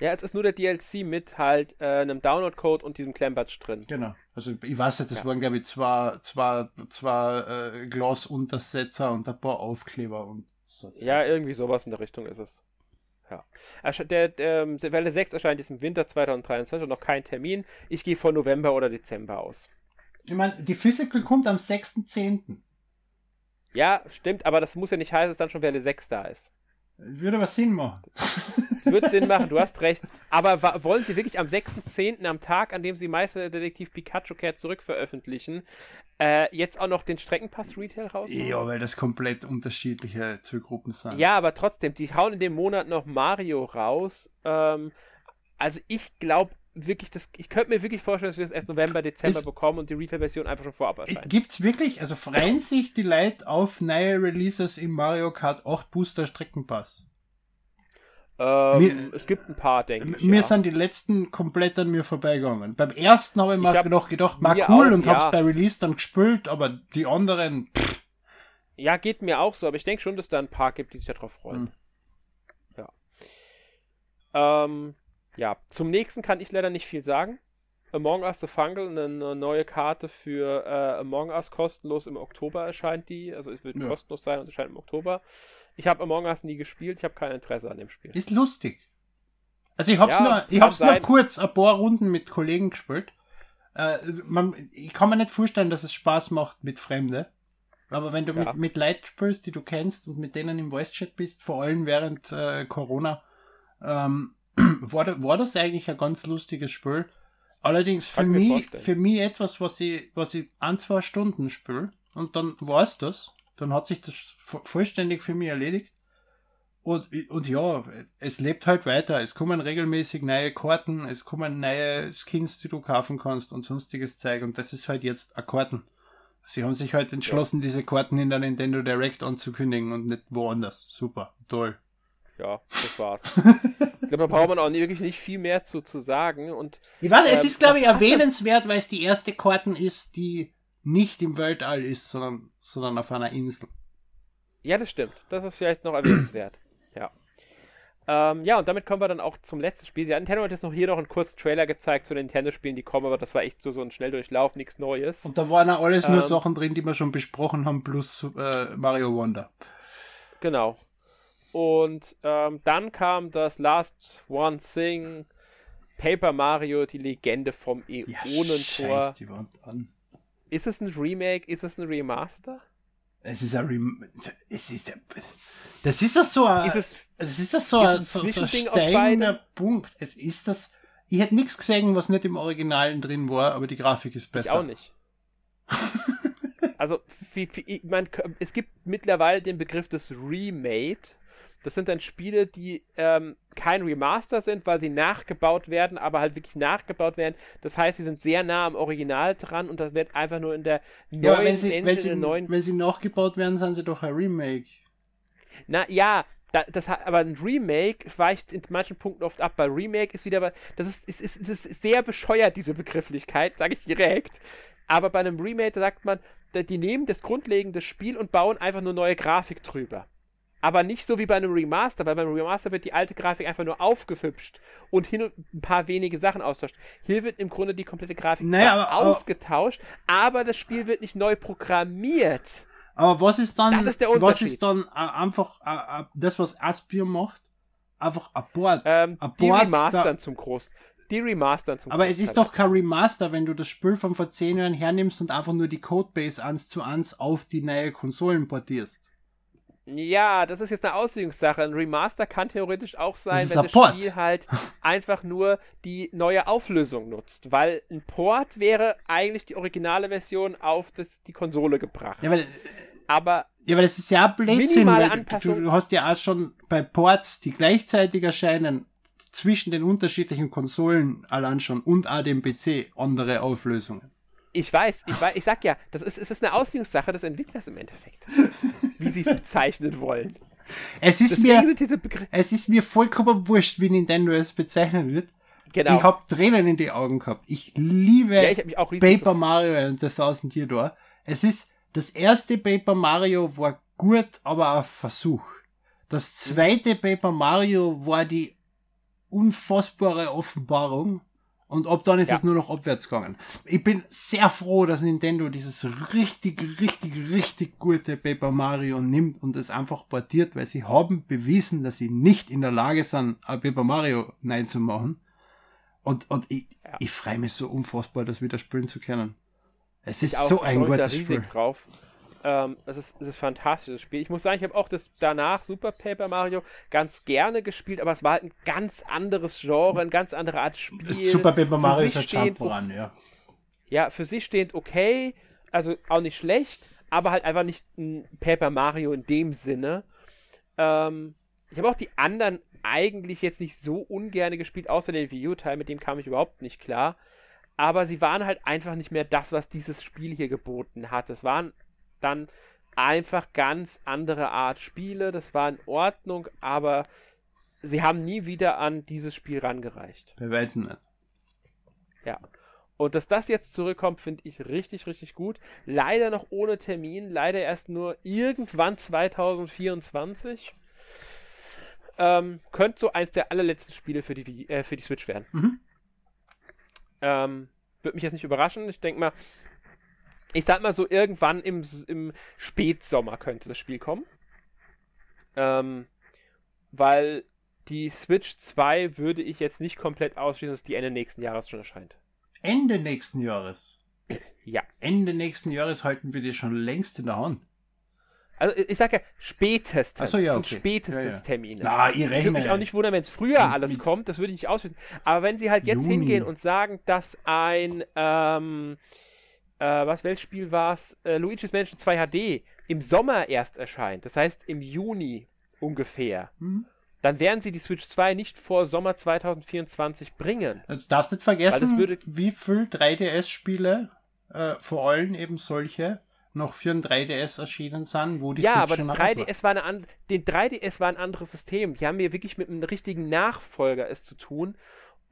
Ja, es ist nur der DLC mit halt äh, einem Download-Code und diesem Clambatch drin. Genau. Also ich weiß nicht, das ja. waren glaube ich zwei, zwei, zwei äh, Gloss-Untersetzer und ein paar Aufkleber und so. Ja, irgendwie sowas in der Richtung ist es. Ja. Der, der, der Welle 6 erscheint jetzt im Winter 2023 und noch kein Termin. Ich gehe von November oder Dezember aus. Ich meine, die Physical kommt am 6.10. Ja, stimmt, aber das muss ja nicht heißen, dass dann schon Welle 6 da ist. Würde aber Sinn machen. Würde Sinn machen, du hast recht. Aber wollen sie wirklich am 6.10., am Tag, an dem sie Meisterdetektiv Pikachu Cat zurückveröffentlichen, äh, jetzt auch noch den Streckenpass Retail raus? Ja, weil das komplett unterschiedliche Zielgruppen sind. Ja, aber trotzdem, die hauen in dem Monat noch Mario raus. Ähm, also ich glaube wirklich, das, ich könnte mir wirklich vorstellen, dass wir es erst November, Dezember ist, bekommen und die Retail-Version einfach schon vorab erscheint. Gibt's wirklich, also freuen sich die Leute auf neue Releases im Mario Kart 8 Booster Streckenpass? Ähm, mir, es gibt ein paar, denke ich. Mir ja. sind die letzten komplett an mir vorbeigegangen. Beim ersten habe ich mir hab noch gedacht, mal cool auch, und ja. hab's bei Release dann gespült, aber die anderen. Pff. Ja, geht mir auch so, aber ich denke schon, dass da ein paar gibt, die sich darauf freuen. Hm. Ja. Ähm, ja, zum nächsten kann ich leider nicht viel sagen. Among Us the Fungal, eine neue Karte für äh, Among Us kostenlos im Oktober erscheint die. Also es wird ja. kostenlos sein und erscheint im Oktober. Ich habe Among Us nie gespielt, ich habe kein Interesse an dem Spiel. Ist lustig. Also ich hab's ja, nur, ich hab's nur kurz ein paar Runden mit Kollegen gespielt. Äh, man, ich kann mir nicht vorstellen, dass es Spaß macht mit Fremde. Aber wenn du ja. mit, mit Leuten spielst, die du kennst und mit denen im Voice-Chat bist, vor allem während äh, Corona, ähm, war, war das eigentlich ein ganz lustiges Spiel. Allerdings für mich, für mich etwas, was ich, was ich ein, zwei Stunden spiele und dann war es das. Dann hat sich das vollständig für mich erledigt. Und, und ja, es lebt halt weiter. Es kommen regelmäßig neue Karten, es kommen neue Skins, die du kaufen kannst und sonstiges Zeug. Und das ist halt jetzt ein Karten. Sie haben sich halt entschlossen, ja. diese Karten in der Nintendo Direct anzukündigen und nicht woanders. Super, toll ja, das war's. ich glaube, da braucht man auch wirklich nicht viel mehr zu, zu sagen. Und, ich weiß, ähm, es ist, glaube ich, erwähnenswert, weil es die erste Karten ist, die nicht im Weltall ist, sondern, sondern auf einer Insel. Ja, das stimmt. Das ist vielleicht noch erwähnenswert. ja. Ähm, ja, und damit kommen wir dann auch zum letzten Spiel. Ja, Nintendo hat jetzt noch hier noch einen kurzen Trailer gezeigt zu den Nintendo-Spielen, die kommen, aber das war echt so, so ein Schnelldurchlauf, nichts Neues. Und da waren ja alles ähm, nur Sachen drin, die wir schon besprochen haben, plus äh, Mario Wonder. Genau. Und ähm, dann kam das Last One Thing, Paper Mario, die Legende vom Äonentor. Ja, die Wand an. Ist es ein Remake? Ist es ein Remaster? Es ist ein Rem es ist das ist das so ein, ist es, das ist das so ein, so, so ein Punkt. Es ist das ich hätte nichts gesehen, was nicht im Originalen drin war, aber die Grafik ist besser. Ich auch nicht. also, wie, man, es gibt mittlerweile den Begriff des Remade das sind dann Spiele, die ähm, kein Remaster sind, weil sie nachgebaut werden, aber halt wirklich nachgebaut werden. Das heißt, sie sind sehr nah am Original dran und das wird einfach nur in der neuen ja, wenn sie, Engine, wenn sie, neuen... Wenn sie nachgebaut werden, sind sie doch ein Remake. Na ja, da, das hat, aber ein Remake weicht in manchen Punkten oft ab. Bei Remake ist wieder, das ist, ist, ist, ist sehr bescheuert, diese Begrifflichkeit, sage ich direkt. Aber bei einem Remake sagt man, die nehmen das grundlegende Spiel und bauen einfach nur neue Grafik drüber. Aber nicht so wie bei einem Remaster, weil beim Remaster wird die alte Grafik einfach nur aufgehübscht und hin und ein paar wenige Sachen austauscht. Hier wird im Grunde die komplette Grafik naja, aber, ausgetauscht, aber das Spiel wird nicht neu programmiert. Aber was ist dann, das ist was ist dann äh, einfach äh, äh, das, was Aspir macht? Einfach ein Board. Ähm, ein die remastern zum Groß. Die remastern zum Aber es ist doch kein Remaster, wenn du das Spiel von vor zehn Jahren hernimmst und einfach nur die Codebase eins zu eins auf die neue Konsolen portierst. Ja, das ist jetzt eine Auslegungssache. Ein Remaster kann theoretisch auch sein, das wenn das Port. Spiel halt einfach nur die neue Auflösung nutzt. Weil ein Port wäre eigentlich die originale Version auf das, die Konsole gebracht. Ja, weil, aber ja, aber das ist ja Blödsinn. Du, du hast ja auch schon bei Ports, die gleichzeitig erscheinen, zwischen den unterschiedlichen Konsolen allein schon und auch dem PC andere Auflösungen. Ich weiß, ich weiß, ich sag ja, das ist, es ist eine Auslegungssache des Entwicklers im Endeffekt. wie sie es bezeichnen wollen. Es ist, mir, es ist mir vollkommen wurscht, wie Nintendo es bezeichnen wird. Genau. Ich habe Tränen in die Augen gehabt. Ich liebe ja, ich Paper Mario and the Thousand Year Door. Es ist, das erste Paper Mario war gut, aber ein Versuch. Das zweite Paper Mario war die unfassbare Offenbarung. Und ab dann ist ja. es nur noch abwärts gegangen. Ich bin sehr froh, dass Nintendo dieses richtig, richtig, richtig gute Paper Mario nimmt und es einfach portiert, weil sie haben bewiesen, dass sie nicht in der Lage sind, ein Paper Mario nein zu machen. Und, und ich, ja. ich freue mich so unfassbar, das wieder spielen zu können. Es ist so ein gutes Spiel. Drauf. Ähm, es, ist, es ist ein fantastisches Spiel. Ich muss sagen, ich habe auch das danach Super Paper Mario ganz gerne gespielt, aber es war halt ein ganz anderes Genre, eine ganz andere Art Spiel. Super Paper Mario ist halt Jump'n'Run, ja. Ja, für sich stehend okay, also auch nicht schlecht, aber halt einfach nicht ein Paper Mario in dem Sinne. Ähm, ich habe auch die anderen eigentlich jetzt nicht so ungern gespielt, außer den Wii U-Teil, mit dem kam ich überhaupt nicht klar. Aber sie waren halt einfach nicht mehr das, was dieses Spiel hier geboten hat. Es waren dann einfach ganz andere Art Spiele. Das war in Ordnung, aber sie haben nie wieder an dieses Spiel rangereicht. Bei weitem nicht. Ja. Und dass das jetzt zurückkommt, finde ich richtig, richtig gut. Leider noch ohne Termin, leider erst nur irgendwann 2024. Ähm, könnte so eins der allerletzten Spiele für die, äh, für die Switch werden. Mhm. Ähm, Würde mich jetzt nicht überraschen. Ich denke mal, ich sag mal so, irgendwann im, im Spätsommer könnte das Spiel kommen. Ähm, weil die Switch 2 würde ich jetzt nicht komplett ausschließen, dass die Ende nächsten Jahres schon erscheint. Ende nächsten Jahres? Ja. Ende nächsten Jahres halten wir die schon längst in der Hand. Also ich sage ja spätestens. So, ja, okay. sind spätestens ja, ja. Termine. Na, ich würde mich auch nicht wundern, wenn es früher alles kommt. Das würde ich nicht ausschließen. Aber wenn sie halt jetzt Juni. hingehen und sagen, dass ein ähm, äh, was, welches Spiel war es? Äh, Luigi's Mansion 2 HD im Sommer erst erscheint, das heißt im Juni ungefähr, mhm. dann werden sie die Switch 2 nicht vor Sommer 2024 bringen. Du darfst nicht vergessen, wie viel 3DS-Spiele, äh, vor allem eben solche, noch für ein 3DS erschienen sind, wo die ja, Switch aber 3DS war. war eine den 3DS war ein anderes System. Die haben hier wirklich mit einem richtigen Nachfolger es zu tun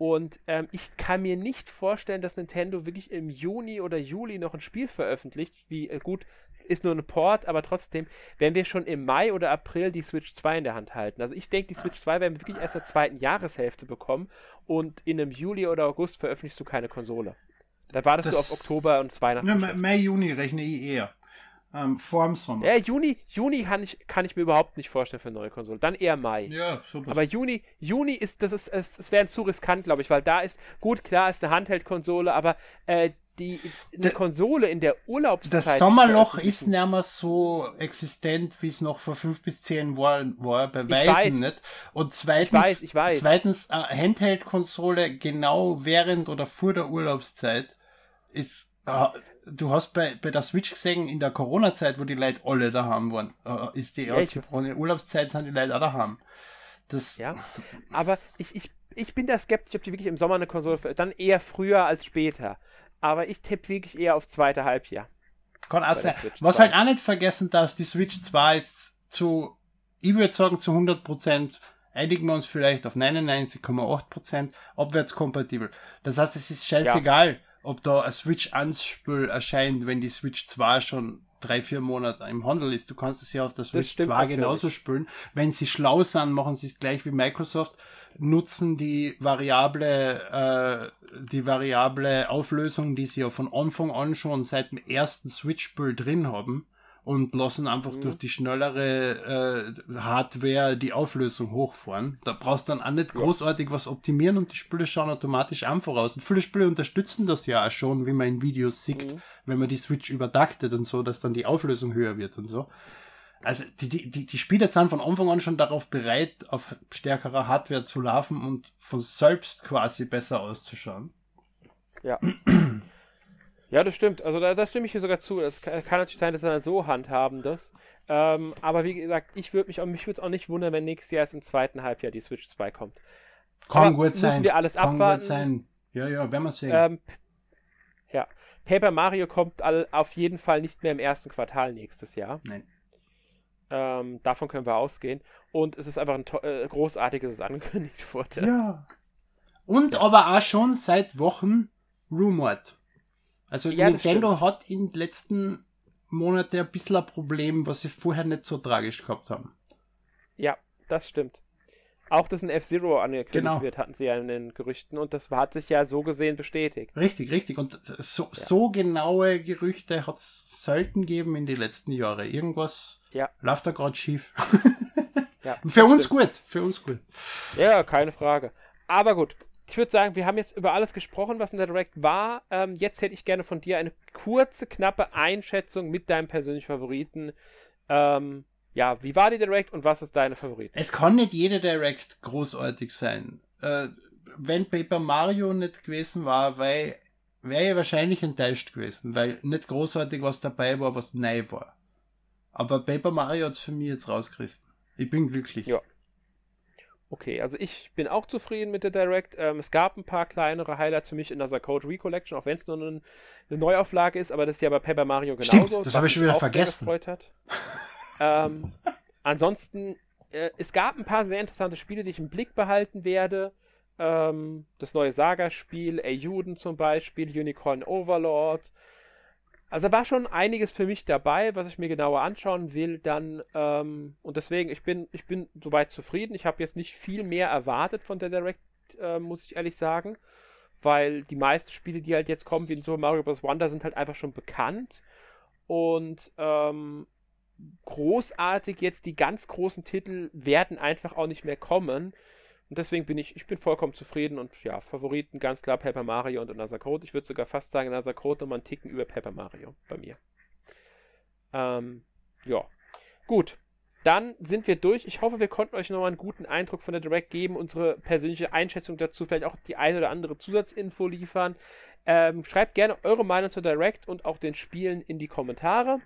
und ähm, ich kann mir nicht vorstellen, dass Nintendo wirklich im Juni oder Juli noch ein Spiel veröffentlicht. Wie äh, gut, ist nur ein Port, aber trotzdem, wenn wir schon im Mai oder April die Switch 2 in der Hand halten. Also ich denke, die Switch 2 werden wir wirklich erst der zweiten Jahreshälfte bekommen und in einem Juli oder August veröffentlichst du keine Konsole. Da wartest das, du auf Oktober und Weihnachten. Ja, Mai, Juni rechne ich eher ähm, vorm Sommer. Ja, Juni, Juni kann ich, kann ich mir überhaupt nicht vorstellen für eine neue Konsole. Dann eher Mai. Ja, super. Aber Juni, Juni ist, das ist, es, es wäre zu riskant, glaube ich, weil da ist, gut, klar, ist eine Handheld-Konsole, aber äh, die eine der, Konsole in der Urlaubszeit. Das Sommerloch ist nicht mehr so existent, wie es noch vor fünf bis zehn Jahren war, bei weitem nicht. Und zweitens, ich weiß, ich weiß. zweitens, Handheld-Konsole genau während oder vor der Urlaubszeit ist du hast bei, bei der Switch gesehen, in der Corona-Zeit, wo die Leute alle daheim waren, äh, ist die ja, ausgebrochene Urlaubszeit, sind die Leute auch daheim. Das ja, aber ich, ich, ich bin da skeptisch, ob die wirklich im Sommer eine Konsole, dann eher früher als später. Aber ich tippe wirklich eher aufs zweite Halbjahr. Kann auch sein. Was 2. halt auch nicht vergessen darfst, die Switch 2 ist zu, ich würde sagen, zu 100 Prozent einigen wir uns vielleicht auf 99,8% abwärtskompatibel. Das heißt, es ist scheißegal, ja ob da ein Switch 1 Spiel erscheint, wenn die Switch 2 schon drei, vier Monate im Handel ist. Du kannst es ja auf der Switch 2 natürlich. genauso spielen. Wenn sie schlau sind, machen sie es gleich wie Microsoft, nutzen die variable, äh, die variable Auflösung, die sie ja von Anfang an schon seit dem ersten Switch-Spiel drin haben und lassen einfach mhm. durch die schnellere äh, Hardware die Auflösung hochfahren. Da brauchst du dann auch nicht großartig ja. was optimieren und die Spiele schauen automatisch an voraus. Und viele Spiele unterstützen das ja auch schon, wie man in Videos sieht, mhm. wenn man die Switch übertaktet und so, dass dann die Auflösung höher wird und so. Also die, die, die, die Spieler sind von Anfang an schon darauf bereit, auf stärkerer Hardware zu laufen und von selbst quasi besser auszuschauen. Ja. Ja, das stimmt. Also da, da stimme ich hier sogar zu. Es kann, kann, natürlich sein, dass sie dann so handhaben das. Ähm, aber wie gesagt, ich würde mich, mich würde es auch nicht wundern, wenn nächstes Jahr erst im zweiten Halbjahr die Switch 2 kommt. Kann gut sein. Müssen wir alles kann abwarten. Gut sein. Ja, ja, werden wir sehen. Ähm, ja. Paper Mario kommt all, auf jeden Fall nicht mehr im ersten Quartal nächstes Jahr. Nein. Ähm, davon können wir ausgehen. Und es ist einfach ein äh, großartiges, es angekündigt wurde. Ja. Und aber auch schon seit Wochen rumored. Also ja, Nintendo hat in den letzten Monaten ein bisschen ein Problem, was sie vorher nicht so tragisch gehabt haben. Ja, das stimmt. Auch dass ein F-Zero angekündigt genau. wird, hatten sie ja in den Gerüchten und das hat sich ja so gesehen bestätigt. Richtig, richtig. Und so, ja. so genaue Gerüchte hat es selten gegeben in den letzten Jahren. Irgendwas ja. läuft da gerade schief. ja, für uns stimmt. gut, für uns gut. Ja, keine Frage. Aber gut, ich würde sagen, wir haben jetzt über alles gesprochen, was in der Direct war. Ähm, jetzt hätte ich gerne von dir eine kurze, knappe Einschätzung mit deinem persönlichen Favoriten. Ähm, ja, wie war die Direct und was ist deine Favorit? Es kann nicht jede Direct großartig sein. Äh, wenn Paper Mario nicht gewesen war, weil wäre ich wahrscheinlich enttäuscht gewesen, weil nicht großartig was dabei war, was neu war. Aber Paper Mario hat es für mich jetzt rausgerissen. Ich bin glücklich. Ja. Okay, also ich bin auch zufrieden mit der Direct. Ähm, es gab ein paar kleinere Highlights für mich in der Code Recollection, auch wenn es nur eine, eine, Neuauflage ist, aber das ist ja bei Paper Mario genauso. Stimmt, das habe ich schon wieder vergessen. Hat. ähm, ansonsten, äh, es gab ein paar sehr interessante Spiele, die ich im Blick behalten werde. Ähm, das neue Saga-Spiel, Ayuden zum Beispiel, Unicorn Overlord, also da war schon einiges für mich dabei, was ich mir genauer anschauen will. Dann ähm, und deswegen ich bin ich bin soweit zufrieden. Ich habe jetzt nicht viel mehr erwartet von der Direct, äh, muss ich ehrlich sagen, weil die meisten Spiele, die halt jetzt kommen, wie in Super Mario Bros. Wonder, sind halt einfach schon bekannt und ähm, großartig jetzt die ganz großen Titel werden einfach auch nicht mehr kommen. Und deswegen bin ich, ich bin vollkommen zufrieden und ja, Favoriten ganz klar Paper Mario und Code. Ich würde sogar fast sagen, Code nochmal einen Ticken über Paper Mario bei mir. Ähm, ja. Gut. Dann sind wir durch. Ich hoffe, wir konnten euch nochmal einen guten Eindruck von der Direct geben, unsere persönliche Einschätzung dazu, vielleicht auch die eine oder andere Zusatzinfo liefern. Ähm, schreibt gerne eure Meinung zur Direct und auch den Spielen in die Kommentare.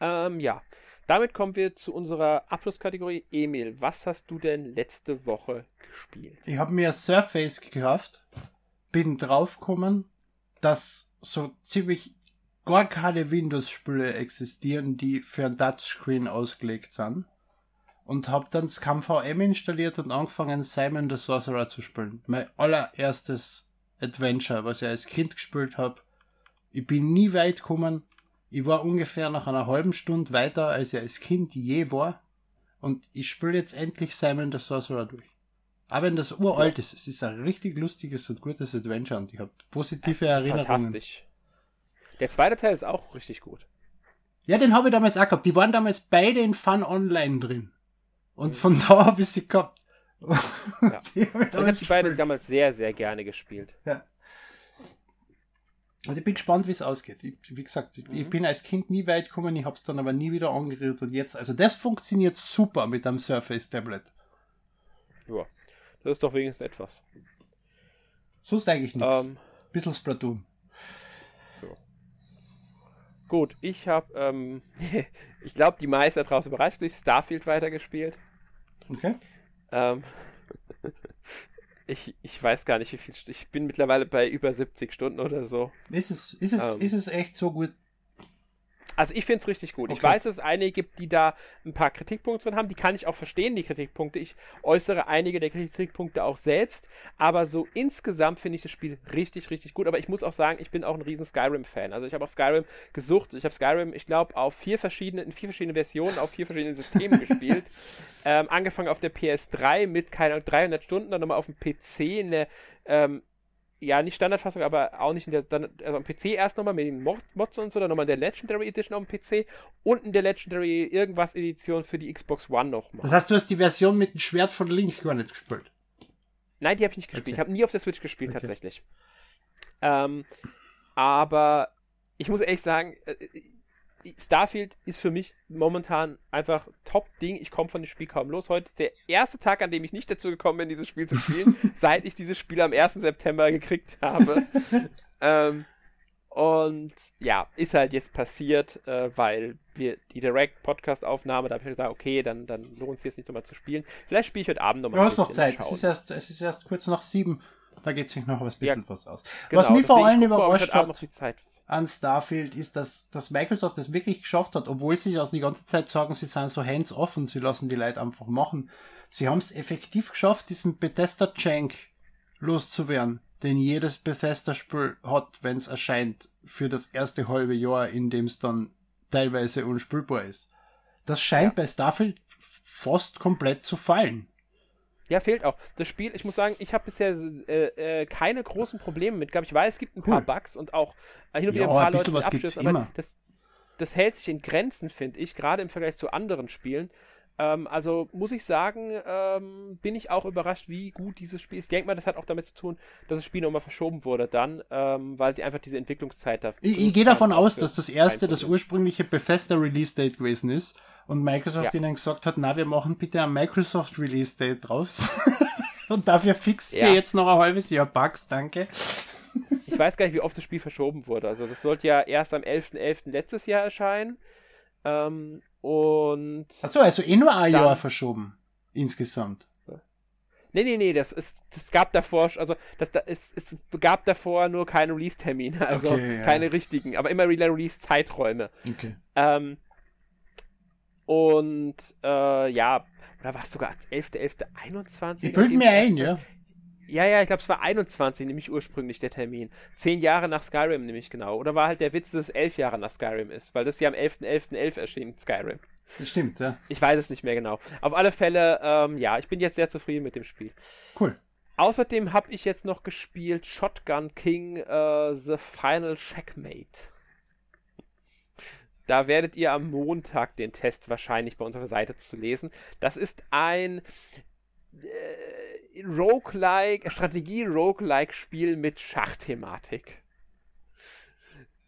Ähm, ja. Damit kommen wir zu unserer Abschlusskategorie. Emil, was hast du denn letzte Woche gespielt? Ich habe mir Surface gekauft, bin draufgekommen, dass so ziemlich gar keine Windows-Spiele existieren, die für ein Touchscreen ausgelegt sind. Und habe dann ScumVM installiert und angefangen, Simon the Sorcerer zu spielen. Mein allererstes Adventure, was ich als Kind gespielt habe. Ich bin nie weit gekommen, ich war ungefähr nach einer halben Stunde weiter, als ich als Kind je war. Und ich spiele jetzt endlich Simon the Sorcerer durch. Aber wenn das uralt ist, es ist ein richtig lustiges und gutes Adventure und ich habe positive Erinnerungen. Fantastisch. Der zweite Teil ist auch richtig gut. Ja, den habe ich damals auch gehabt. Die waren damals beide in Fun Online drin. Und von da habe ich sie gehabt. Ja. ich habe die beide damals sehr, sehr gerne gespielt. Ja. Also ich bin gespannt, wie es ausgeht. Ich, wie gesagt, ich, mhm. ich bin als Kind nie weit gekommen, ich habe es dann aber nie wieder angerührt und jetzt, also das funktioniert super mit einem Surface Tablet. Ja, das ist doch wenigstens etwas. Sonst eigentlich nichts. Ähm, Bisschen Splatoon. So. Gut, ich habe, ähm, ich glaube, die meisten da draußen überrascht durch Starfield weitergespielt. Okay. Ähm, ich, ich weiß gar nicht, wie viel. Ich bin mittlerweile bei über 70 Stunden oder so. Ist es, ist es, ähm, ist es echt so gut? Also ich finde es richtig gut. Okay. Ich weiß, dass es einige gibt, die da ein paar Kritikpunkte drin haben. Die kann ich auch verstehen, die Kritikpunkte. Ich äußere einige der Kritikpunkte auch selbst. Aber so insgesamt finde ich das Spiel richtig, richtig gut. Aber ich muss auch sagen, ich bin auch ein riesen Skyrim-Fan. Also ich habe auch Skyrim gesucht. Ich habe Skyrim, ich glaube, auf vier verschiedene, in vier verschiedenen Versionen, auf vier verschiedenen Systemen gespielt. Ähm, angefangen auf der PS3 mit keine 300 Stunden, dann nochmal auf dem PC in der ähm, ja, nicht Standardfassung, aber auch nicht in der, dann, also am PC erst nochmal mit den Mods und so, dann nochmal in der Legendary Edition auf dem PC und in der Legendary irgendwas Edition für die Xbox One nochmal. Das heißt, du hast die Version mit dem Schwert von Link gar nicht gespielt? Nein, die habe ich nicht gespielt. Okay. Ich habe nie auf der Switch gespielt, okay. tatsächlich. Ähm, aber ich muss ehrlich sagen, äh, Starfield ist für mich momentan einfach Top-Ding. Ich komme von dem Spiel kaum los. Heute ist der erste Tag, an dem ich nicht dazu gekommen bin, dieses Spiel zu spielen, seit ich dieses Spiel am 1. September gekriegt habe. ähm, und ja, ist halt jetzt passiert, äh, weil wir die Direct-Podcast-Aufnahme, da habe ich gesagt, okay, dann, dann lohnt es sich jetzt nicht nochmal zu spielen. Vielleicht spiele ich heute Abend nochmal. Du hast noch Zeit. Es ist, erst, es ist erst kurz nach sieben. Da geht sich noch was bisschen ja, was aus. Genau, was mich vor allem überrascht hat, an Starfield ist, dass, dass Microsoft das wirklich geschafft hat, obwohl sie aus die ganze Zeit sagen, sie sind so hands-off und sie lassen die Leute einfach machen. Sie haben es effektiv geschafft, diesen Bethesda-Jank loszuwerden, den jedes Bethesda-Spiel hat, wenn es erscheint, für das erste halbe Jahr, in dem es dann teilweise unspielbar ist. Das scheint ja. bei Starfield fast komplett zu fallen. Ja, fehlt auch. Das Spiel, ich muss sagen, ich habe bisher äh, äh, keine großen Probleme mit gehabt. Ich weiß, es gibt ein cool. paar Bugs und auch äh, hin und wieder ein paar Leute, die Abschlüsse, aber immer. das, das hält sich in Grenzen, finde ich, gerade im Vergleich zu anderen Spielen. Ähm, also muss ich sagen, ähm, bin ich auch überrascht, wie gut dieses Spiel ist. Ich denke mal, das hat auch damit zu tun, dass das Spiel nochmal verschoben wurde dann, ähm, weil sie einfach diese Entwicklungszeit dafür. Ich, ich gehe davon aus, dass das erste, das ursprüngliche Bethesda Release Date gewesen ist und Microsoft ja. ihnen gesagt hat, na, wir machen bitte ein Microsoft Release Date draus. und dafür fixt ja. ihr jetzt noch ein halbes Jahr Bugs, danke. Ich weiß gar nicht, wie oft das Spiel verschoben wurde. Also das sollte ja erst am 11.11. .11. letztes Jahr erscheinen. Ähm, und. Achso, also eh nur ein Jahr verschoben. Insgesamt. Nee, nee, nee, das ist, das gab davor, also das, das ist, es gab davor nur keine Release-Termine, also okay, ja. keine richtigen, aber immer Release-Zeiträume. Okay. Ähm, und äh, ja, oder war es sogar 11.11.21? Ich bilde mir ein, ja. Ja, ja, ich glaube, es war 21, nämlich ursprünglich der Termin. Zehn Jahre nach Skyrim, nämlich genau. Oder war halt der Witz, dass es elf Jahre nach Skyrim ist, weil das ja am 11.11.11 .11. .11. erschien, Skyrim. Das stimmt, ja. Ich weiß es nicht mehr genau. Auf alle Fälle, ähm, ja, ich bin jetzt sehr zufrieden mit dem Spiel. Cool. Außerdem habe ich jetzt noch gespielt Shotgun King uh, The Final Checkmate. Da werdet ihr am Montag den Test wahrscheinlich bei unserer Seite zu lesen. Das ist ein äh, Roguelike, Strategie-Roguelike-Spiel mit Schachthematik.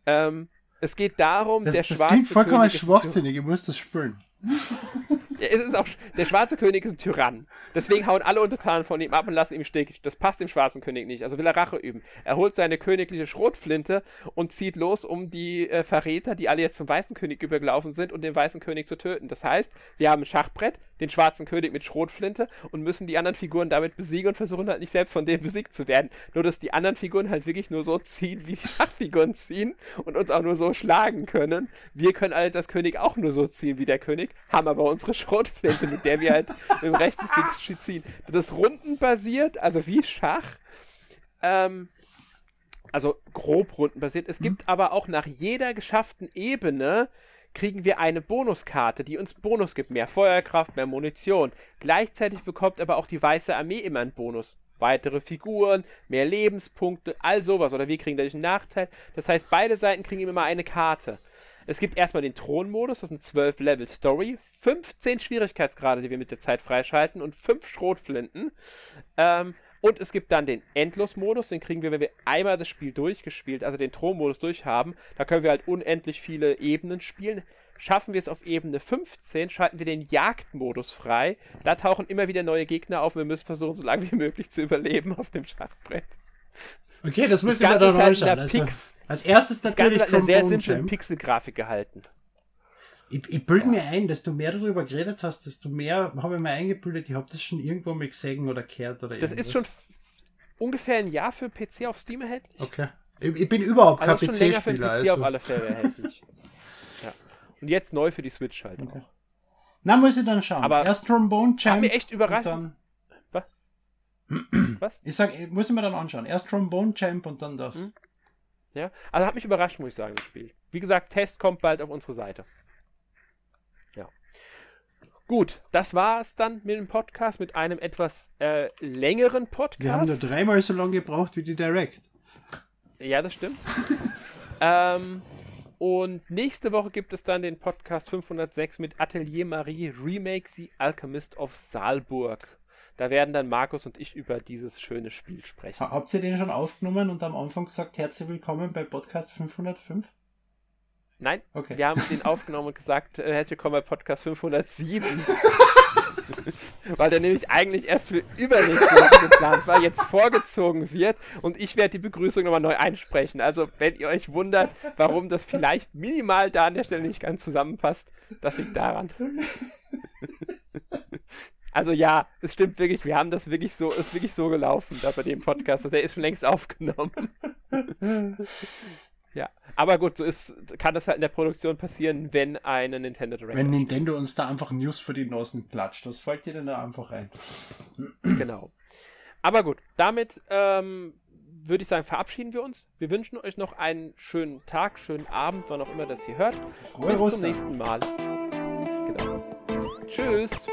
Ähm, es geht darum, das, der das schwarze. Das klingt vollkommen schwachsinnig, ihr müsst das spüren. Es ist auch, der schwarze König ist ein Tyrann. Deswegen hauen alle Untertanen von ihm ab und lassen ihn im Stich. Das passt dem schwarzen König nicht. Also will er Rache üben. Er holt seine königliche Schrotflinte und zieht los, um die äh, Verräter, die alle jetzt zum weißen König übergelaufen sind, und den weißen König zu töten. Das heißt, wir haben ein Schachbrett, den schwarzen König mit Schrotflinte und müssen die anderen Figuren damit besiegen und versuchen halt nicht selbst von denen besiegt zu werden. Nur, dass die anderen Figuren halt wirklich nur so ziehen, wie die Schachfiguren ziehen und uns auch nur so schlagen können. Wir können alles als König auch nur so ziehen wie der König, haben aber unsere Schrotflinte mit der wir halt dem rechten Stick ziehen. Das ist rundenbasiert, also wie Schach. Ähm, also grob rundenbasiert. Es gibt mhm. aber auch nach jeder geschafften Ebene kriegen wir eine Bonuskarte, die uns Bonus gibt. Mehr Feuerkraft, mehr Munition. Gleichzeitig bekommt aber auch die Weiße Armee immer einen Bonus. Weitere Figuren, mehr Lebenspunkte, all sowas. Oder wir kriegen dadurch einen Nachteil. Das heißt, beide Seiten kriegen immer eine Karte. Es gibt erstmal den Thronmodus, das sind 12 Level Story, 15 Schwierigkeitsgrade, die wir mit der Zeit freischalten und 5 Schrotflinten. Ähm, und es gibt dann den Endlosmodus, den kriegen wir, wenn wir einmal das Spiel durchgespielt, also den Thronmodus durchhaben. Da können wir halt unendlich viele Ebenen spielen. Schaffen wir es auf Ebene 15, schalten wir den Jagdmodus frei. Da tauchen immer wieder neue Gegner auf und wir müssen versuchen, so lange wie möglich zu überleben auf dem Schachbrett. Okay, das müssen wir dann halt anschauen. Also, als erstes natürlich das Ganze eine sehr simple Pixelgrafik gehalten. Ich, ich bilde mir ein, dass du mehr darüber geredet hast, desto mehr habe ich mir eingebildet, ich habe das schon irgendwo mal gesehen oder gehört oder Das irgendwas. ist schon ungefähr ein Jahr für PC auf Steam erhältlich. Okay. Ich, ich bin überhaupt also kein PC-Spieler. PC also. auf alle Fälle erhältlich. ja. Und jetzt neu für die Switch halt okay. auch. Na, muss ich dann schauen. Aber Erst Trombone Champ. Hat mir echt überrascht. Dann... Was? Ich sag, muss ich mir dann anschauen. Erst Trombone Champ und dann das. Hm? Ja, also hat mich überrascht, muss ich sagen, das Spiel. Wie gesagt, Test kommt bald auf unsere Seite. Gut, das war es dann mit dem Podcast, mit einem etwas äh, längeren Podcast. Wir haben nur dreimal so lange gebraucht wie die Direct. Ja, das stimmt. ähm, und nächste Woche gibt es dann den Podcast 506 mit Atelier Marie Remake The Alchemist of Saalburg. Da werden dann Markus und ich über dieses schöne Spiel sprechen. Habt ihr den schon aufgenommen und am Anfang gesagt, herzlich willkommen bei Podcast 505? Nein, okay. wir haben den aufgenommen und gesagt, äh, herzlich willkommen bei Podcast 507. Weil der nämlich eigentlich erst für übernächste Woche geplant war, jetzt vorgezogen wird und ich werde die Begrüßung nochmal neu einsprechen. Also, wenn ihr euch wundert, warum das vielleicht minimal da an der Stelle nicht ganz zusammenpasst, das liegt daran. Also ja, es stimmt wirklich, wir haben das wirklich so, ist wirklich so gelaufen da bei dem Podcast. Also der ist schon längst aufgenommen. Ja, aber gut, so ist, kann das halt in der Produktion passieren, wenn eine Nintendo Direct. Wenn Nintendo uns da einfach News für die Nosen klatscht, das folgt dir dann da einfach rein. genau. Aber gut, damit ähm, würde ich sagen, verabschieden wir uns. Wir wünschen euch noch einen schönen Tag, schönen Abend, wann auch immer das ihr hört. Frohe Bis Ostern. zum nächsten Mal. Genau. Tschüss.